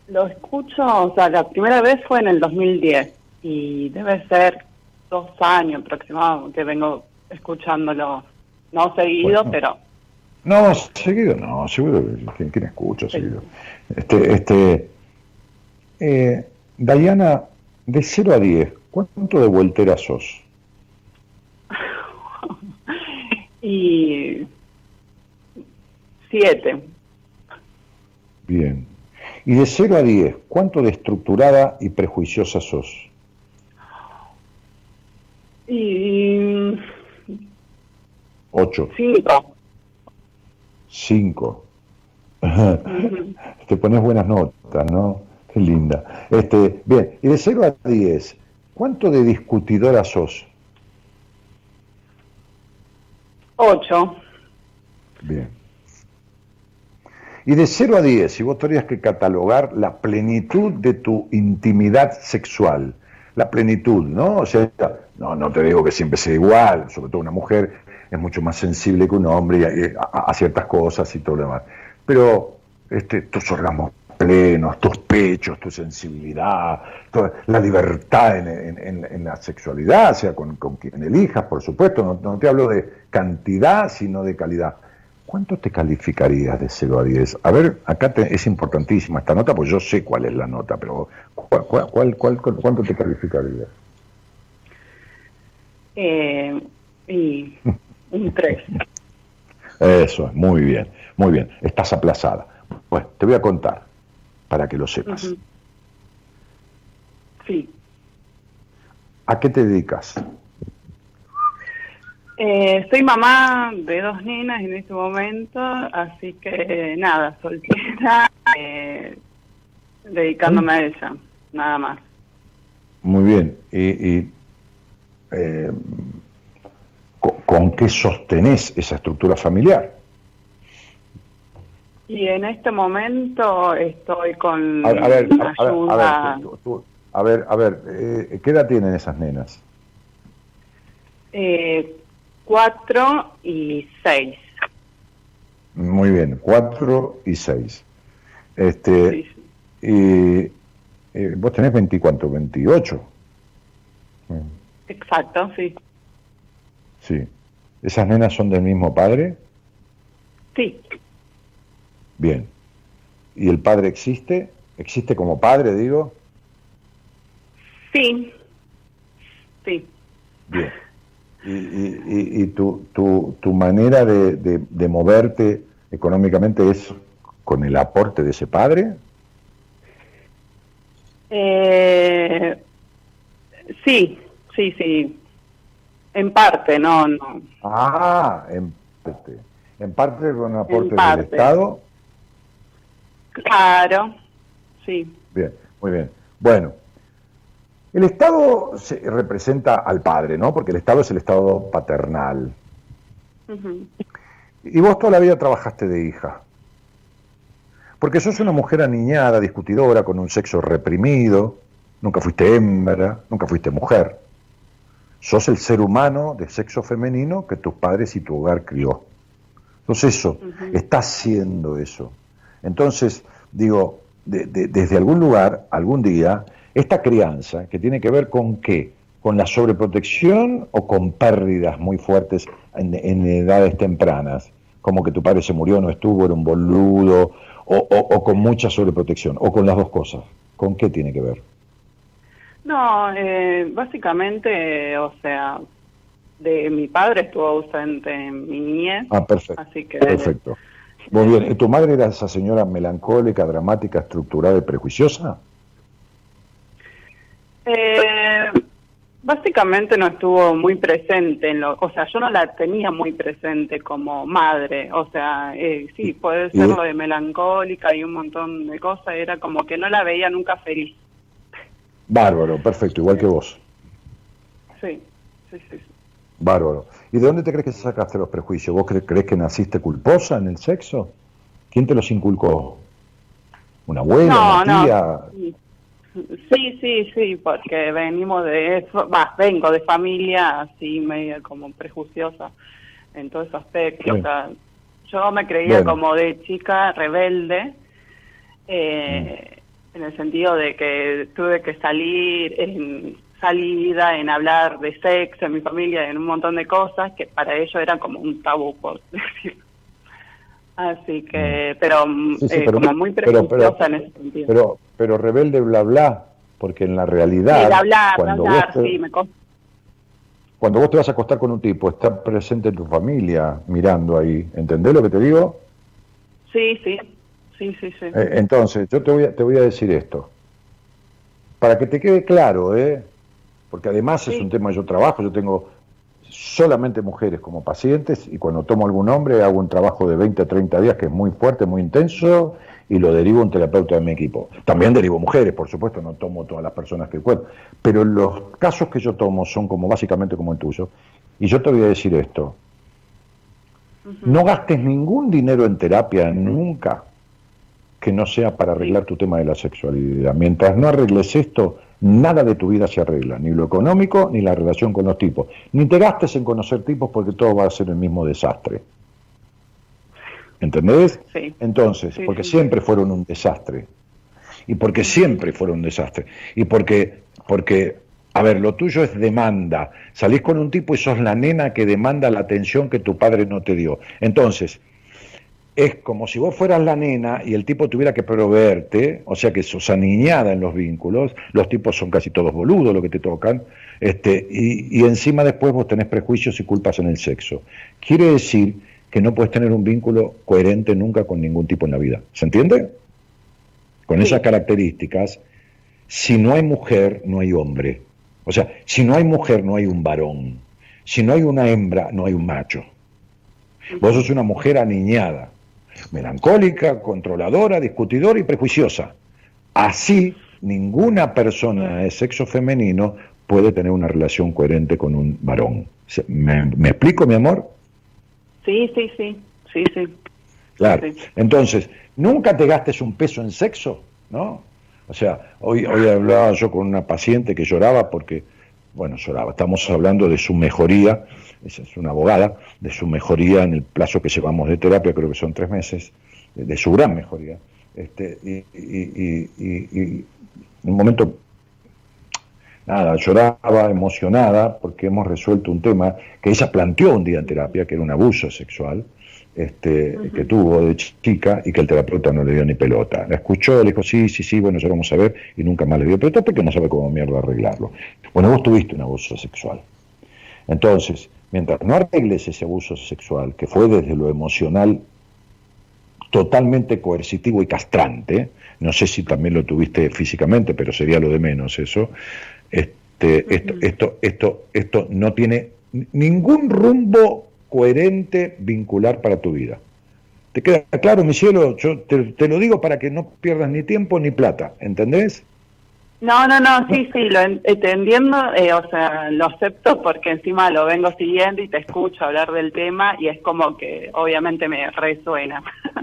Lo escucho, o sea, la primera vez fue en el 2010 y debe ser dos años aproximadamente que vengo escuchándolo, no seguido, pero... No, seguido no, seguro que quien escucha seguido. Este, este, eh, Diana de 0 a 10, ¿cuánto de voltera sos? y 7. Bien. Y de 0 a 10, ¿cuánto de estructurada y prejuiciosa sos? Y... 8. 5. 5. Te pones buenas notas, ¿no? linda. Este, bien, y de 0 a 10, ¿cuánto de discutidora sos? 8. Bien. Y de 0 a 10, si vos tendrías que catalogar la plenitud de tu intimidad sexual, la plenitud, ¿no? O sea, no, no te digo que siempre sea igual, sobre todo una mujer es mucho más sensible que un hombre a, ciertas cosas y todo lo demás. Pero este, tus orgasmos plenos, tus pechos, tu sensibilidad, la libertad en, la sexualidad, sea con, quien elijas, por supuesto, no, te hablo de cantidad, sino de calidad. ¿Cuánto te calificarías de 0 a 10? A ver, acá es importantísima esta nota, pues yo sé cuál es la nota, pero ¿cuál, cuál, cuánto te calificarías? Eh, y un 3. Eso es, muy bien, muy bien. Estás aplazada. Pues te voy a contar para que lo sepas. Sí. ¿A qué te dedicas? Eh, soy mamá de dos nenas en este momento, así que nada, soltera, eh, dedicándome a ella, nada más. Muy bien. ¿Y, eh, con qué sostenés esa estructura familiar? Y en este momento estoy con a, ver, ayuda. A ver, a ver, eh, ¿qué edad tienen esas nenas? Eh, cuatro y seis. Muy bien, cuatro y seis. Este, y vos tenés 24, 28. Exacto, sí. Sí. ¿Esas nenas son del mismo padre? Sí. Bien. ¿Y el padre existe? ¿Existe como padre, digo? Sí. Sí. Bien. ¿Y, y, tu, tu, tu, manera de, de, moverte económicamente es con el aporte de ese padre? Eh, sí, sí, sí. En parte, no, no. Ah, en parte. En parte con aporte del Estado. Claro, sí. Bien, muy bien. Bueno, el Estado se representa al padre, ¿no? Porque el Estado es el Estado paternal. Y vos toda la vida trabajaste de hija. Porque sos una mujer aniñada, discutidora, con un sexo reprimido. Nunca fuiste hembra, nunca fuiste mujer. Sos el ser humano de sexo femenino que tus padres y tu hogar crió. Entonces eso, está haciendo eso. Entonces, digo, desde algún lugar, algún día, esta crianza, que tiene que ver con qué, con la sobreprotección o con pérdidas muy fuertes en, edades tempranas, como que tu padre se murió, no estuvo, era un boludo, o, con mucha sobreprotección, o con las dos cosas. ¿Con qué tiene que ver? No, eh, básicamente, o sea, de mi padre estuvo ausente en mi niñez. Ah, perfecto. Así que... Perfecto. Muy bien. ¿Tu madre era esa señora melancólica, dramática, estructurada y prejuiciosa? Eh, básicamente no estuvo muy presente en lo, o sea, yo no la tenía muy presente como madre, o sea, eh, sí, puede ser lo de melancólica y un montón de cosas, era como que no la veía nunca feliz. Bárbaro, perfecto, igual que vos. Sí, sí, sí. Bárbaro. ¿Y de dónde te crees que sacaste los prejuicios? ¿Vos crees que naciste culposa en el sexo? ¿Quién te los inculcó? ¿Una abuela? una tía? Sí, sí, sí, porque venimos de eso, vengo de familia así media como prejuiciosa en todo ese aspecto. yo me creía como de chica rebelde, eh, mm. en el sentido de que tuve que salir en salida, en hablar de sexo en mi familia, en un montón de cosas que para ellos eran como un tabú, por decirlo. Así que, mm. pero, eh, como muy prejuiciosa en ese sentido. Pero, pero rebelde, bla, bla, porque en la realidad, cuando, vos te, cuando vos te vas a acostar con un tipo, está presente tu familia mirando ahí, ¿entendés lo que te digo? Sí, sí, sí, sí, sí. Eh, entonces, yo te voy, a, te voy a decir esto, para que te quede claro, ¿eh? porque además es un tema yo trabajo, yo tengo solamente mujeres como pacientes y cuando tomo algún hombre hago un trabajo de 20 a 30 días que es muy fuerte, muy intenso y lo derivo a un terapeuta de mi equipo. También derivo mujeres, por supuesto, no tomo todas las personas que puedo, pero los casos que yo tomo son como básicamente como el tuyo. Y yo te voy a decir esto, no gastes ningún dinero en terapia nunca que no sea para arreglar tu tema de la sexualidad. Mientras no arregles esto, nada de tu vida se arregla, ni lo económico, ni la relación con los tipos. Ni te gastes en conocer tipos porque todo va a ser el mismo desastre. ¿Entendés? Sí. Entonces, porque siempre fueron un desastre. Y porque siempre fueron un desastre. Y porque, porque, a ver, lo tuyo es demanda. Salís con un tipo y sos la nena que demanda la atención que tu padre no te dio. Entonces, es como si vos fueras la nena y el tipo tuviera que proveerte, o sea que sos aniñada en los vínculos, los tipos son casi todos boludos lo que te tocan, este, y, y encima después vos tenés prejuicios y culpas en el sexo. Quiere decir que no puedes tener un vínculo coherente nunca con ningún tipo en la vida. ¿Se entiende? Con esas características, si no hay mujer, no hay hombre. O sea, si no hay mujer, no hay un varón. Si no hay una hembra, no hay un macho. Vos sos una mujer aniñada melancólica, controladora, discutidora y prejuiciosa. Así, ninguna persona de sexo femenino puede tener una relación coherente con un varón. ¿Me, explico, mi amor? Sí, sí, sí, sí, sí. Claro. Entonces, nunca te gastes un peso en sexo, ¿no? O sea, hoy, hoy hablaba yo con una paciente que lloraba porque, bueno, lloraba, estamos hablando de su mejoría esa es una abogada, de su mejoría en el plazo que llevamos de terapia, creo que son tres meses, de, su gran mejoría. Este, y, en un momento nada, lloraba emocionada porque hemos resuelto un tema que ella planteó un día en terapia, que era un abuso sexual, este, que tuvo de chica y que el terapeuta no le dio ni pelota. La escuchó, le dijo, sí, sí, sí, bueno, ya vamos a ver, y nunca más le dio pelota porque no sabe cómo mierda arreglarlo. Bueno, vos tuviste un abuso sexual. Entonces, mientras no arregles ese abuso sexual, que fue desde lo emocional totalmente coercitivo y castrante, no sé si también lo tuviste físicamente, pero sería lo de menos eso, este, esto, esto, esto, esto no tiene ningún rumbo coherente, vincular para tu vida. ¿Te queda claro, mi cielo? Yo te, lo digo para que no pierdas ni tiempo ni plata, ¿entendés? No, no, no, sí, sí, lo entendiendo, eh, o sea, lo acepto porque encima lo vengo siguiendo y te escucho hablar del tema y es como que obviamente me resuena.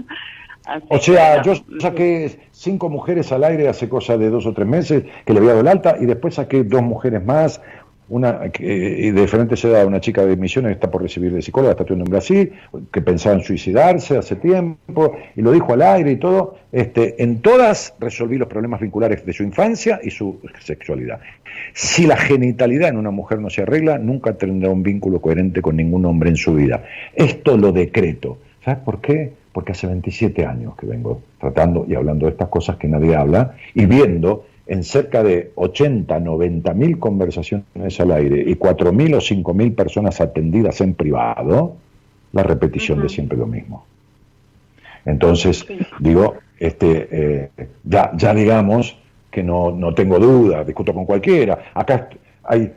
o sea, yo saqué cinco mujeres al aire hace cosa de dos o tres meses que le había dado el alta y después saqué dos mujeres más, una y de diferentes edades, una chica de misiones que está por recibir de psicóloga, está estudiando en Brasil, que pensaba en suicidarse hace tiempo, y lo dijo al aire y todo. Este, en todas resolví los problemas vinculares de su infancia y su sexualidad. Si la genitalidad en una mujer no se arregla, nunca tendrá un vínculo coherente con ningún hombre en su vida. Esto lo decreto. ¿Sabes por qué? Porque hace 27 años que vengo tratando y hablando de estas cosas que nadie habla y viendo en cerca de 80, 90 mil conversaciones al aire y 4 mil o 5 mil personas atendidas en privado, la repetición de siempre lo mismo. Entonces, digo, este, eh, ya, ya digamos que no, no tengo duda, discuto con cualquiera. Acá hay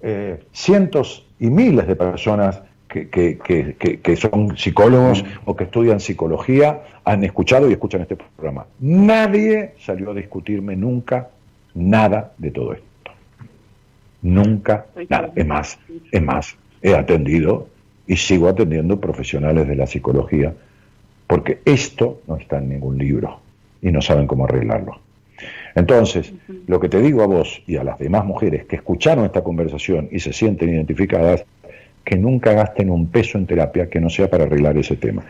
eh, cientos y miles de personas que, que, que, son psicólogos o que estudian psicología han escuchado y escuchan este programa. Nadie salió a discutirme nunca nada de todo esto. Nunca nada. Es más, es más, he atendido y sigo atendiendo profesionales de la psicología porque esto no está en ningún libro y no saben cómo arreglarlo. Entonces, lo que te digo a vos y a las demás mujeres que escucharon esta conversación y se sienten identificadas que nunca gasten un peso en terapia que no sea para arreglar ese tema.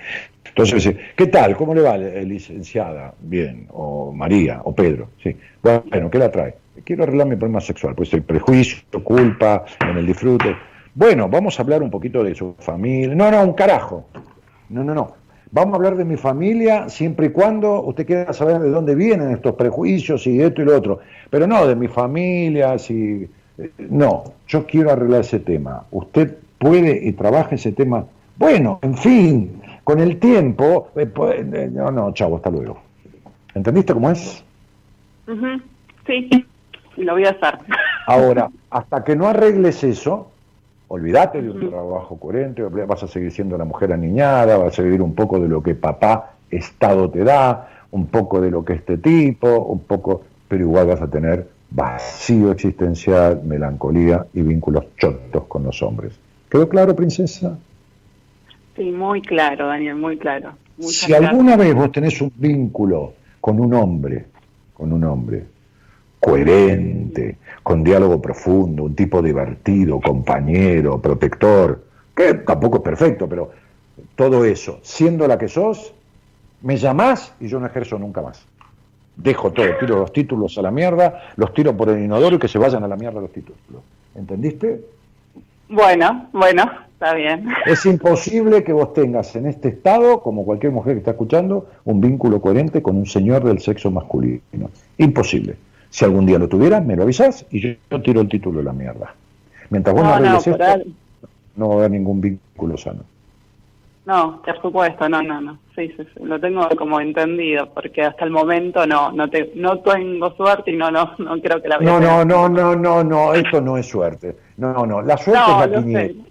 Entonces, ¿qué tal? ¿Cómo le va, licenciada? Bien, o María, o Pedro. Sí. Bueno, ¿qué la trae? Quiero arreglar mi problema sexual, pues el prejuicio, culpa, en el disfrute. Bueno, vamos a hablar un poquito de su familia. No, no, un carajo. No, no, no. Vamos a hablar de mi familia siempre y cuando usted quiera saber de dónde vienen estos prejuicios y esto y lo otro. Pero no, de mi familia, si... Eh, no, yo quiero arreglar ese tema. Usted puede y trabaja ese tema. Bueno, en fin, con el tiempo, eh, eh, no, no, chavo, hasta luego. ¿Entendiste cómo es? Sí, lo voy a hacer. Ahora, hasta que no arregles eso, olvídate de un trabajo coherente, vas a seguir siendo la mujer aniñada, vas a seguir un poco de lo que papá Estado te da, un poco de lo que este tipo, un poco, pero igual vas a tener vacío existencial, melancolía y vínculos chotos con los hombres. ¿Quedó claro, princesa? Sí, muy claro, Daniel, muy claro. si alguna vez vos tenés un vínculo con un hombre, con un hombre coherente, con diálogo profundo, un tipo divertido, compañero, protector, que tampoco es perfecto, pero todo eso, siendo la que sos, me llamás y yo no ejerzo nunca más. Dejo todo, tiro los títulos a la mierda, los tiro por el inodoro y que se vayan a la mierda los títulos. ¿Entendiste? Bueno, bueno, está bien. Es imposible que vos tengas en este estado, como cualquier mujer que está escuchando, un vínculo coherente con un señor del sexo masculino. Imposible. Si algún día lo tuvieras, me lo avisás y yo, tiro el título de la mierda. Mientras vos no, no, esto, no va a haber ningún vínculo sano. No, por supuesto, no, no, no. Sí, sí, sí, lo tengo como entendido, porque hasta el momento no, no te, no tengo suerte y no, no, no creo que la No, no, no, no, no, no, esto no es suerte. No, no, la suerte es la quiniela.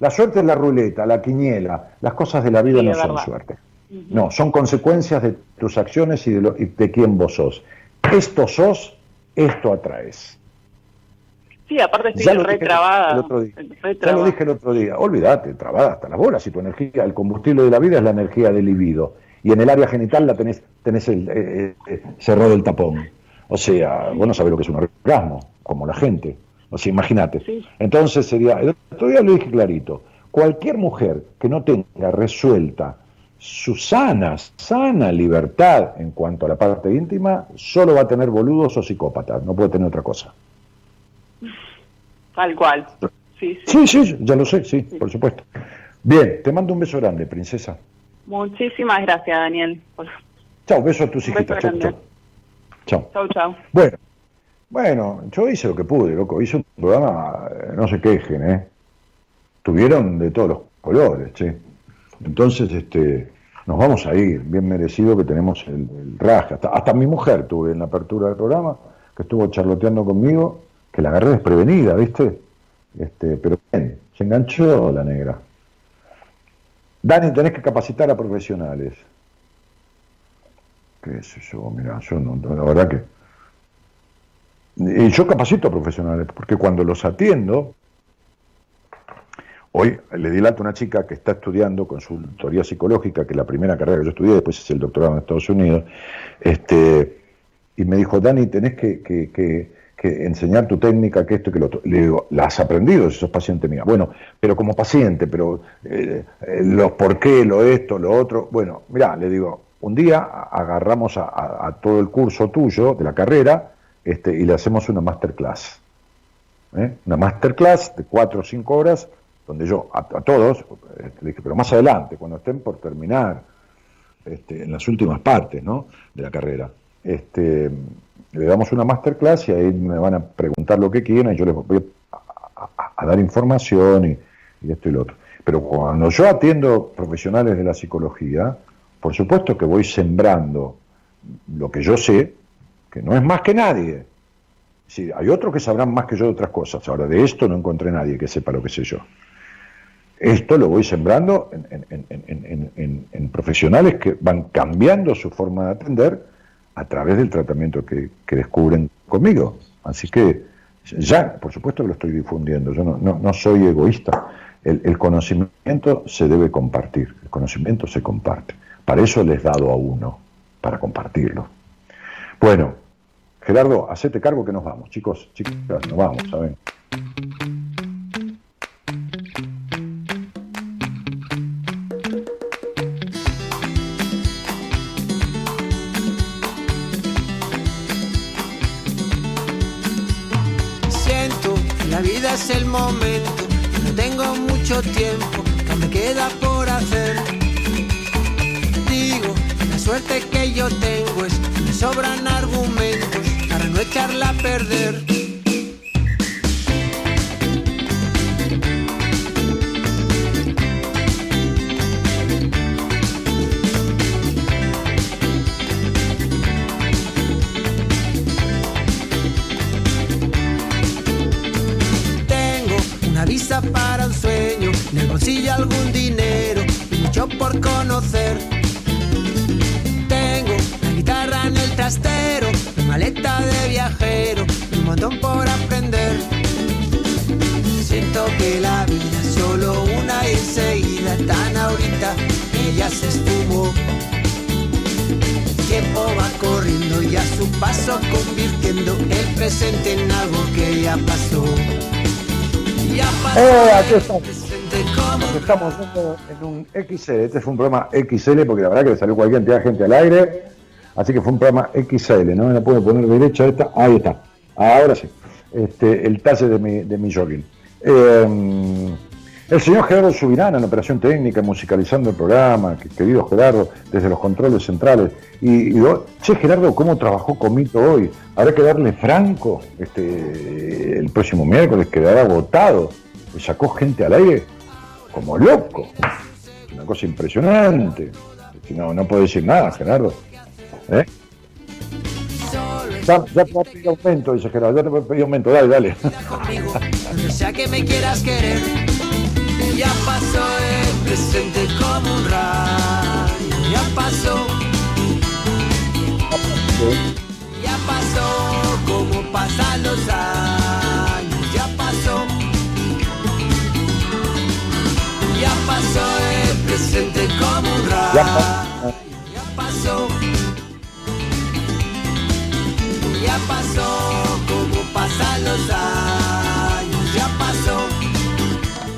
La suerte es la ruleta, la quiniela. Las cosas de la vida no son suerte. No, son consecuencias de tus acciones y de, lo, y de quién vos sos. Esto sos, esto atraes. Sí, aparte estoy retrabada. Ya lo dije el otro día. Olvídate, trabada hasta las bolas. Si tu energía, el combustible de la vida es la energía del libido. Y en el área genital la tenés, tenés el, eh, eh, cerrado el tapón. O sea, vos no sabés lo que es un orgasmo, como la gente. O sea, imagínate. Entonces sería, el otro día lo dije clarito, cualquier mujer que no tenga resuelta su sana, sana libertad en cuanto a la parte íntima, solo va a tener boludos o psicópatas, no puede tener otra cosa. Tal cual. Sí, sí. Sí, ya lo sé, sí, por supuesto. Bien, te mando un beso grande, princesa. Muchísimas gracias, Daniel. Chao, beso a tus hijitas. Chao, chao. Chao, chao. Bueno, bueno, yo hice lo que pude, loco. Hice un programa, eh, no se quejen, ¿eh? Tuvieron de todos los colores, che. Entonces, este, nos vamos a ir, bien merecido que tenemos el, raja. Hasta, mi mujer tuve en la apertura del programa, que estuvo charloteando conmigo, que la agarré desprevenida, ¿viste? Este, pero bien, se enganchó la negra. Dani, tenés que capacitar a profesionales. ¿Qué es eso? Mira, yo no, la verdad que y yo capacito a profesionales, porque cuando los atiendo, hoy le di el alto a una chica que está estudiando consultoría psicológica, que es la primera carrera que yo estudié, después es el doctorado en Estados Unidos, este, y me dijo, Dani, tenés que, que, enseñar tu técnica, que esto y que lo otro. Le digo, ¿la has aprendido si sos paciente mía? Bueno, pero como paciente, pero eh, eh, los por qué, lo esto, lo otro. Bueno, mira, le digo, un día agarramos a todo el curso tuyo de la carrera, este, y le hacemos una masterclass. ¿eh? Una masterclass de cuatro o cinco horas, donde yo a, todos, este, dije, pero más adelante, cuando estén por terminar, este, en las últimas partes de la carrera, este, le damos una masterclass y ahí me van a preguntar lo que quieran y yo les voy a, dar información y, y esto y lo otro. Pero cuando yo atiendo profesionales de la psicología, por supuesto que voy sembrando lo que yo sé, que no es más que nadie. Sí, hay otros que sabrán más que yo de otras cosas. Ahora, de esto no encontré nadie que sepa lo que sé yo. Esto lo voy sembrando en, profesionales que van cambiando su forma de atender a través del tratamiento que, descubren conmigo. Así que ya, por supuesto que lo estoy difundiendo. Yo no, soy egoísta. el conocimiento se debe compartir. El conocimiento se comparte. Para eso les dado a uno, para compartirlo. Bueno, Gerardo, hacete cargo que nos vamos, chicos, chicas, nos vamos, ¿saben? Siento que la vida es el momento, no tengo mucho tiempo, que me queda por hacer. Digo, la suerte que yo tengo es sobran argumentos para no echarla a perder. Tengo una visa para un sueño, en el bolsillo algún dinero y mucho por conocer. Trastero maleta de viajero, un montón por aprender. Siento que la vida es solo una y enseguida tan ahorita que ya se esfumó. El tiempo va corriendo y a su paso convirtiendo el presente en algo que ya pasó. Ya pasó. Eh, aquí estamos. estamos en un XL. Este fue un programa XL porque la verdad que le salió cualquier cantidad de gente al aire Así que fue un programa XL, no me la puedo poner derecha esta. Ahí está. Ahora sí. Este, el talle de mi, de mi jogging. Em, el señor Gerardo Subirana en operación técnica, musicalizando el programa, querido Gerardo, desde los controles centrales. Y, che, Gerardo, ¿cómo trabajó Comito hoy? Habrá que darle franco este, el próximo miércoles, quedará agotado. Y sacó gente al aire como loco. Una cosa impresionante. No, no puedo decir nada, Gerardo. ¿Eh? Ya, ya te voy a pedir aumento, dice Gerardo, ya te voy a pedir aumento, dale, dale. Sea que me quieras querer, ya pasó el presente como un rayo, ya pasó. Ya pasó como pasan los años, ya pasó. Ya pasó el presente como un rayo, ya pasó. Ya pasó, como pasan los años, ya pasó.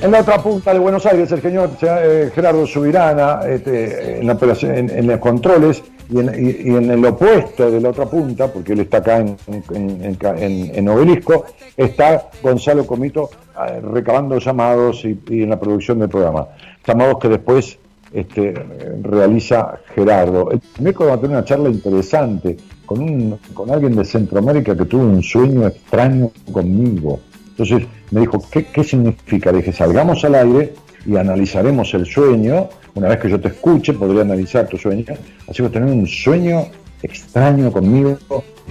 En la otra punta de Buenos Aires, el señor eh, Gerardo Subirana, este, en, la, los controles, y en, el opuesto de la otra punta, porque él está acá en, Obelisco, está Gonzalo Comito ah, recabando llamados y, en la producción del programa. Llamados que después este, realiza Gerardo. El miércoles va a tener una charla interesante con, un, con alguien de Centroamérica que tuvo un sueño extraño conmigo. Entonces me dijo, ¿qué, qué significa? dije, salgamos al aire y analizaremos el sueño una vez que yo te escuche, podría analizar tu sueño. Así que tener un sueño extraño conmigo.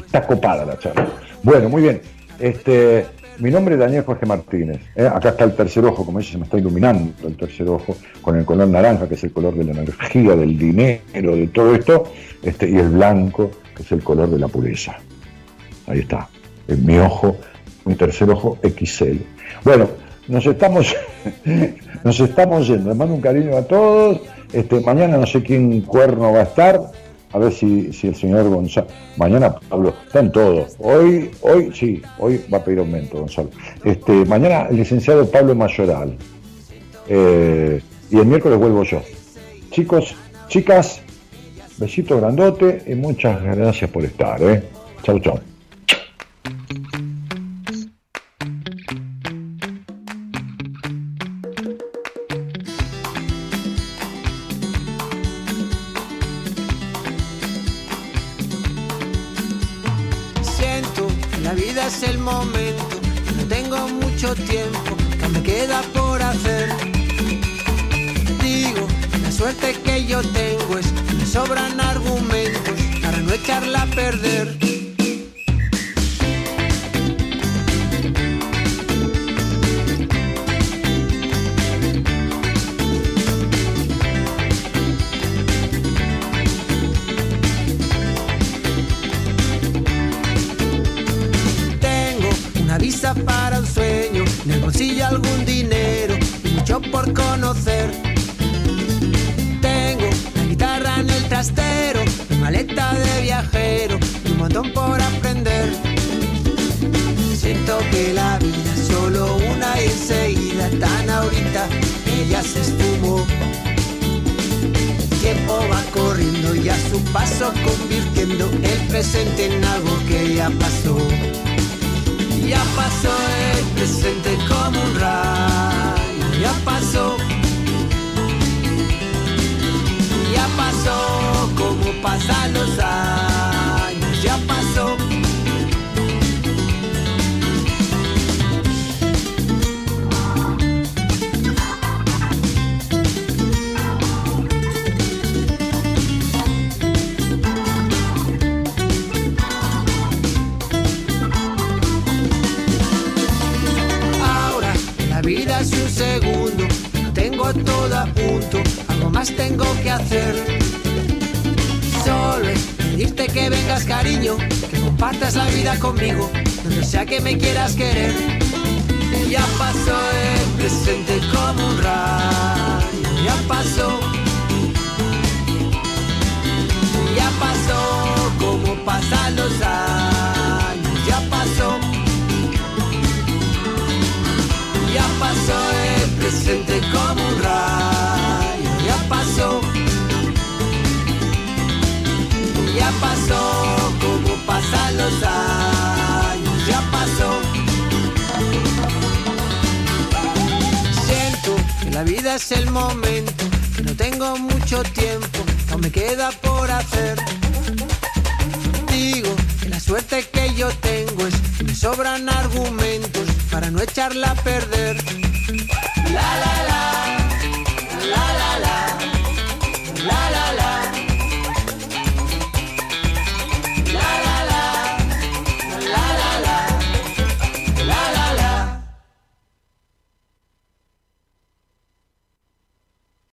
Está copada la charla. Bueno, muy bien. Este, mi nombre es Daniel Jorge Martínez. ¿eh? Acá está el tercer ojo, como dice, se me está iluminando el tercer ojo, con el color naranja, que es el color de la energía, del dinero, de todo esto, este, y el blanco, que es el color de la pureza. Ahí está. En mi ojo, mi tercer ojo XL. Bueno, nos estamos, nos estamos yendo. Les mando un cariño a todos. Este, mañana no sé quién cuerno va a estar. A ver si, si el señor Gonzalo. Mañana Pablo, están todos. Hoy, hoy sí, hoy va a pedir aumento, Gonzalo. Este, mañana el licenciado Pablo Mayoral. Eh, y el miércoles vuelvo yo. Chicos, chicas, besito grandote y muchas gracias por estar. ¿eh? Chau, chau.